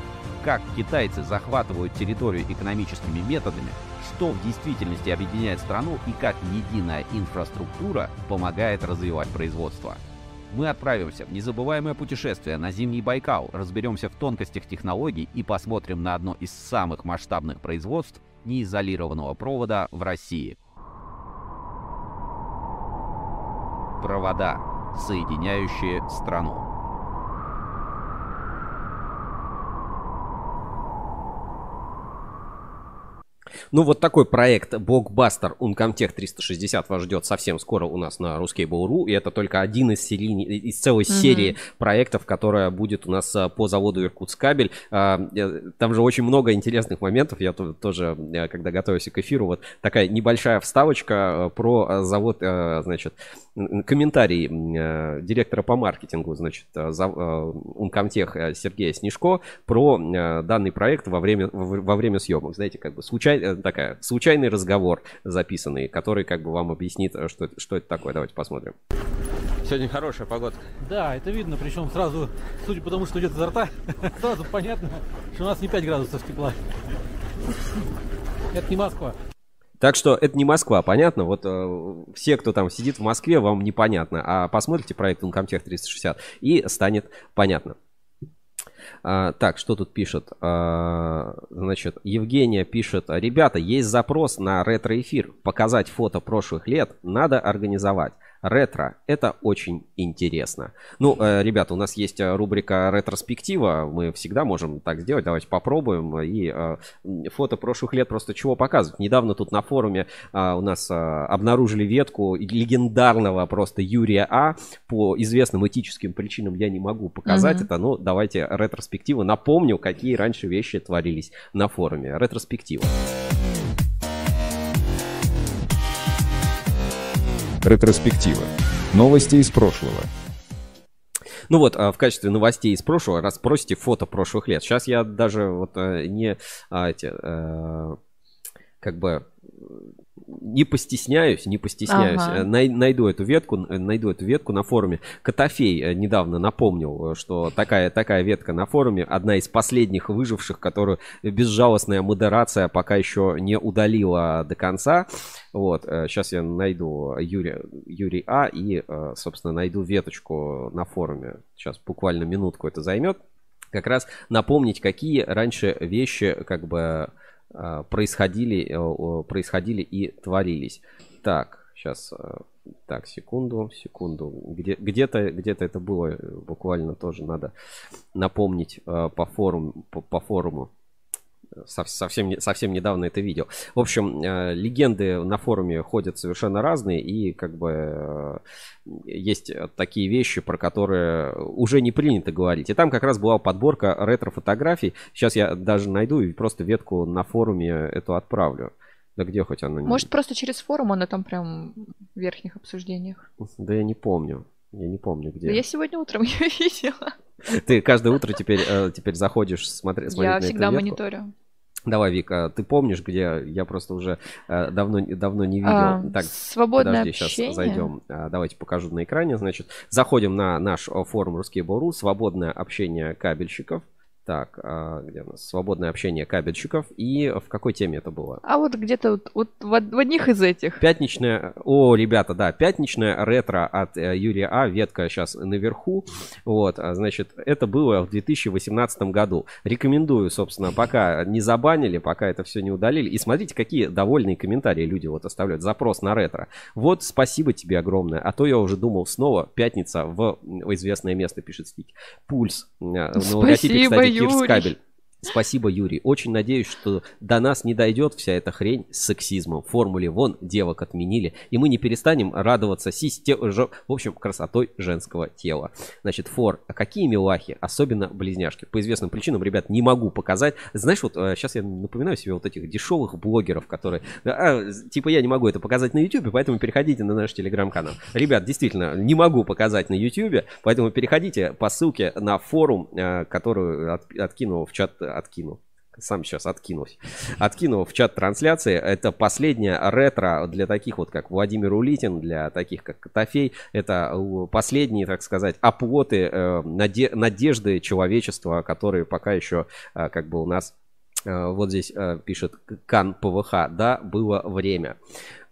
K: Как китайцы захватывают территорию экономическими методами, что в действительности объединяет страну и как единая инфраструктура помогает развивать производство. Мы отправимся в незабываемое путешествие на зимний Байкал, разберемся в тонкостях технологий и посмотрим на одно из самых масштабных производств неизолированного провода в России – провода, соединяющие страну.
A: Ну, вот такой проект Блокбастер Uncomtech 360 вас ждет совсем скоро у нас на Ruskable.ru. И это только один из, серий, из целой mm-hmm. серии проектов, которая будет у нас а, по заводу Иркутскабель. А, там же очень много интересных моментов. Я тоже, э, когда готовился к эфиру, вот такая небольшая вставочка э, про завод, э, значит, комментарий директора по маркетингу, значит, Uncomtech Сергея Снежко про данный проект во время, во время съемок. Знаете, как бы случайно такая, случайный разговор записанный, который как бы вам объяснит, э, что, что это такое. Давайте посмотрим.
L: Сегодня хорошая погода.
M: Да, это видно, причем сразу, судя по тому, что идет изо рта, сразу понятно, что у нас не 5 градусов тепла. Это не Москва.
A: Так что это не Москва, понятно? Вот э, все, кто там сидит в Москве, вам непонятно. А посмотрите проект Uncomtech 360 и станет понятно. А, так, что тут пишет? А, значит, Евгения пишет. Ребята, есть запрос на ретро-эфир. Показать фото прошлых лет надо организовать ретро. Это очень интересно. Ну, э, ребята, у нас есть э, рубрика ретроспектива. Мы всегда можем так сделать. Давайте попробуем. И э, фото прошлых лет просто чего показывать. Недавно тут на форуме у нас обнаружили ветку легендарного просто Юрия А. По известным этическим причинам я не могу показать mm-hmm. это. Но давайте ретроспективу. Напомню, какие раньше вещи творились на форуме. Ретроспектива.
N: Ретроспектива. Новости из прошлого.
A: Ну вот, а, в качестве новостей из прошлого расспросите фото прошлых лет. Сейчас я даже вот э, не а, эти, э, как бы не постесняюсь, не постесняюсь, ага. Э, най, найду эту ветку, найду эту ветку на форуме. Котофей э, недавно напомнил, э, что такая такая ветка на форуме, одна из последних выживших, которую безжалостная модерация пока еще не удалила до конца. Вот, сейчас я найду Юрий, Юрий А и, собственно, найду веточку на форуме. Сейчас буквально минутку это займет. Как раз напомнить, какие раньше вещи как бы происходили, э, происходили и творились. Так, сейчас, э, так, секунду, секунду. Где, где-то, где-то это было буквально тоже надо напомнить э, по, форум, по, по форуму. Сов- Совсем, совсем недавно это видел. В общем, э, легенды на форуме ходят совершенно разные, и как бы э, есть такие вещи, про которые уже не принято говорить. И там как раз была подборка ретро-фотографий. Сейчас я даже найду и просто ветку на форуме эту отправлю. Да где хоть она?
B: Может, просто через форум она там прям в верхних обсуждениях.
A: Да я не помню. Я не помню, где.
B: Да я сегодня утром ее видела.
A: Ты каждое утро теперь, э, теперь заходишь смотри, смотреть
B: Я всегда мониторю.
A: Давай, Вика, ты помнишь, где я просто уже э, давно, давно не видел.
B: А,
A: так,
B: свободное
A: подожди,
B: общение.
A: сейчас зайдем. А, давайте покажу на экране. Значит, заходим на наш э, форум Ruskable.ru, свободное общение кабельщиков. Так, а, где у нас? Свободное общение кабельщиков. И в какой теме это было?
B: А вот где-то вот, вот в в одних из этих.
A: Пятничная, о, ребята, да, пятничная ретро от э, Юрия А, ветка сейчас наверху, вот, а, значит, это было в 2018 году. Рекомендую, собственно, пока не забанили, пока это все не удалили, и смотрите, какие довольные комментарии люди вот оставляют, запрос на ретро. Вот, спасибо тебе огромное, а то я уже думал снова пятница в, известное место, пишет Стик. Пульс. Э,
B: Спасибо,
A: кстати, Кирс
B: Юрий.
A: кабель. Спасибо, Юрий. Очень надеюсь, что до нас не дойдет вся эта хрень с сексизмом. В формуле вон девок отменили, и мы не перестанем радоваться систе... ж- В общем, красотой женского тела. Значит, фор. А какие милахи, особенно близняшки. По известным причинам, ребят, не могу показать. Знаешь, вот сейчас я напоминаю себе вот этих дешевых блогеров, которые... «А, типа я не могу это показать на YouTube, поэтому переходите на наш телеграм-канал. Ребят, действительно, не могу показать на YouTube, поэтому переходите по ссылке на форум, э, которую от- откинул в чат, откинул. Сам сейчас откинусь. Откинул в чат трансляции. Это последняя ретро для таких вот, как Владимир Улитин, для таких, как Котофей. Это э, последние, так сказать, оплоты э, наде- надежды человечества, которые пока еще э, как бы у нас Вот здесь пишет Кан ПВХ. Да, было время.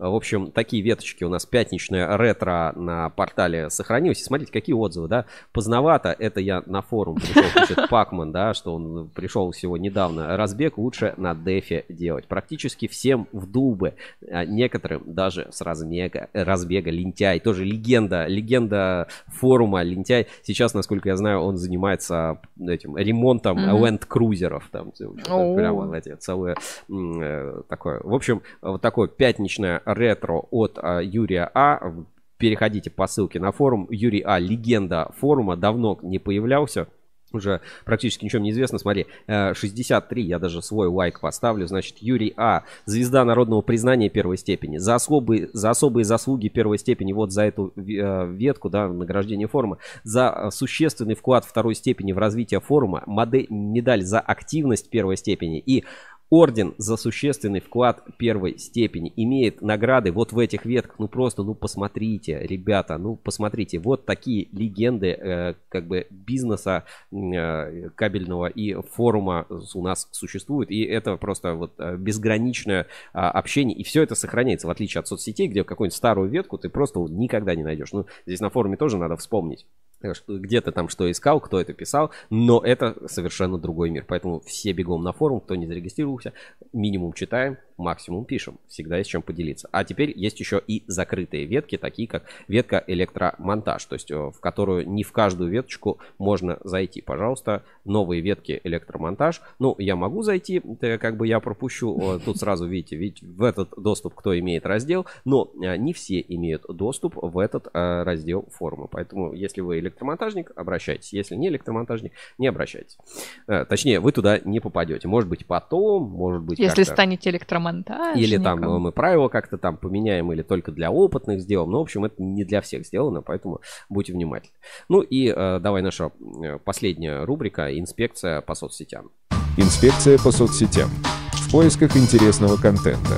A: Э, В общем, такие веточки у нас пятничная ретро на портале сохранилось. И смотрите, какие отзывы, да. Поздновато, это я на форум пришел, пишет Пакман, да, что он пришел всего недавно. Разбег лучше на дефе делать. Практически всем в дубы. А Некоторым даже с размега, разбега. Лентяй, тоже легенда, легенда форума. Лентяй, сейчас, насколько я знаю, он занимается этим ремонтом ленд-крузеров. Там, прямо целые м, э, такое. В общем, вот такое пятничное ретро от а, Юрия А. Переходите по ссылке на форум. Юрий А. Легенда форума. Давно не появлялся. Уже практически ничем не известно. Смотри, э, 63, я даже свой лайк поставлю. Значит, Юрий А. Звезда народного признания первой степени. За особые, за особые заслуги первой степени, вот за эту э, ветку, да, награждение форума. За э, существенный вклад второй степени в развитие форума. Модель, медаль за активность первой степени. И Орден за существенный вклад первой степени имеет награды вот в этих ветках. Ну просто, ну посмотрите, ребята, ну посмотрите. Вот такие легенды э, как бы бизнеса э, кабельного и форума у нас существуют. И это просто вот э, безграничное а, общение. И все это сохраняется, в отличие от соцсетей, где какую-нибудь старую ветку ты просто никогда не найдешь. Ну, здесь на форуме тоже надо вспомнить. Э, что- Где ты там что искал, кто это писал, но это совершенно другой мир. Поэтому все бегом на форум, кто не зарегистрировался, минимум читаем, максимум пишем. Всегда есть чем поделиться. А теперь есть еще и закрытые ветки, такие как ветка электромонтаж, то есть э, в которую не в каждую веточку можно зайти. Пожалуйста, новые ветки электромонтаж. Ну, я могу зайти, э, как бы я пропущу. Тут сразу видите, ведь в этот доступ кто имеет раздел, но э, не все имеют доступ в этот раздел форума. Поэтому, если вы электромонтажник, обращайтесь. Если не электромонтажник, не обращайтесь. Э, Точнее, вы туда не попадете. Может быть, потом, может быть,
B: Если
A: как-то-
B: станете электромонтажником.
A: или там э, мы правила как-то там поменяем, или только для опытных сделаем. Ну, в общем, это не для всех сделано, поэтому будьте внимательны. Ну и э, давай наша последняя рубрика «Инспекция по соцсетям».
N: Инспекция по соцсетям. В поисках интересного контента.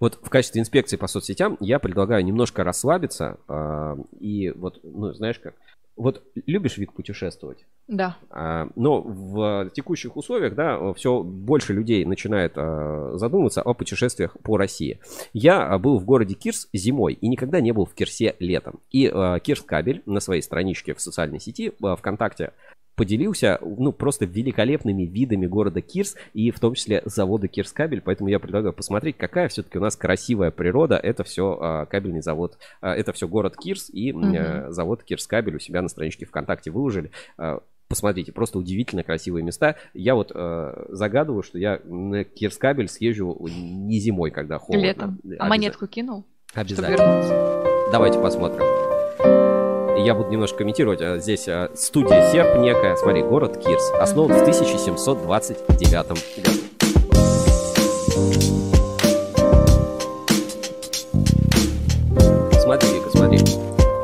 A: Вот в качестве инспекции по соцсетям я предлагаю немножко расслабиться. э, и вот, ну, знаешь как, вот любишь вид путешествовать?
B: Да.
A: А, Но в текущих условиях, да, все больше людей начинает а, задумываться о путешествиях по России. Я а, был в городе Кирс зимой и никогда не был в Кирсе летом. И а, Кирс Кабель на своей страничке в социальной сети а, ВКонтакте поделился, ну, просто великолепными видами города Кирс и в том числе завода Кирс Кабель. Поэтому я предлагаю посмотреть, какая все-таки у нас красивая природа. Это все кабельный завод, а, это все город Кирс и э, завод Кирс Кабель у себя на страничке ВКонтакте выложили. А, Посмотрите, просто удивительно красивые места. Я вот э, загадываю, что я на Кирскабель съезжу не зимой, когда холодно.
B: Летом. А монетку кинул?
A: Обязательно. Давайте посмотрим. Я буду немножко комментировать. А, Здесь а, студия Серп некая. Смотри, город Кирс. Основан в 1729 году. Смотри, смотри.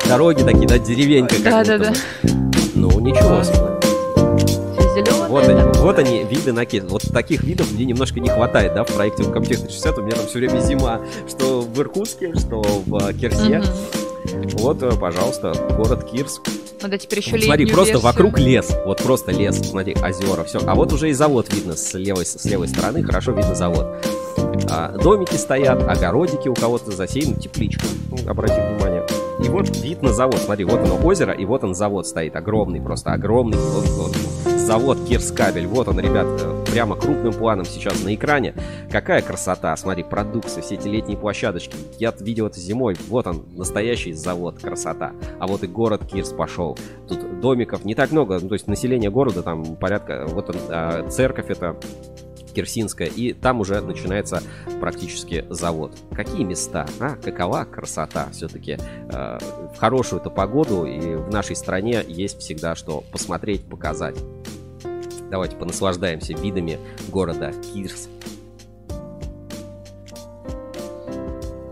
A: Дороги такие, да, деревенька как
B: Да,
A: будто
B: да, да.
A: бы. Ну, ничего себе. Вот они, вот они, виды на Кирс. Вот таких видов мне немножко не хватает, да, в проекте Uncom 360. У меня там все время зима. Что в Иркутске, что в а, Кирсе. Вот, э, пожалуйста, город Кирс.
B: Надо теперь еще
A: Смотри, просто
B: версию.
A: вокруг лес. Вот просто лес. Смотри, озера, все. А вот уже и завод видно с левой, с левой стороны. Хорошо видно завод. А, домики стоят, огородики у кого-то засеяны, тепличка. Ну, Обрати внимание. И вот вид на завод. Смотри, вот оно озеро, и вот он завод стоит. Огромный, просто огромный. Вот, вот. Завод Кирскабель. Вот он, ребят, э, прямо крупным планом сейчас на экране. Какая красота. Смотри, продукция, все эти летние площадочки. Я видел это зимой. Вот он, настоящий завод. Красота. А вот и город Кирс пошел. Тут домиков не так много. Ну, то есть население города там порядка... Вот он, а, церковь это Кирсинская, и там уже начинается практически завод. Какие места, а? Какова красота все-таки э, в хорошую-то погоду, и в нашей стране есть всегда что посмотреть, показать. Давайте понаслаждаемся видами города Кирс.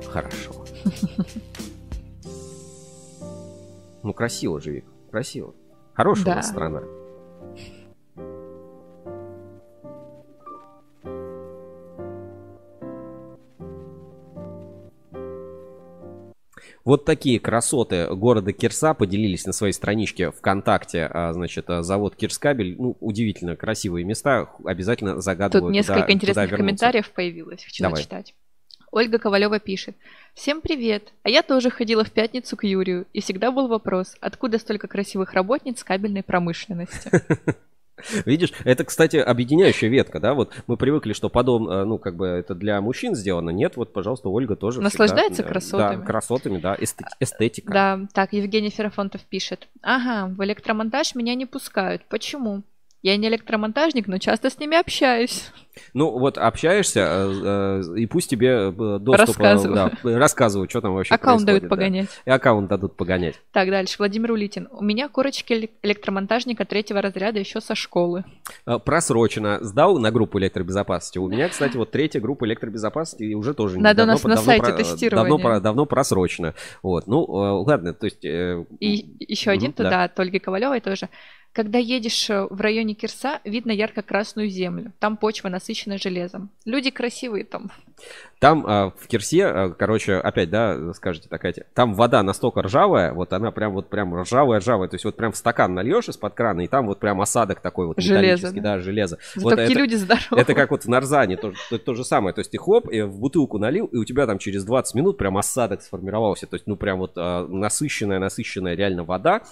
A: Хорошо. Ну, красиво же, Вик, красиво. Хорошая у
B: Да.
A: нас страна. Вот такие красоты города Кирса поделились на своей страничке ВКонтакте. а, Значит, а, завод Кирскабель. Ну, удивительно красивые места. Обязательно загадываю.
B: Тут несколько
A: туда
B: интересных
A: вернуться.
B: комментариев появилось. Хочу
A: Давай.
B: зачитать. Ольга Ковалева пишет. Всем привет. А я тоже ходила в пятницу к Юрию. И всегда был вопрос, откуда столько красивых работниц кабельной промышленности?
A: Видишь, это, кстати, объединяющая ветка, да? Вот мы привыкли, что подом, э, ну, как бы это для мужчин сделано. Нет, вот, пожалуйста, Ольга тоже
B: Наслаждается
A: всегда, э,
B: красотами.
A: Да, красотами, да, эсте- эстетика.
B: Да, так, Евгений Ферафонтов пишет. Ага, в электромонтаж меня не пускают. Почему? Я не электромонтажник, но часто с ними общаюсь.
A: Ну, вот общаешься, э, э, и пусть тебе э, доступ...
B: Рассказываю.
A: да, рассказывают, что там вообще
B: Аккаунт дают
A: да.
B: погонять.
A: И аккаунт дадут погонять.
B: Так, дальше. Владимир Улитин. У меня корочки эле- электромонтажника третьего разряда еще со школы.
A: Просрочено. Сдал на группу электробезопасности. У меня, кстати, вот третья группа электробезопасности уже тоже...
B: Надо у
A: давно
B: нас
A: по-
B: на
A: давно
B: сайте
A: про-
B: тестирование.
A: Давно, давно просрочено. Вот, ну, ладно, то есть...
B: И еще один
A: мгм, да.
B: туда, от Ольги Ковалевой тоже. Когда едешь э, в районе Кирса, видно ярко-красную землю. Там почва насыщена железом. Люди красивые там.
A: Там а, в Кирсе, а, короче, опять, да, скажете такая, там вода настолько ржавая, вот она прям вот прям ржавая, ржавая, то есть вот прям в стакан нальешь из-под крана, и там вот прям осадок такой вот
B: Железо, да.
A: да, железо.
B: Зато
A: Вот
B: какие
A: это-
B: люди здоровые.
A: Это как вот в Нарзане, то, то- то же самое, то есть ты хлоп, и в бутылку налил, и у тебя там через 20 минут прям осадок сформировался, то есть ну прям вот а, насыщенная, насыщенная реально вода,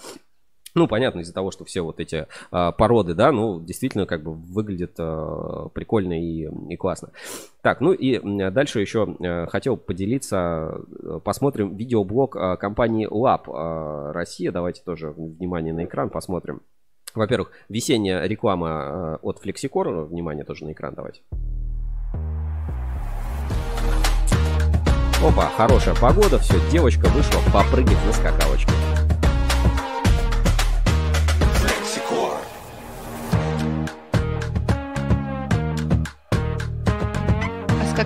A: ну, понятно, из-за того, что все вот эти а, породы, да, ну, действительно, как бы выглядит а, прикольно и, и классно. Так, ну и дальше еще э, хотел поделиться, э, посмотрим видеоблог а, компании Lab Россия. Давайте тоже внимание на экран посмотрим. Во-первых, весенняя реклама а, от Flexicor. Внимание тоже на экран давайте. Опа, хорошая погода, все, девочка вышла попрыгать на скакалочке.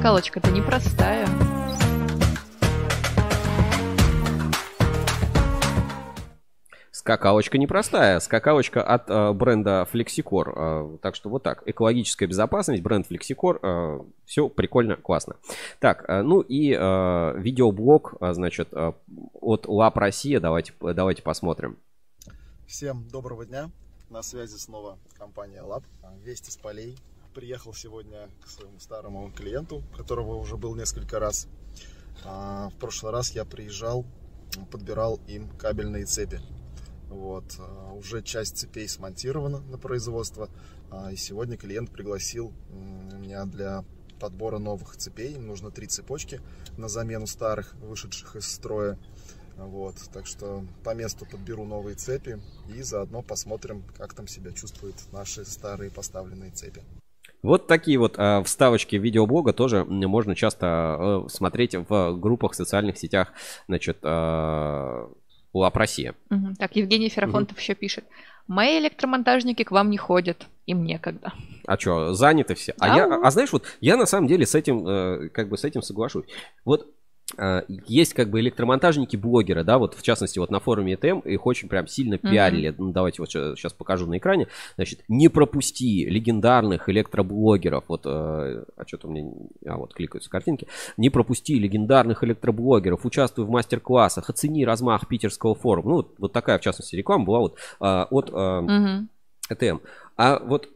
B: Скакалочка-то непростая.
A: Скакалочка непростая. Скакалочка от э, бренда Flexicor. Э, так что вот так. Экологическая безопасность, бренд Flexicor. все прикольно, классно. Так, э, ну и э, видеоблог, э, значит, э, от Lab Россия. Давайте, давайте посмотрим.
O: Всем доброго дня. На связи снова компания Lab. Вести с полей. Приехал сегодня к своему старому клиенту, которого уже был несколько раз. А, В прошлый раз я приезжал, подбирал им кабельные цепи. Вот. а, Уже часть цепей смонтирована на производство. а, И сегодня клиент пригласил меня для подбора новых цепей. Им нужно три цепочки на замену старых, вышедших из строя. Вот, так что по месту подберу новые цепи и заодно посмотрим, как там себя чувствуют наши старые поставленные цепи.
A: Вот такие вот э, вставочки видеоблога тоже можно часто э, смотреть в группах в социальных сетях, значит, э, Лап Россия.
B: Угу. Так, Евгений Ферафонтов угу. еще пишет. Мои электромонтажники к вам не ходят, им некогда.
A: А что, заняты все? А, а, я, а знаешь, вот я на самом деле с этим, э, как бы с этим соглашусь. Вот есть как бы электромонтажники-блогеры, да, вот в частности вот на форуме ETM их очень прям сильно пиарили. Mm-hmm. Ну, давайте вот сейчас покажу на экране. Значит, не пропусти легендарных электроблогеров. Вот, э, а что-то у меня, а вот кликаются картинки. Не пропусти легендарных электроблогеров, участвуй в мастер-классах, оцени размах питерского форума. Ну, вот, вот такая, в частности, реклама была вот э, от э, mm-hmm. А вот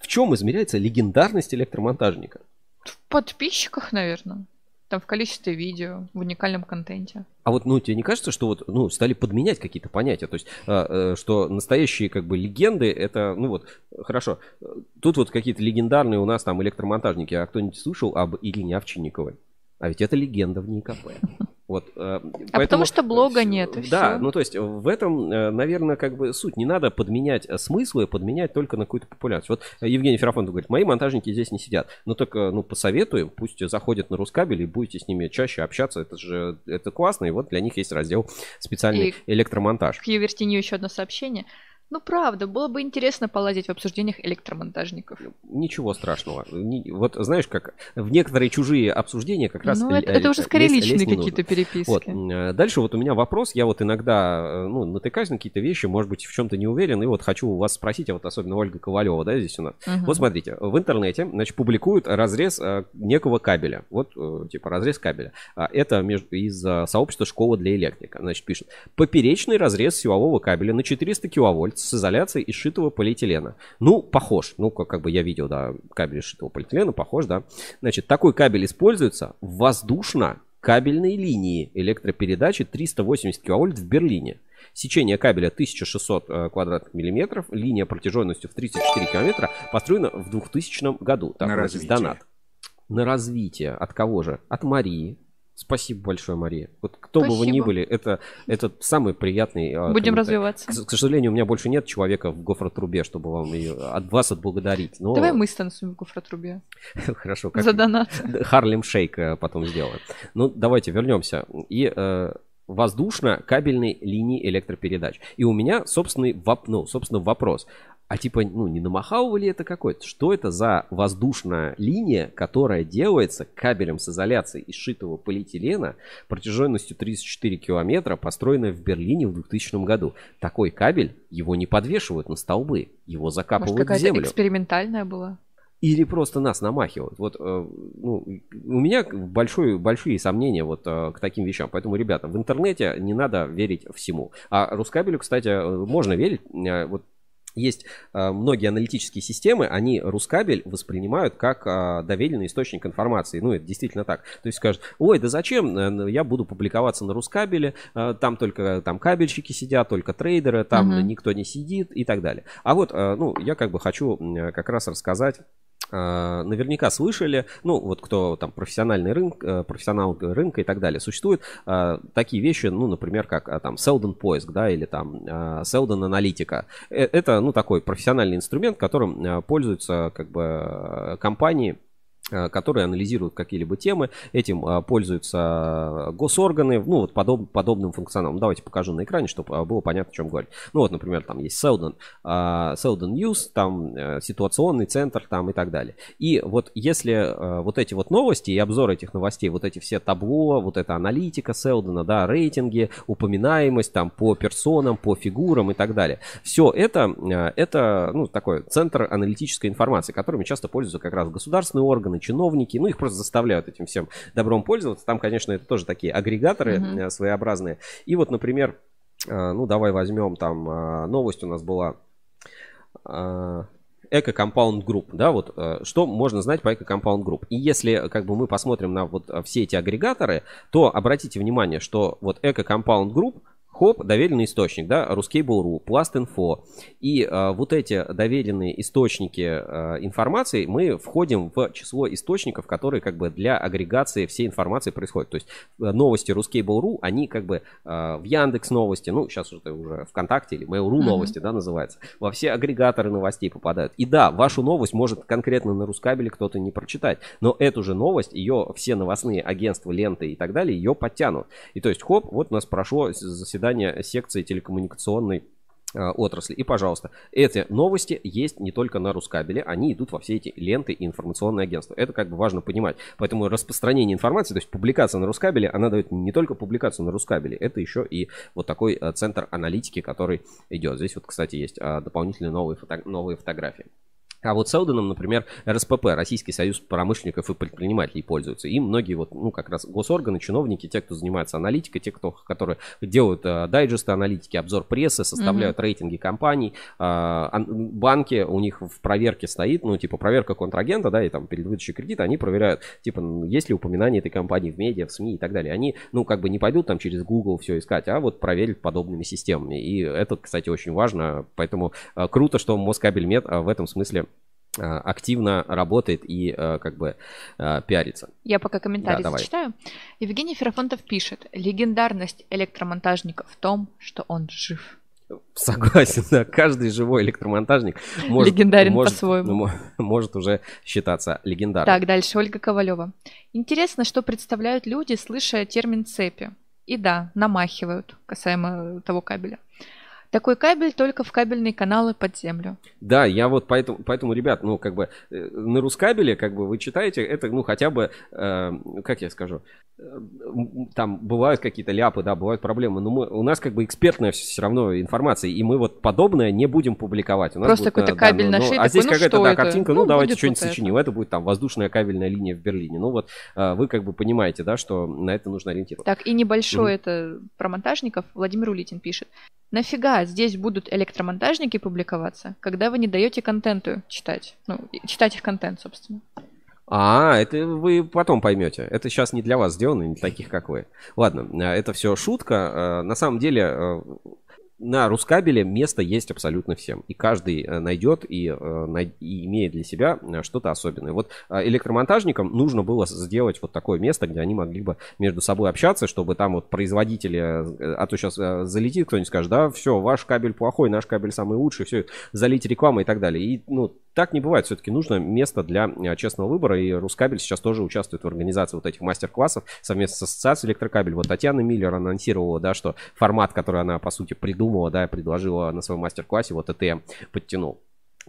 A: в чем измеряется легендарность электромонтажника?
B: В подписчиках, наверное там в количестве видео, в уникальном контенте.
A: А вот, ну, тебе не кажется, что вот, ну, стали подменять какие-то понятия? То есть, э, э, что настоящие, как бы, легенды, это, ну, вот, хорошо, тут вот какие-то легендарные у нас там электромонтажники, а кто-нибудь слышал об Ирине Овчинниковой? А ведь это легенда в НИКП. Вот,
B: э, а потому что блога нет.
A: да, все. ну то есть в этом, э, наверное, как бы суть. Не надо подменять э, смыслы, подменять только на какую-то популяцию. Вот Евгений Ферафонтов говорит, мои монтажники здесь не сидят. Ну только, ну посоветую, пусть заходят на Рускабель и будете с ними чаще общаться. Это же, это классно. И вот для них есть раздел специальный и электромонтаж.
B: К Ювертинью еще одно сообщение. Ну, правда, было бы интересно полазить в обсуждениях электромонтажников.
A: Ничего страшного. Вот знаешь, как в некоторые чужие обсуждения как раз...
B: Ну, это, это уже скорее лезть, личные какие-то переписки.
A: Вот. Э, дальше вот у меня вопрос. Я вот иногда, э, ну, натыкаюсь на какие-то вещи, может быть, в чем-то не уверен, и вот хочу у вас спросить, а вот особенно Ольга Ковалева, да, здесь у нас. Угу. Вот смотрите, в интернете, значит, публикуют разрез э, некого кабеля. Вот, типа, разрез кабеля. А это из сообщества «Школа для электрика». Значит, пишут. Поперечный разрез силового кабеля на 400 киловольт с изоляцией из шитого полиэтилена. Ну, похож. Ну, как, как бы я видел, да, кабель из шитого полиэтилена, похож, да. Значит, такой кабель используется в воздушно-кабельной линии электропередачи 380 киловольт в Берлине. Сечение кабеля 1600 э, квадратных миллиметров, линия протяженностью в 34 километра, построена в 2000 году.
G: Так, На развитие.
A: Донат. На развитие. От кого же? От Марии. Спасибо большое, Мария. Вот кто Спасибо. бы вы ни были, это, это самый приятный...
B: А, Будем развиваться.
A: К, к сожалению, у меня больше нет человека в гофротрубе, чтобы вам ее, от вас отблагодарить. Но...
B: Давай мы станцуем в гофротрубе.
A: Хорошо. Как...
B: За донат.
A: Харлем Шейк э, потом сделаем. Ну, давайте вернемся. И э, воздушно-кабельной линии электропередач. И у меня собственный, ну, собственно, вопрос. А типа, ну, не намахал ли это какой-то? Что это за воздушная линия, которая делается кабелем с изоляцией из шитого полиэтилена протяженностью 34 километра, построенная в Берлине в 2000 году? Такой кабель, его не подвешивают на столбы, его закапывают Может, в землю.
B: экспериментальная была?
A: Или просто нас намахивают. Вот, э, ну, у меня большой, большие сомнения вот э, к таким вещам. Поэтому, ребята, в интернете не надо верить всему. А Рускабелю, кстати, э, можно верить. Вот есть э, многие аналитические системы, они Рускабель воспринимают как э, доверенный источник информации. Ну, это действительно так. То есть скажут, ой, да зачем э, я буду публиковаться на Рускабеле, э, там только там кабельщики сидят, только трейдеры, там угу. никто не сидит и так далее. А вот, э, ну, я как бы хочу э, как раз рассказать наверняка слышали, ну вот кто там профессиональный рынок, э, профессионал рынка и так далее, существуют а, такие вещи, ну, например, как а, там Селдон поиск, да, или там Селдон аналитика. Э, это, ну, такой профессиональный инструмент, которым пользуются как бы компании, которые анализируют какие-либо темы. Этим э, пользуются госорганы, ну, вот подоб, подобным функционалом. Давайте покажу на экране, чтобы э, было понятно, о чем говорить. Ну, вот, например, там есть Селдон, Селдон News, там ситуационный центр, там и так далее. И вот если вот эти вот новости и обзор этих новостей, вот эти все табло, вот эта аналитика Селдона, да, рейтинги, упоминаемость там по персонам, по фигурам и так далее. Все это, это, ну, такой центр аналитической информации, которыми часто пользуются как раз государственные органы, чиновники, ну их просто заставляют этим всем добром пользоваться. Там, конечно, это тоже такие агрегаторы mm-hmm. своеобразные. И вот, например, э, ну давай возьмем там э, новость у нас была Эко Compound Group, да, вот что можно знать по Эко Compound Group. И если как бы мы посмотрим на вот все эти агрегаторы, то обратите внимание, что вот Эко Compound Group Хоп, доверенный источник, да, Ruskable.ru, Plast.info. И э, вот эти доверенные источники э, информации, мы входим в число источников, которые как бы для агрегации всей информации происходят. То есть э, новости Ruskable.ru, они как бы э, в Яндекс новости, ну, сейчас это уже ВКонтакте или Mail.ru mm-hmm. новости, да, называется, во все агрегаторы новостей попадают. И да, вашу новость может конкретно на Рускабеле кто-то не прочитать, но эту же новость, ее все новостные агентства, ленты и так далее, ее подтянут. И то есть, хоп, вот у нас прошло заседание секции телекоммуникационной э, отрасли. И, пожалуйста, эти новости есть не только на Рускабеле, они идут во все эти ленты и информационные агентства. Это как бы важно понимать. Поэтому распространение информации, то есть публикация на Рускабеле, она дает не только публикацию на Рускабеле, это еще и вот такой э, центр аналитики, который идет. Здесь вот, кстати, есть э, дополнительные новые, фото новые фотографии. А вот Селденом, например, РСПП, Российский союз промышленников и предпринимателей, пользуются. И многие вот, ну, как раз госорганы, чиновники, те, кто занимается аналитикой, те, кто, которые делают э, дайджесты аналитики, обзор прессы, составляют mm-hmm. рейтинги компаний, э, банки, у них в проверке стоит, ну, типа, проверка контрагента, да, и там перед выдачей кредита они проверяют, типа, есть ли упоминание этой компании в медиа, в СМИ и так далее. Они, ну, как бы не пойдут там через Google все искать, а вот проверят подобными системами. И это, кстати, очень важно, поэтому э, круто, что Москабельмет э, в этом смысле активно работает и э, как бы э, пиарится.
B: Я пока комментарий да, зачитаю. Евгений Ферафонтов пишет. Легендарность электромонтажника в том, что он жив.
A: Согласен, да. Каждый живой электромонтажник может,
B: легендарен может, по-своему.
A: Может уже считаться легендарным.
B: Так, дальше Ольга Ковалева. Интересно, что представляют люди, слыша термин цепи. И да, намахивают касаемо того кабеля. Такой кабель только в кабельные каналы под землю.
A: Да, я вот поэтому, поэтому, ребят, ну, как бы, э, на Рускабеле, как бы, вы читаете, это, ну, хотя бы, э, как я скажу, э, там бывают какие-то ляпы, да, бывают проблемы, но мы, у нас, как бы, экспертная все равно информация, и мы вот подобное не будем публиковать. У нас
B: Просто какой-то кабель да, ну, нашли,
A: ну, А здесь
B: ну,
A: какая-то,
B: да,
A: это? картинка, ну, ну давайте что-нибудь
B: вот
A: сочиним. Это. это будет там воздушная кабельная линия в Берлине. Ну, вот э, вы, как бы, понимаете, да, что на это нужно ориентироваться.
B: Так, и небольшой mm это про монтажников Владимир Улитин пишет. Нафига здесь будут электромонтажники публиковаться, когда вы не даете контенту читать? Ну, читать их контент, собственно.
A: А, это вы потом поймете. Это сейчас не для вас сделано, не для таких, как вы. Ладно, э, это все шутка. Э, на самом деле, э, на Рускабеле место есть абсолютно всем. И каждый э, найдет и, э, и имеет для себя э, что-то особенное. Вот электромонтажникам нужно было сделать вот такое место, где они могли бы между собой общаться, чтобы там вот производители, а то сейчас залетит кто-нибудь скажет, да, все, ваш кабель плохой, наш кабель самый лучший, все, залить рекламой и так далее. И, ну, так не бывает. Все-таки нужно место для честного выбора. И Рускабель сейчас тоже участвует в организации вот этих мастер-классов совместно с ассоциацией электрокабель. Вот Татьяна Миллер анонсировала, да, что формат, который она, по сути, придумала, придумала, да, предложила на своем мастер-классе, вот это я подтянул.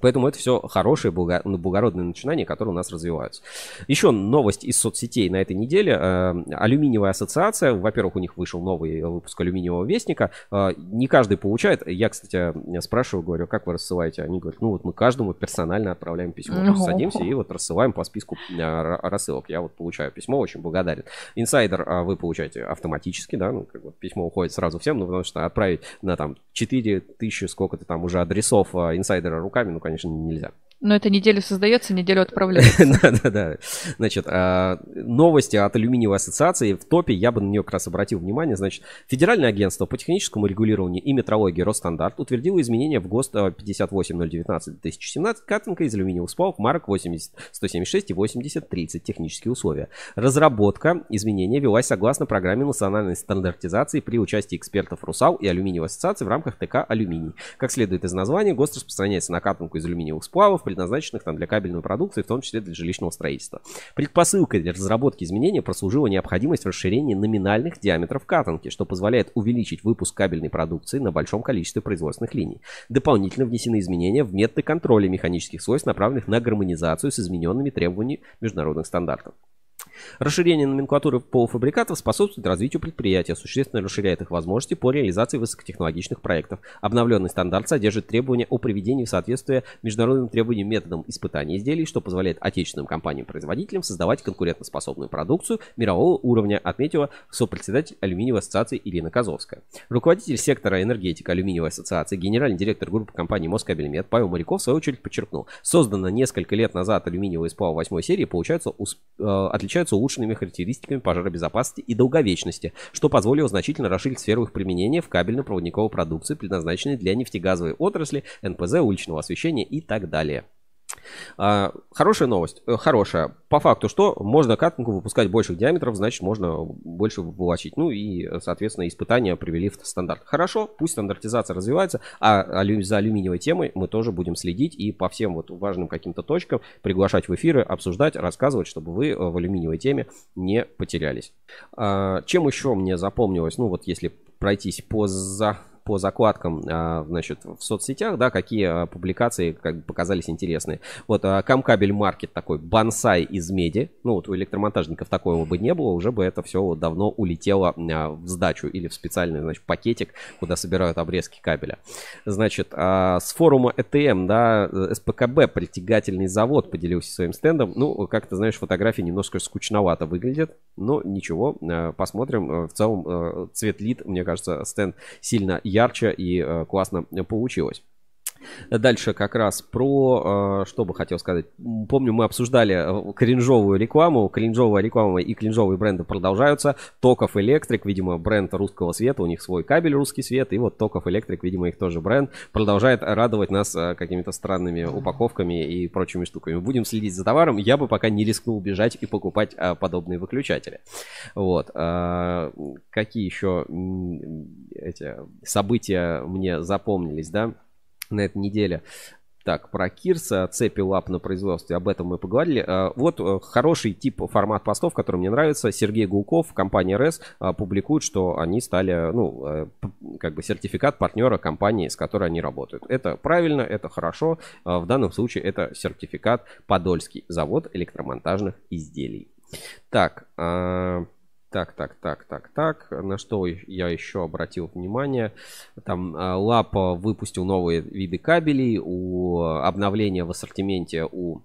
A: Поэтому это все хорошие, ну, благородные начинания, которые у нас развиваются. Еще новость из соцсетей на этой неделе. Э, алюминиевая ассоциация. Во-первых, у них вышел новый выпуск алюминиевого вестника. Э, не каждый получает. Я, кстати, спрашиваю, говорю, как вы рассылаете? Они говорят, ну вот мы каждому персонально отправляем письмо. То садимся и вот рассылаем по списку э, рассылок. Я вот получаю письмо, очень благодарен. Инсайдер вы получаете автоматически, да, ну как бы письмо уходит сразу всем, ну потому что отправить на там 4000 сколько-то там уже адресов инсайдера руками, ну конечно, нельзя.
B: Но это неделю создается, неделю отправляется.
A: Да-да-да. Значит, а, новости от алюминиевой ассоциации в топе, я бы на нее как раз обратил внимание. Значит, Федеральное агентство по техническому регулированию и метрологии Росстандарт утвердило изменения в ГОСТ 58019-2017 катанка из алюминиевых сплавов марок 80, 176 и 8030 технические условия. Разработка изменения велась согласно программе национальной стандартизации при участии экспертов РУСАЛ и алюминиевой ассоциации в рамках ТК «Алюминий». Как следует из названия, ГОСТ распространяется на катанку из алюминиевых сплавов, предназначенных там, для кабельной продукции, в том числе для жилищного строительства. Предпосылкой для разработки изменения прослужила необходимость расширения номинальных диаметров катанки, что позволяет увеличить выпуск кабельной продукции на большом количестве производственных линий. Дополнительно внесены изменения в методы контроля механических свойств, направленных на гармонизацию с измененными требованиями международных стандартов. Расширение номенклатуры полуфабрикатов способствует развитию предприятия, существенно расширяет их возможности по реализации высокотехнологичных проектов. Обновленный стандарт содержит требования о приведении в соответствие международным требованиям методом испытания изделий, что позволяет отечественным компаниям-производителям создавать конкурентоспособную продукцию мирового уровня, отметила сопредседатель алюминиевой ассоциации Ирина Козовская. Руководитель сектора энергетика алюминиевой ассоциации, генеральный директор группы компании Москабельмет Павел Моряков в свою очередь подчеркнул, создано несколько лет назад алюминиевые сплавы 8 серии получаются, усп- э, отличаются отличаются улучшенными характеристиками пожаробезопасности и долговечности, что позволило значительно расширить сферу их применения в кабельно-проводниковой продукции, предназначенной для нефтегазовой отрасли, НПЗ, уличного освещения и так далее. А, хорошая новость, э, хорошая. По факту, что можно катанку выпускать больших диаметров, значит, можно больше волочить. Ну и, соответственно, испытания привели в стандарт. Хорошо, пусть стандартизация развивается, а за алюминиевой темой мы тоже будем следить и по всем вот важным каким-то точкам приглашать в эфиры, обсуждать, рассказывать, чтобы вы э, в алюминиевой теме не потерялись. А, чем еще мне запомнилось, ну вот если пройтись по за по закладкам, а, значит, в соцсетях, да, какие а, публикации как показались интересные. Вот а, Камкабель Маркет такой бонсай из меди. Ну, вот у электромонтажников такого бы не было, уже бы это все давно улетело в сдачу или в специальный, значит, пакетик, куда собирают обрезки кабеля. Значит, с форума ETM, да, СПКБ, притягательный завод, поделился своим стендом. Ну, как ты знаешь, фотографии немножко скучновато выглядят, но ничего, посмотрим. В целом, цвет лид, мне кажется, стенд сильно ярче и э, классно получилось. Дальше как раз про, э, что бы хотел сказать. Помню, мы обсуждали э, кринжовую рекламу. Кринжовая реклама и кринжовые бренды продолжаются. Токов Электрик, видимо, бренд русского света. У них свой кабель русский свет. И вот Токов Электрик, видимо, их тоже бренд. Продолжает радовать нас э, какими-то странными упаковками и прочими штуками. Будем следить за товаром. Я бы пока не рискнул бежать и покупать подобные выключатели. Вот. Какие еще эти события мне запомнились, да? На этой неделе. Так, про Кирса, цепи лап на производстве, об этом мы поговорили. А, вот э, хороший тип формат постов, который мне нравится. Сергей Гулков, компания РЭС, а, публикует, что они стали, ну, э, как бы сертификат партнера компании, с которой они работают. Это правильно, это хорошо. А, в данном случае это сертификат Подольский завод электромонтажных изделий. Так, так, так, так, так, так. На что я еще обратил внимание? Там а, Лапа выпустил новые виды кабелей. У обновления в ассортименте у...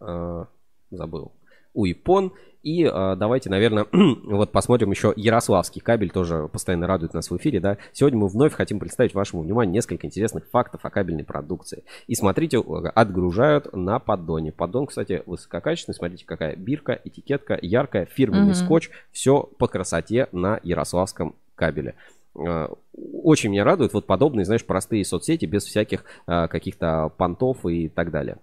A: Э, забыл. У Ипон. И э, давайте, наверное, вот посмотрим еще Ярославский кабель, тоже постоянно радует нас в эфире, да. Сегодня мы вновь хотим представить вашему вниманию несколько интересных фактов о кабельной продукции. И смотрите, отгружают на поддоне. Поддон, кстати, высококачественный, смотрите, какая бирка, этикетка, яркая, фирменный mm-hmm. скотч, все по красоте на Ярославском кабеле а, очень меня радует вот подобные, знаешь, простые соцсети без всяких а, каких-то понтов и так далее.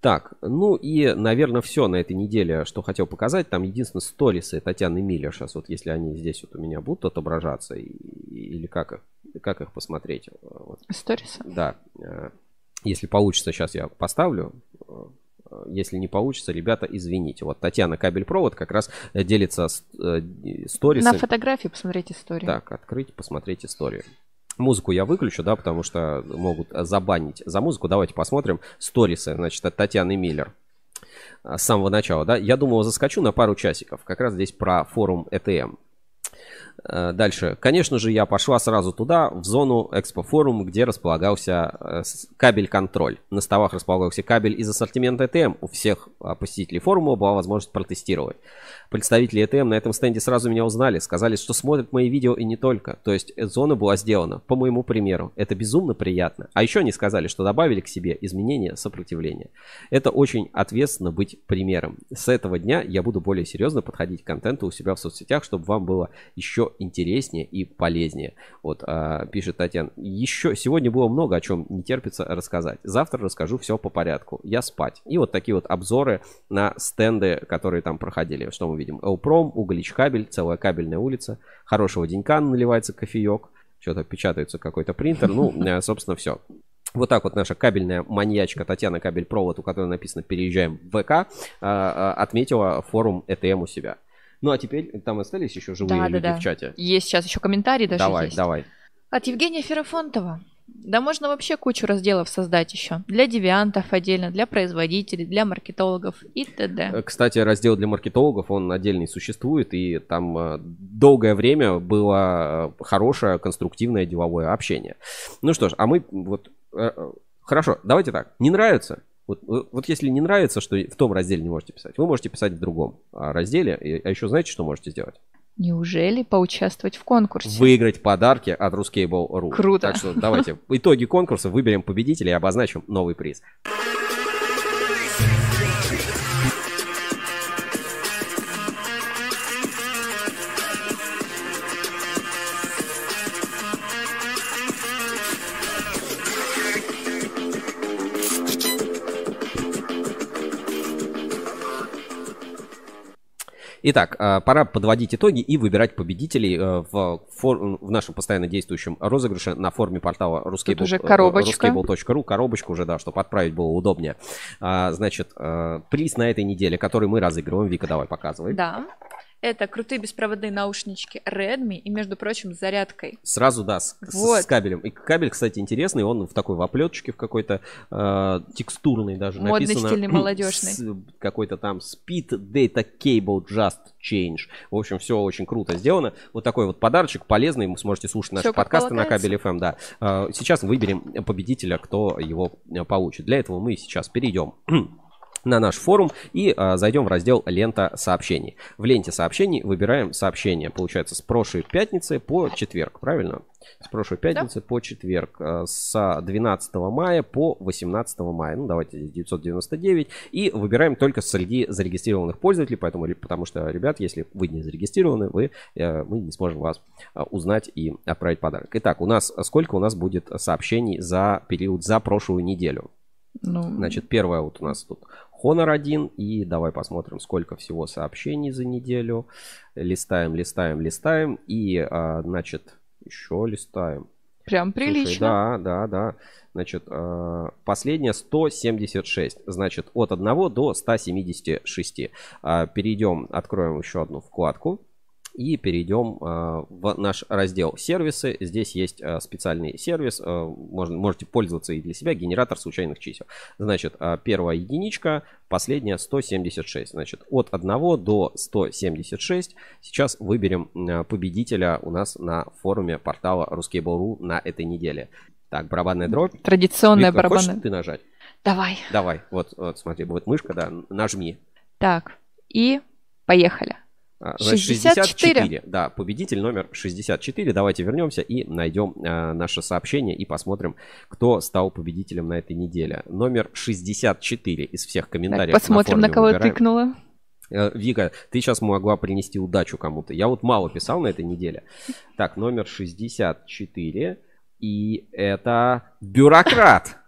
A: Так, ну и, наверное, все на этой неделе, что хотел показать. Там единственное сторисы Татьяны Миллер сейчас, вот если они здесь вот у меня будут отображаться, и, или как их, как их посмотреть? Вот.
B: Сторисы?
A: Да. Э, если получится, сейчас я поставлю. Э, если не получится, ребята, извините. Вот Татьяна Кабель-Провод как раз делится э, сторисами.
B: На фотографии посмотрите историю.
A: Так, открыть, посмотреть историю. Музыку я выключу, да, потому что могут забанить за музыку. Давайте посмотрим сторисы, значит, от Татьяны Миллер а, с самого начала, да. Я думал, заскочу на пару часиков. Как раз здесь про форум ETM. Э, дальше. Конечно же, я пошла сразу туда, в зону экспофорум, где располагался э, кабель-контроль. На столах располагался кабель из ассортимента ETM. У всех а, посетителей форума была возможность протестировать. Представители ETM на этом стенде сразу меня узнали, сказали, что смотрят мои видео и не только. То есть э, зона была сделана по моему примеру. Это безумно приятно. А еще они сказали, что добавили к себе изменения сопротивления. Это очень ответственно быть примером. С этого дня я буду более серьезно подходить к контенту у себя в соцсетях, чтобы вам было еще интереснее и полезнее. Вот, а, пишет Татьяна. Еще сегодня было много о чем не терпится рассказать. Завтра расскажу все по порядку. Я спать. И вот такие вот обзоры на стенды, которые там проходили. Что мы видим? Элпром, Углич кабель, целая кабельная улица. Хорошего денька наливается кофеек. Что-то печатается какой-то принтер. Ну, э, собственно, все. Вот так вот наша кабельная маньячка Татьяна Кабель Провод, у которой написано «Переезжаем в ВК», а, а, отметила форум ETM у себя. Ну а теперь там остались еще живые
B: да,
A: люди
B: да, да.
A: в чате.
B: Есть сейчас еще комментарии даже
A: Давай,
B: есть.
A: давай.
B: От Евгения Ферафонтова. Да можно вообще кучу разделов создать еще. Для девиантов отдельно, для производителей, для маркетологов и т.д.
A: Э, кстати, раздел для маркетологов, он отдельный существует, и там э, долгое время было э, хорошее, конструктивное деловое общение. Ну что ж, а мы вот... Хорошо, давайте так. Не нравится? Вот, вот если не нравится, что в том разделе не можете писать, вы можете писать в другом разделе. А еще знаете, что можете сделать?
B: Неужели поучаствовать в конкурсе?
A: Выиграть подарки от Ruscable.ru.
B: Круто.
A: Так что давайте итоги конкурса, выберем победителя и обозначим новый приз. Итак, э, пора подводить итоги и выбирать победителей э, в, фор- в нашем постоянно действующем розыгрыше на форуме портала
B: Тут уже
A: ruskable-
B: коробочка.
A: ruskable.ru. Коробочку уже, да, чтобы отправить было удобнее. А, Значит, э, приз на этой неделе, который мы разыгрываем. Вика, давай показывай.
B: Да. Это крутые беспроводные наушнички Redmi и, между прочим, с зарядкой.
A: Сразу, да, с, с-
B: Вот.
A: с кабелем. И кабель, кстати, интересный. Он в такой в оплеточке, в какой-то э, текстурный даже
B: Модный,
A: написано.
B: стильный, молодежный.
A: с- какой-то там Speed Data Cable Just Change. В общем, все очень круто сделано. Вот такой вот подарочек полезный. Вы сможете слушать наши
B: как
A: подкасты на кабеле FM, да. Э, Сейчас выберем победителя, кто его получит. Для этого мы сейчас перейдем на наш форум и а, зайдем в раздел «Лента сообщений». В ленте сообщений выбираем сообщение, получается, с прошлой пятницы по четверг, правильно? С прошлой пятницы по четверг, а, с 12 мая по 18 мая. Ну, давайте здесь 999. И выбираем только среди зарегистрированных пользователей, поэтому, потому что, ребят, если вы не зарегистрированы, вы, э, мы не сможем вас а, узнать и отправить подарок. Итак, у нас сколько у нас будет сообщений за период, за прошлую неделю?
B: Ну,
A: Значит, первое вот у нас тут Honor 1. И давай посмотрим, сколько всего сообщений за неделю. Листаем, листаем, листаем. И, а, значит, еще листаем.
B: прям
A: Слушай,
B: прилично.
A: да, да, да. Значит, а, последнее 176. Значит, от 1 до 176. А, Перейдем, откроем еще одну вкладку. И перейдем а, в наш раздел сервисы. Здесь есть а, специальный сервис. а, можно, можете пользоваться и для себя. Генератор случайных чисел. Значит, первая единичка, последняя 176. Значит, от 1 до 176. Сейчас выберем победителя у нас на форуме портала Ruskable.ru на этой неделе. Так, барабанная дробь.
B: Традиционная
A: хочешь
B: барабанная.
A: ты нажать?
B: Давай.
A: Давай, вот, вот смотри, вот мышка, да, нажми.
B: Так, и поехали.
A: А, значит,
B: 64.
A: Да, победитель номер 64. Давайте вернемся и найдем а, наше сообщение и посмотрим, кто стал победителем на этой неделе. Номер 64 из всех
B: Так,
A: комментариев.
B: посмотрим, на,
A: форуме
B: кого
A: выбираем.
B: тыкнула.
A: Э, Вика, ты сейчас могла принести удачу кому-то. Я вот мало писал на этой неделе. Так, номер 64. И это бюрократ,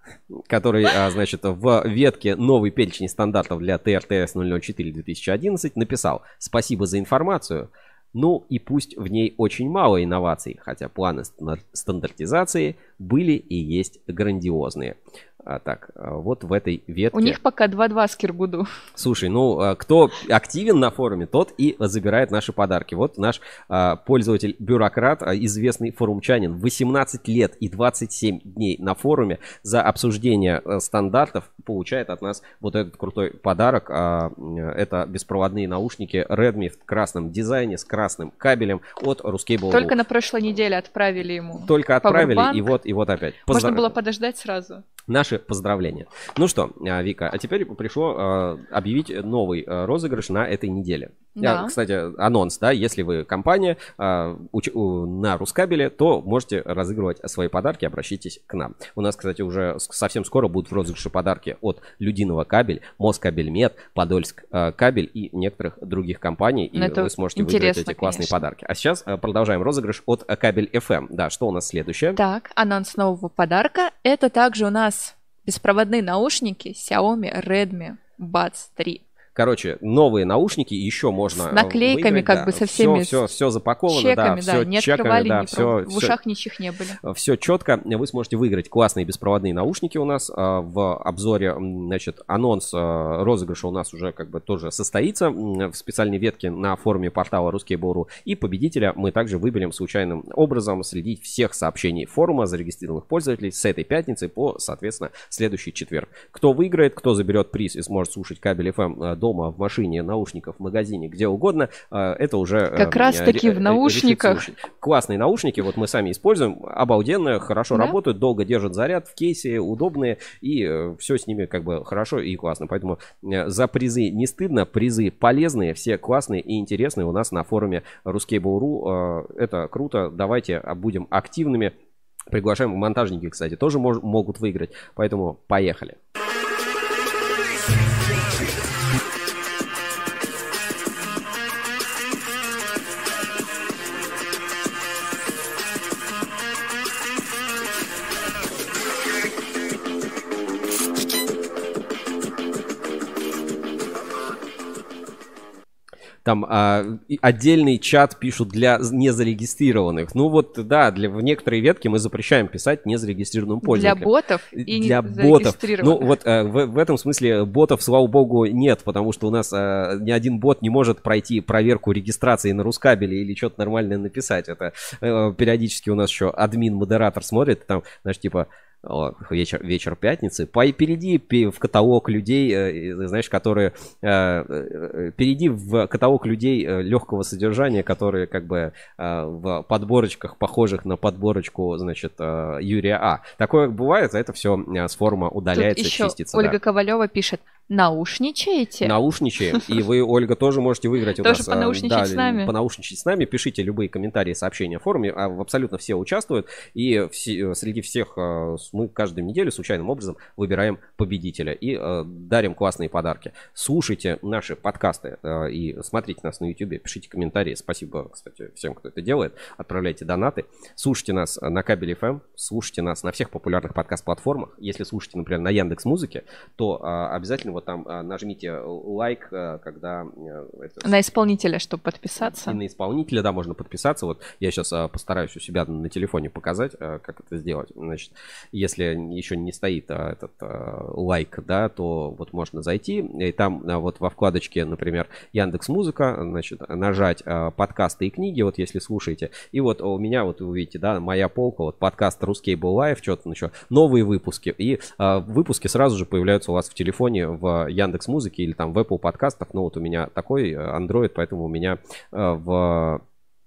A: который, а, значит, в ветке новый перечень стандартов для ТРТС 004-2011 написал «Спасибо за информацию». Ну и пусть в ней очень мало инноваций, хотя планы стан- стандартизации были и есть грандиозные. А, так, а, вот в этой ветке...
B: У них пока 2-2 с Киргуду.
A: Слушай, ну а, кто активен на форуме, тот и забирает наши подарки. Вот наш а, пользователь бюрократ, а, известный форумчанин, 18 лет и 27 дней на форуме за обсуждение стандартов получает от нас вот этот крутой подарок. А, это беспроводные наушники Redmi в красном дизайне с красным кабелем от Ruscable.
B: Только на прошлой неделе отправили ему.
A: Только отправили,
B: Powerbank.
A: и вот, и вот опять.
B: Можно
A: Поздра-
B: было подождать сразу.
A: Наши поздравления. Ну что, а, Вика, а теперь пришло а, объявить новый а, розыгрыш на этой неделе.
B: Да.
A: А, Кстати, анонс, да, если вы компания а, уч- у- на Рускабеле, то можете разыгрывать свои подарки, обращайтесь к нам. У нас, кстати, уже совсем скоро будут в розыгрыше подарки от Людиного кабель, Москабельмет, Подольск а, кабель и некоторых других компаний, и
B: Ну,
A: вы сможете выиграть эти классные
B: конечно.
A: подарки. А сейчас а, продолжаем розыгрыш от кабель FM. Да, что у нас следующее?
B: Так, анонс нового подарка. Это также у нас беспроводные наушники Xiaomi Redmi Buds 3.
A: Короче, новые наушники еще можно
B: С наклейками,
A: выиграть,
B: как
A: да.
B: бы со всеми
A: Все, все, запаковано,
B: Чеками,
A: да,
B: да,
A: все
B: не
A: чеками,
B: открывали,
A: да,
B: не
A: все,
B: проб- в ушах ничьих не были.
A: Все четко. Вы сможете выиграть классные беспроводные наушники у нас а, в обзоре. Значит, анонс а, розыгрыша у нас уже как бы тоже состоится в специальной ветке на форуме портала Ruskable.ru. И победителя мы также выберем случайным образом среди всех сообщений форума зарегистрированных пользователей с этой пятницы по, соответственно, следующий четверг. Кто выиграет, кто заберет приз и сможет слушать кабель FM дома, в машине, наушниках, в магазине, где угодно, а, это уже...
B: Как
A: э,
B: раз
A: ре-
B: таки в наушниках.
A: Классные наушники, вот мы сами используем, обалденно, хорошо
B: Да?
A: работают, долго держат заряд в кейсе, удобные, и все с ними как бы хорошо и классно. Поэтому э, за призы не стыдно, призы полезные, все классные и интересные у нас на форуме Ruskable.ru. Э, Это круто, давайте а, будем активными. Приглашаем монтажники, кстати, тоже мож- могут выиграть. Поэтому поехали. Там а, и отдельный чат пишут для незарегистрированных. Ну вот, да, для, в некоторые ветки мы запрещаем писать незарегистрированным
B: Для
A: пользователям.
B: ботов и не
A: для ботов.
B: зарегистрированных.
A: Ну вот э, в, в этом смысле ботов, слава богу, нет, потому что у нас э, ни один бот не может пройти проверку регистрации на Рускабеле или что-то нормальное написать. Это э, периодически у нас еще админ-модератор смотрит, там, знаешь, типа вечер, вечер пятницы, перейди пе- в каталог людей, э, знаешь, которые, э, э, перейди в каталог людей э, легкого содержания, которые как бы э, в подборочках, похожих на подборочку, значит, э, Юрия А. Такое бывает, а это все с форума
B: Тут
A: удаляется,
B: еще
A: чистится.
B: Ольга
A: да.
B: Ковалева пишет, наушничаете?
A: Наушничаем, и вы, Ольга, тоже можете выиграть у
B: Тоже
A: нас. э,
B: понаушничать с нами.
A: Понаушничать с нами, пишите любые комментарии, сообщения в форуме, а абсолютно все участвуют, и все- среди всех э, мы каждую неделю случайным образом выбираем победителя и э, дарим классные подарки. Слушайте наши подкасты э, и смотрите нас на YouTube, пишите комментарии. Спасибо, кстати, всем, кто это делает. Отправляйте донаты. Слушайте нас на Кабель FM, слушайте нас на всех популярных подкаст-платформах. Если слушаете, например, на Яндекс Музыке, то э, обязательно вот там э, нажмите лайк, э, когда э, это-
B: На исполнителя, чтобы подписаться.
A: и на исполнителя, да, можно подписаться. Вот я сейчас постараюсь у себя на телефоне показать, а, как это сделать. Значит, если еще не стоит а, этот а, лайк, да, то вот можно зайти, и там а, вот во вкладочке, например, Яндекс Музыка, значит, нажать а, подкасты и книги, вот если слушаете. И вот у меня, вот вы видите, да, моя полка, вот подкаст RusCable Live, что-то еще, новые выпуски. И а, выпуски сразу же появляются у вас в телефоне в Яндекс Музыке или там в Apple подкастах. Ну вот у меня такой э, Android, поэтому у меня э, в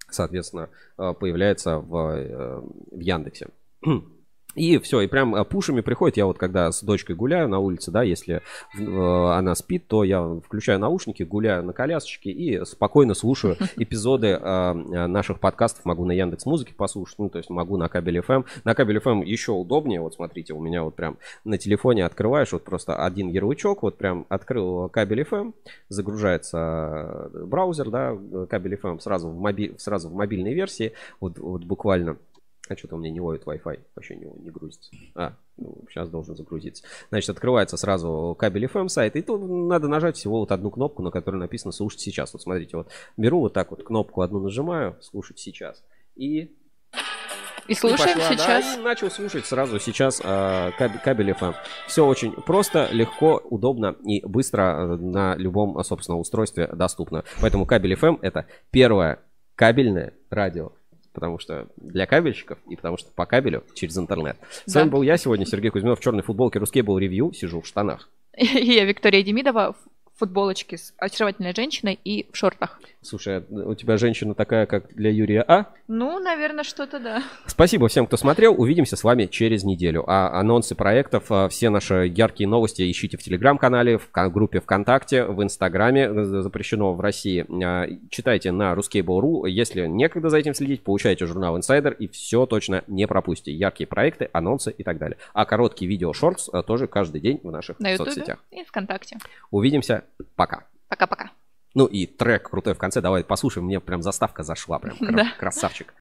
A: соответственно, э, появляется в, в Яндексе. И все, и прям э, пушами приходит. Я вот когда с дочкой гуляю на улице, да, если э, она спит, то я включаю наушники, гуляю на колясочке и спокойно слушаю эпизоды э, наших подкастов. Могу на Яндекс Музыке послушать, ну, то есть могу на Кабель FM. На Кабель FM еще удобнее. Вот смотрите, у меня вот прям на телефоне открываешь вот просто один ярлычок, вот прям открыл Кабель FM, загружается э, браузер, да, Кабель FM сразу в, моби- сразу в мобильной версии, вот, вот буквально а что-то у меня не ловит Wi-Fi, вообще не, не грузится. А, ну, сейчас должен загрузиться. Значит, открывается сразу кабель FM сайт, и тут надо нажать всего вот одну кнопку, на которой написано «Слушать сейчас». Вот смотрите, вот беру вот так вот кнопку одну нажимаю «Слушать сейчас». И
B: И слушаем
A: пошла, да,
B: сейчас.
A: и начал слушать сразу сейчас э, кабель, кабель FM. Все очень просто, легко, удобно и быстро э, на любом, собственно, устройстве доступно. Поэтому кабель FM это первое кабельное радио. Потому что для кабельщиков и потому что по кабелю через интернет. С
B: Да.
A: вами был я сегодня, Сергей Кузьминов, в черной футболке Русский был ревью, сижу в штанах.
B: И я Виктория Демидова футболочке с очаровательной женщиной и в шортах.
A: Слушай, а у тебя женщина такая, как для Юрия А?
B: Ну, наверное, что-то да.
A: Спасибо всем, кто смотрел. Увидимся с вами через неделю. А анонсы проектов, а, все наши яркие новости ищите в Телеграм-канале, в группе ВКонтакте, в Инстаграме, э, запрещено в России. А, Читайте на ruskable.ru. Если некогда за этим следить, получайте журнал Insider и все точно не пропустите. Яркие проекты, анонсы и так далее. А короткие видео шортс тоже каждый день в наших
B: На Ютубе
A: соцсетях.
B: и ВКонтакте.
A: Увидимся. Пока.
B: Пока-пока.
A: Ну и трек крутой в конце. Давай послушаем. Мне прям заставка зашла. Прям красавчик.